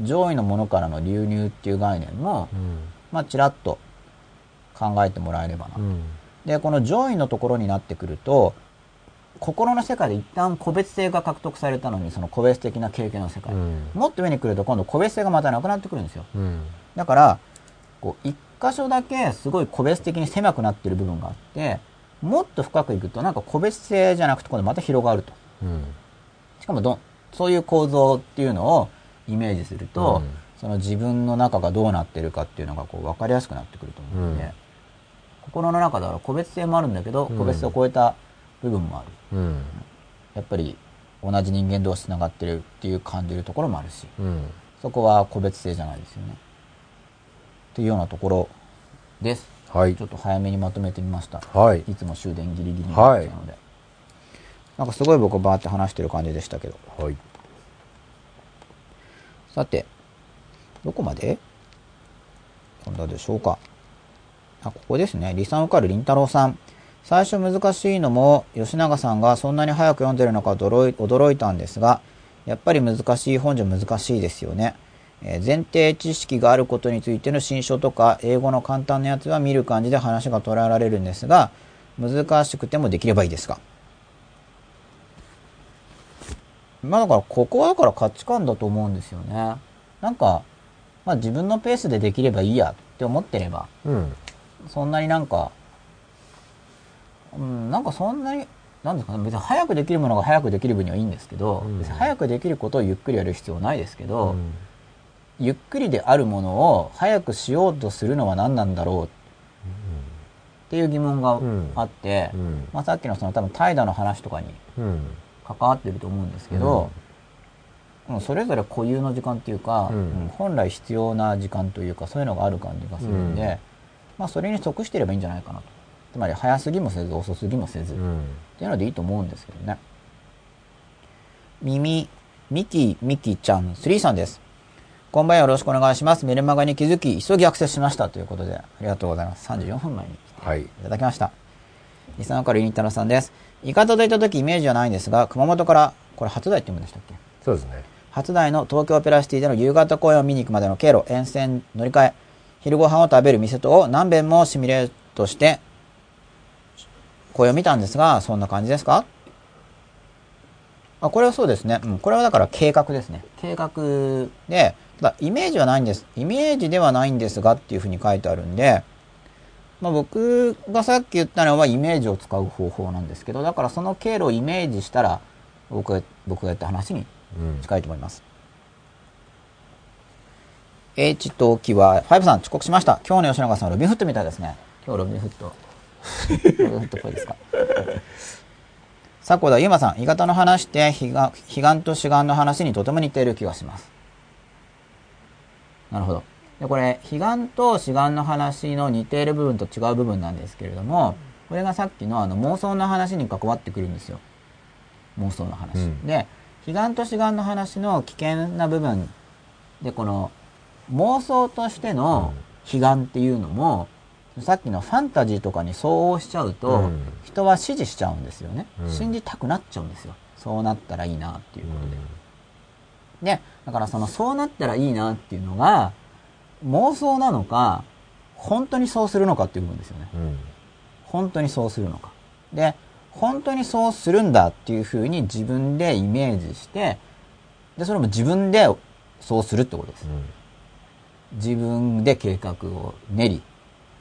上位のものからの流入っていう概念も、うん。まあ、ちらっと考えてもらえればな。うん。で、この上位のところになってくると、心の世界で一旦個別性が獲得されたのに、その個別的な経験の世界。うん。もっと上に来ると今度個別性がまたなくなってくるんですよ。うん。だから、こう、一箇所だけすごい個別的に狭くなってる部分があって、もっと深くいくとなんか個別性じゃなくて今度また広がると。うん。しかもどん、そういう構造っていうのをイメージすると、うんその自分の中がどうなってるかっていうのがこう分かりやすくなってくると思うので、うん心の中だから個別性もあるんだけど、うん個別性を超えた部分もある。うん。やっぱり同じ人間同士繋がってるっていう感じるところもあるし、うん。そこは個別性じゃないですよね。というようなところです。はいちょ。っと早めにまとめてみました。はい。いつも終電ギリギリになっちゃうので。なんかすごい僕バーって話してる感じでしたけど。はい。さて、どこまで？飛んだでしょうか。あ、ここですね。理算受かるりんたろうさん。最初難しいのも、吉永さんがそんなに早く読んでるのか驚い驚いたんですが、やっぱり難しい本じゃ難しいですよね。えー前提知識があることについての新書とか、英語の簡単なやつは見る感じで話が捉えられるんですが、難しくてもできればいいですかまあだから、ここはだから価値観だと思うんですよね。なんか、まあ自分のペースでできればいいやって思ってれば、うん。そんなになんか、うん、なんかそんなに、なんですかね、別に早くできるものが早くできる分にはいいんですけど、うん。別に早くできることをゆっくりやる必要ないですけど、うん。ゆっくりであるものを早くしようとするのは何なんだろうっていう疑問があって、うん。まあ、さっきのその多分怠惰の話とかにうん。関わってると思うんですけど、うん。それぞれ固有の時間っていうか、本来必要な時間というかそういうのがある感じがするんで、うんまあそれに即してればいいんじゃないかなとつまり早すぎもせず遅すぎもせず、っうん。ていうのでいいと思うんですけどね耳ミキミキちゃん3さんですこんばんはよろしくお願いしますメルマガに気づき急ぎアクセスしましたということでありがとうございます34分前にはい。いただきました。リサノカルイニタロさんです。イカとといった時イメージはないんですが、熊本から、これ初台って読むんでしたっけ？そうですね。初台の東京オペラシティでの夕方公演を見に行くまでの経路、沿線乗り換え、昼ご飯を食べる店とを何遍もシミュレートして、公演を見たんですが、そんな感じですか？あ、これはそうですね。うん。これはだから計画ですね。計画で、ただイメージはないんです。イメージではないんですがっていうふうに書いてあるんで、まあ僕がさっき言ったのはイメージを使う方法なんですけど、だからその経路をイメージしたら、僕が、僕が言った話にうん近いと思います。H とキは、ファイブさん遅刻しました。今日の吉永さんはロビンフットみたいですね。今日ロビンフット。ロビンフットっぽいですか？迫田ゆうまさん、鋳型の話って彼岸彼岸と志願の話にとても似ている気がします。なるほど。で、これ、彼岸と志願の話の似ている部分と違う部分なんですけれども、これがさっきのあの妄想の話に関わってくるんですよ。妄想の話。うんで、彼岸と志願の話の危険な部分で、この妄想としての彼岸っていうのも、さっきのファンタジーとかに相応しちゃうと、うん。人は支持しちゃうんですよね、うん。信じたくなっちゃうんですよ。そうなったらいいなっていうことで、でだからそのそうなったらいいなっていうのが妄想なのか本当にそうするのかっていう部分ですよね。うん。本当にそうするのか。で本当にそうするんだっていうふうに自分でイメージしてでそれも自分でそうするってことです自分で計画を練り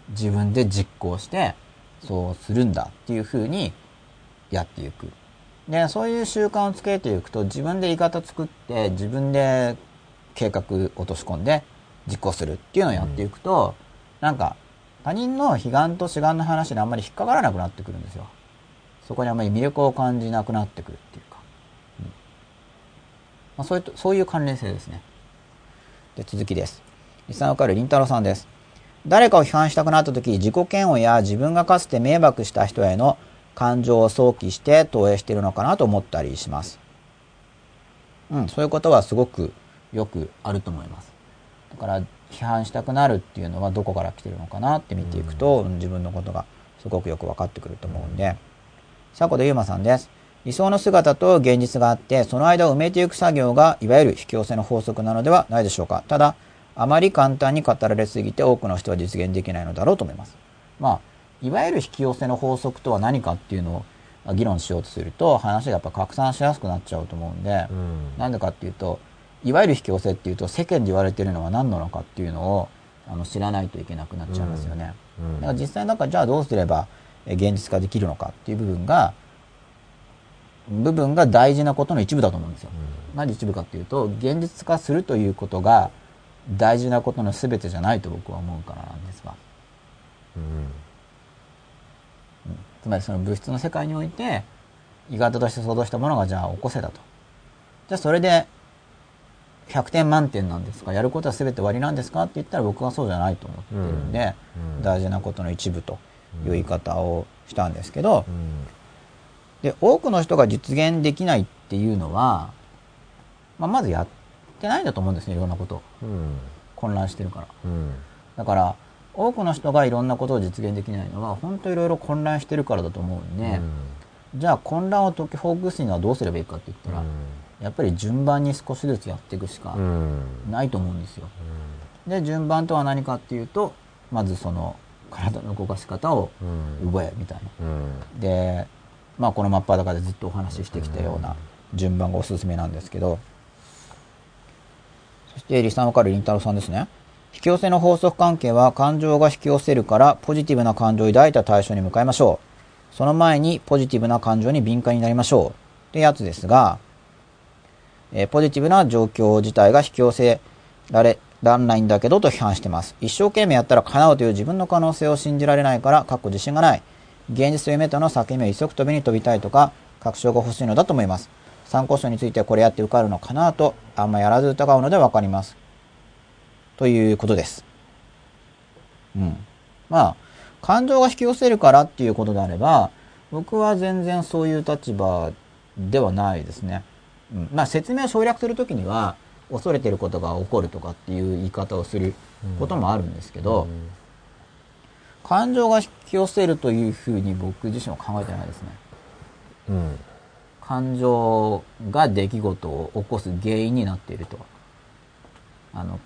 自分で実行してそうするんだっていうふうにやっていく。でそういう習慣をつけていくと自分で言い方作って自分で計画落とし込んで実行するっていうのをやっていくと、なんか他人の悲願と志願の話にあんまり引っかからなくなってくるんですよ。そこにあんまり魅力を感じなくなってくるっていうか、うん。まあ、そういうそういう関連性ですね。で続きです。リスナーわかるりんたろーさんです。誰かを批判したくなった時自己嫌悪や自分がかつて迷惑した人への感情を想起して投影しているのかなと思ったりします。うんそういうことはすごくよくあると思います。だから批判したくなるっていうのはどこから来てるのかなって見ていくと、うん。自分のことがすごくよく分かってくると思うんで。迫田ゆうまさんです。理想の姿と現実があってその間を埋めていく作業がいわゆる引き寄せの法則なのではないでしょうか。ただあまり簡単に語られすぎて多くの人は実現できないのだろうと思います。まあいわゆる引き寄せの法則とは何かっていうのを議論しようとすると話がやっぱ拡散しやすくなっちゃうと思うんで、うん。なんでかっていうといわゆる引き寄せっていうと世間で言われてるのは何なのかっていうのをあの知らないといけなくなっちゃいますよね、うん。だから実際なんかじゃあどうすればえ現実化できるのかっていう部分が部分が大事なことの一部だと思うんですよ、なんで一部かっていうと現実化するということが大事なことの全てじゃないと僕は思うからなんですがうん。つまりその物質の世界において鋳型として想像したものがじゃあ起こせたと。じゃあそれで100点満点なんですか？やることは全て終わりなんですか？って言ったら僕はそうじゃないと思ってるんで、うん。大事なことの一部という言い方をしたんですけど、うん。で多くの人が実現できないっていうのは、まあ、まずやってないんだと思うんですねいろんなこと。をうん。混乱してるから。うん。だから多くの人がいろんなことを実現できないのは本当いろいろ混乱してるからだと思うんで、じゃあ混乱を解きほぐすにはどうすればいいかって言ったら、やっぱり順番に少しずつやっていくしかうん。ないと思うんですよ。で順番とは何かっていうとまずその体の動かし方をうん。覚えみたいな。うん。でまあこのマッパー高でずっとお話ししてきたような順番がおすすめなんですけどそしてリスナーわかるりんたろさんですね引き寄せの法則関係は感情が引き寄せるからポジティブな感情を抱いた対象に向かいましょうその前にポジティブな感情に敏感になりましょうってやつですが、えーポジティブな状況自体が引き寄せられらんないんだけどと批判してます。一生懸命やったら叶うという自分の可能性を信じられないから、かっこ自信がない。現実と夢との境目を一足飛びに飛びたいとか、確証が欲しいのだと思います。参考書についてこれやって受かるのかなと、あんまやらず疑うのでわかります。ということです。うん。まあ、感情が引き寄せるからっていうことであれば、僕は全然そういう立場ではないですね。うん、まあ説明を省略するときには、恐れてることが起こるとかっていう言い方をすることもあるんですけど、感情が引き寄せるというふうに僕自身は考えてないですね。うん感情が出来事を起こす原因になっていると。あの、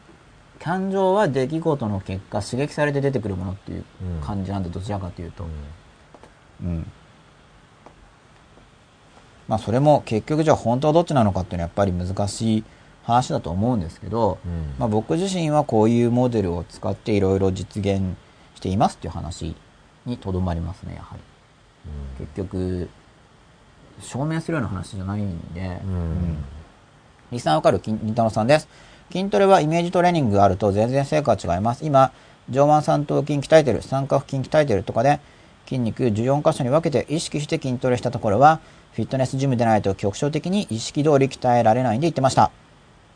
感情は出来事の結果刺激されて出てくるものっていう感じなんで、どちらかというと。うん。まあそれも結局じゃあ本当はどっちなのかっていうのはやっぱり難しい話だと思うんですけど、うんまあ僕自身はこういうモデルを使っていろいろ実現していますっていう話にとどまりますね、やはり。結局、証明するような話じゃないんで、うんリスナーわかる金太郎さんです。筋トレはイメージトレーニングがあると全然成果は違います。今、上腕三頭筋鍛えてる、三角筋鍛えてるとかで、筋肉14箇所に分けて意識して筋トレしたところは、フィットネスジムでないと局所的に意識通り鍛えられないんで言ってました。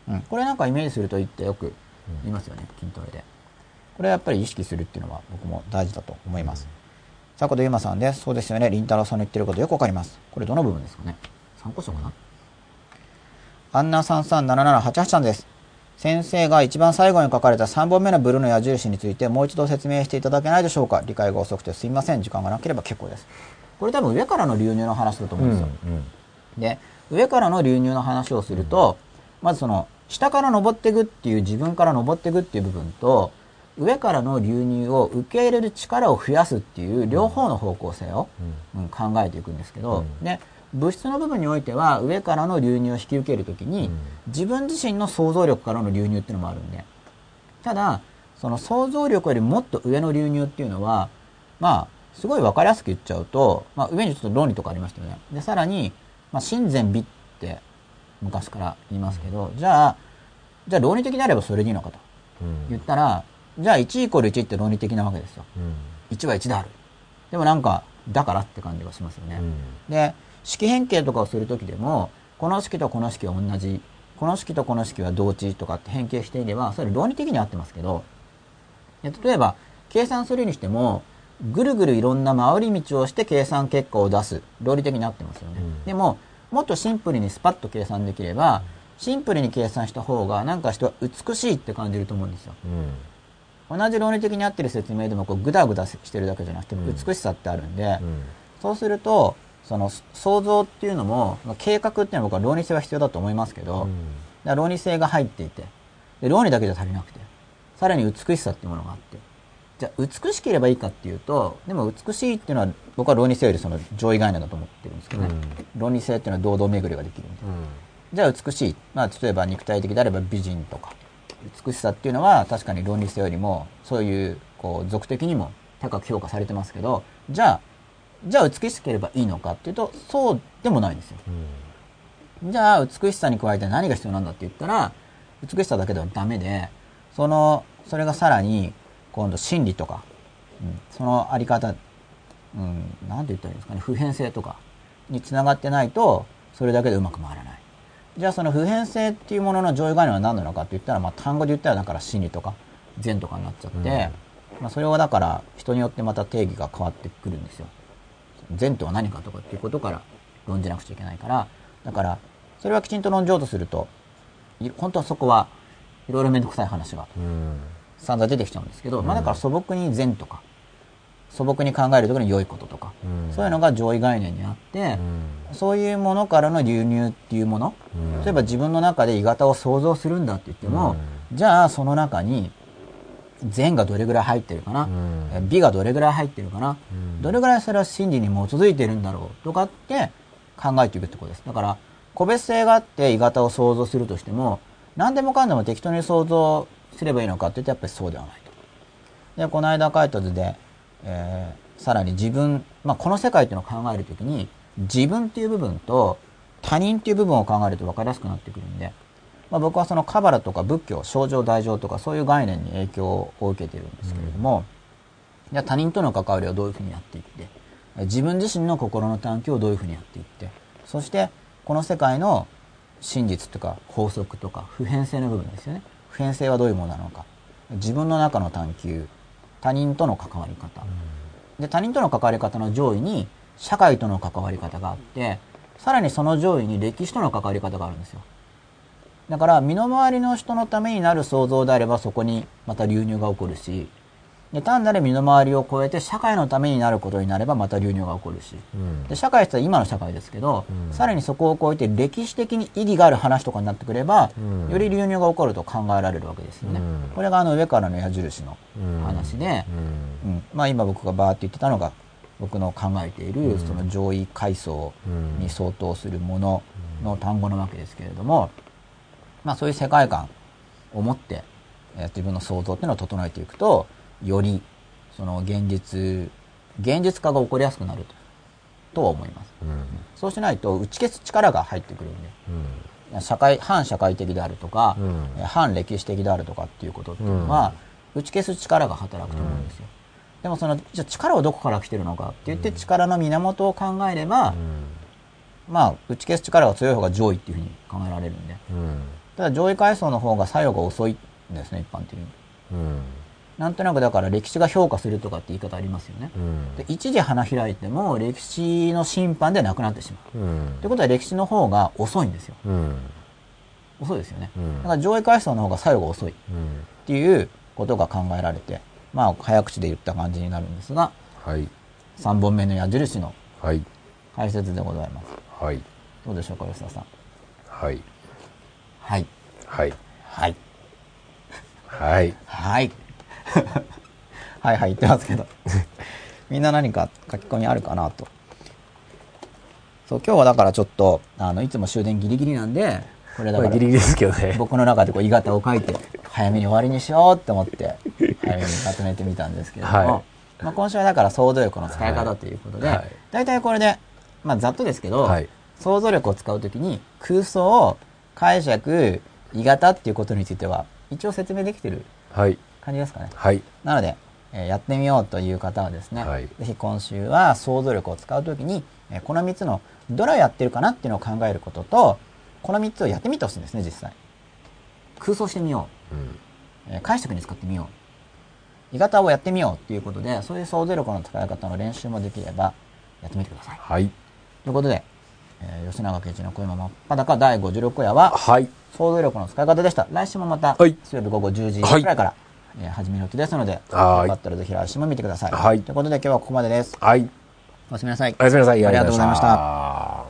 うん。これなんかイメージするといいってよく言いますよね、筋トレで。これはやっぱり意識するっていうのは僕も大事だと思います。迫田ゆまさんです。そうですよね。りんたろーさんの言ってることよくわかります。これどの部分ですかね ?3 箇所かなアンナ337788さんです。先生が一番最後に書かれた3本目のブルーの矢印についてもう一度説明していただけないでしょうか理解が遅くてすいません。時間がなければ結構です。これ多分上からの流入の話だと思うんですよ。で、上からの流入の話をすると、まずその、下から登っていくっていう自分から登っていくっていう部分と、上からの流入を受け入れる力を増やすっていう両方の方向性を、うん。考えていくんですけど、で、物質の部分においては上からの流入を引き受けるときに、自分自身の想像力からの流入っていうのもあるんで、ただ、その想像力よりもっと上の流入っていうのは、まあ、すごいわかりやすく言っちゃうと、まあ、上にちょっと論理とかありましたよね。で、さらに、まあ、親善美って昔から言いますけど、じゃあ、じゃあ論理的であればそれでいいのかと言ったら、じゃあ1イコール1って論理的なわけですよ。1は1である。でもなんか、だからって感じがしますよね。で、式変形とかをするときでも、この式とこの式は同じ、この式とこの式は同値とかって変形していれば、それ論理的に合ってますけど、で例えば、計算するにしても、ぐるぐるいろんな回り道をして計算結果を出す。論理的になってますよね。でも、もっとシンプルにスパッと計算できれば、シンプルに計算した方が、なんか人は美しいって感じると思うんですよ。同じ論理的に合ってる説明でもこうグダグダしてるだけじゃなくて美しさってあるんで、そうするとその想像っていうのも計画っていうのは僕は論理性は必要だと思いますけど、だから論理性が入っていてで論理だけじゃ足りなくてさらに美しさっていうものがあって。じゃあ美しければいいかっていうとでも美しいっていうのは僕は論理性よりその上位概念だと思ってるんですけどね、論理性っていうのは堂々巡りができるん。で、じゃあ美しい、まあ、例えば肉体的であれば美人とか美しさっていうのは確かに論理性よりもそういうこう俗的にも高く評価されてますけどじゃあじゃあ美しければいいのかっていうとそうでもないんですよ、じゃあ美しさに加えて何が必要なんだって言ったら美しさだけではダメでそのそれがさらに今度心理とか、うん、そのあり方うん、なんて言ったらいいんですかね普遍性とかにつながってないとそれだけでうまく回らないじゃあその普遍性っていうものの上位概念は何なのかって言ったら、まあ、単語で言ったらだから心理とか善とかになっちゃって、まあ、それはだから人によってまた定義が変わってくるんですよ。善とは何かとかっていうことから論じなくちゃいけないからだからそれはきちんと論じようとするとい本当はそこはいろいろ面倒くさい話が散々出てきちゃうんですけど、まあだから素朴に善とか素朴に考えるときに良いこととか、そういうのが上位概念にあって、そういうものからの流入っていうもの、例えば自分の中で鋳型を想像するんだって言っても、じゃあその中に善がどれぐらい入ってるかな、美がどれぐらい入ってるかな、どれぐらいそれは真理に基づいてるんだろうとかって考えていくってことです。だから、個別性があって鋳型を想像するとしても、何でもかんでも適当に想像すればいいのかって言ってやっぱりそうではないと。で、この間書いた図で、えー、さらに自分、まあ、この世界っていうのを考えるときに、自分っていう部分と他人っていう部分を考えると分かりやすくなってくるんで、まあ、僕はそのカバラとか仏教、症状大乗とかそういう概念に影響を受けているんですけれども、じゃあ他人との関わりをどういうふうにやっていって、自分自身の心の探求をどういうふうにやっていって、そしてこの世界の真実とか法則とか普遍性の部分ですよね。普遍性はどういうものなのか。自分の中の探求、他人との関わり方。で、他人との関わり方の上位に社会との関わり方があって、さらにその上位に歴史との関わり方があるんですよ。だから、身の回りの人のためになる想像であれば、そこにまた流入が起こるし、で単なる身の回りを超えて社会のためになることになればまた流入が起こるし、で社会って今の社会ですけど、さらにそこを超えて歴史的に意義がある話とかになってくれば、より流入が起こると考えられるわけですよね。これがあの上からの矢印の話で、うん。まあ今僕がバーって言ってたのが、僕の考えているその上位階層に相当するものの単語なわけですけれども、まあそういう世界観を持って、えー自分の想像っていうのを整えていくと、よりその現実、現実化が起こりやすくなるととは思います。うん。そうしないと打ち消す力が入ってくるんで。うん。社会反社会的であるとか、うん。えー反歴史的であるとかっていうことっていうのは、打ち消す力が働くと思うんですよ。でもそのじゃあ力はどこから来てるのかって言って力の源を考えれば、まあ打ち消す力が強い方が上位っていうふうに考えられるんで。うん。ただ上位階層の方が作用が遅いんですね一般的に。うんなんとなくだから歴史が評価するとかって言い方ありますよね。うん。で一時花開いても歴史の審判でなくなってしまう。うん。ということは歴史の方が遅いんですよ。うん。遅いですよね。うん。だから上位階層の方が作用が遅い。うん。っていうことが考えられて、まあ、早口で言った感じになるんですが、はい。3本目の矢印のはい。解説でございます。はい。どうでしょうか、吉田さん。はい。はい。はい。はい。はい。はい。はいはい言ってますけど。みんな何か書き込みあるかなと。そう、今日はだからちょっと、あの、いつも終電ギリギリなんで、これだからギリギリですけどね。僕の中でこう、鋳型を書いて、早めに終わりにしようって思って、早めにまとめてみたんですけれども、はい。まあ、今週はだから想像力の使い方ということで、はい。はい大体これで、まあ、ざっとですけど、はい。想像力を使うときに、空想、解釈、鋳型っていうことについては、一応説明できてるはい感じですかね。はいなので、えーやってみようという方はですね、はいぜひ今週は想像力を使うときに、えーこの3つのどれをやってるかなっていうのを考えることと、この3つをやってみてほしいんですね、実際。空想してみようんう。えー解釈に使ってみよう。鋳型をやってみようっていうことで、そういう想像力の使い方の練習もできれば、やってみてください。はいということで、えー吉永圭一の恋も真っ裸第56夜は、はい想像力の使い方でした。来週もまた、はい水曜日午後10時くらいから、えー始める予定ですので、よはいかったらぜひ来週も見てください。はいということで今日はここまでです。はいおやすみなさい。おやすみなさいありがとうございましたた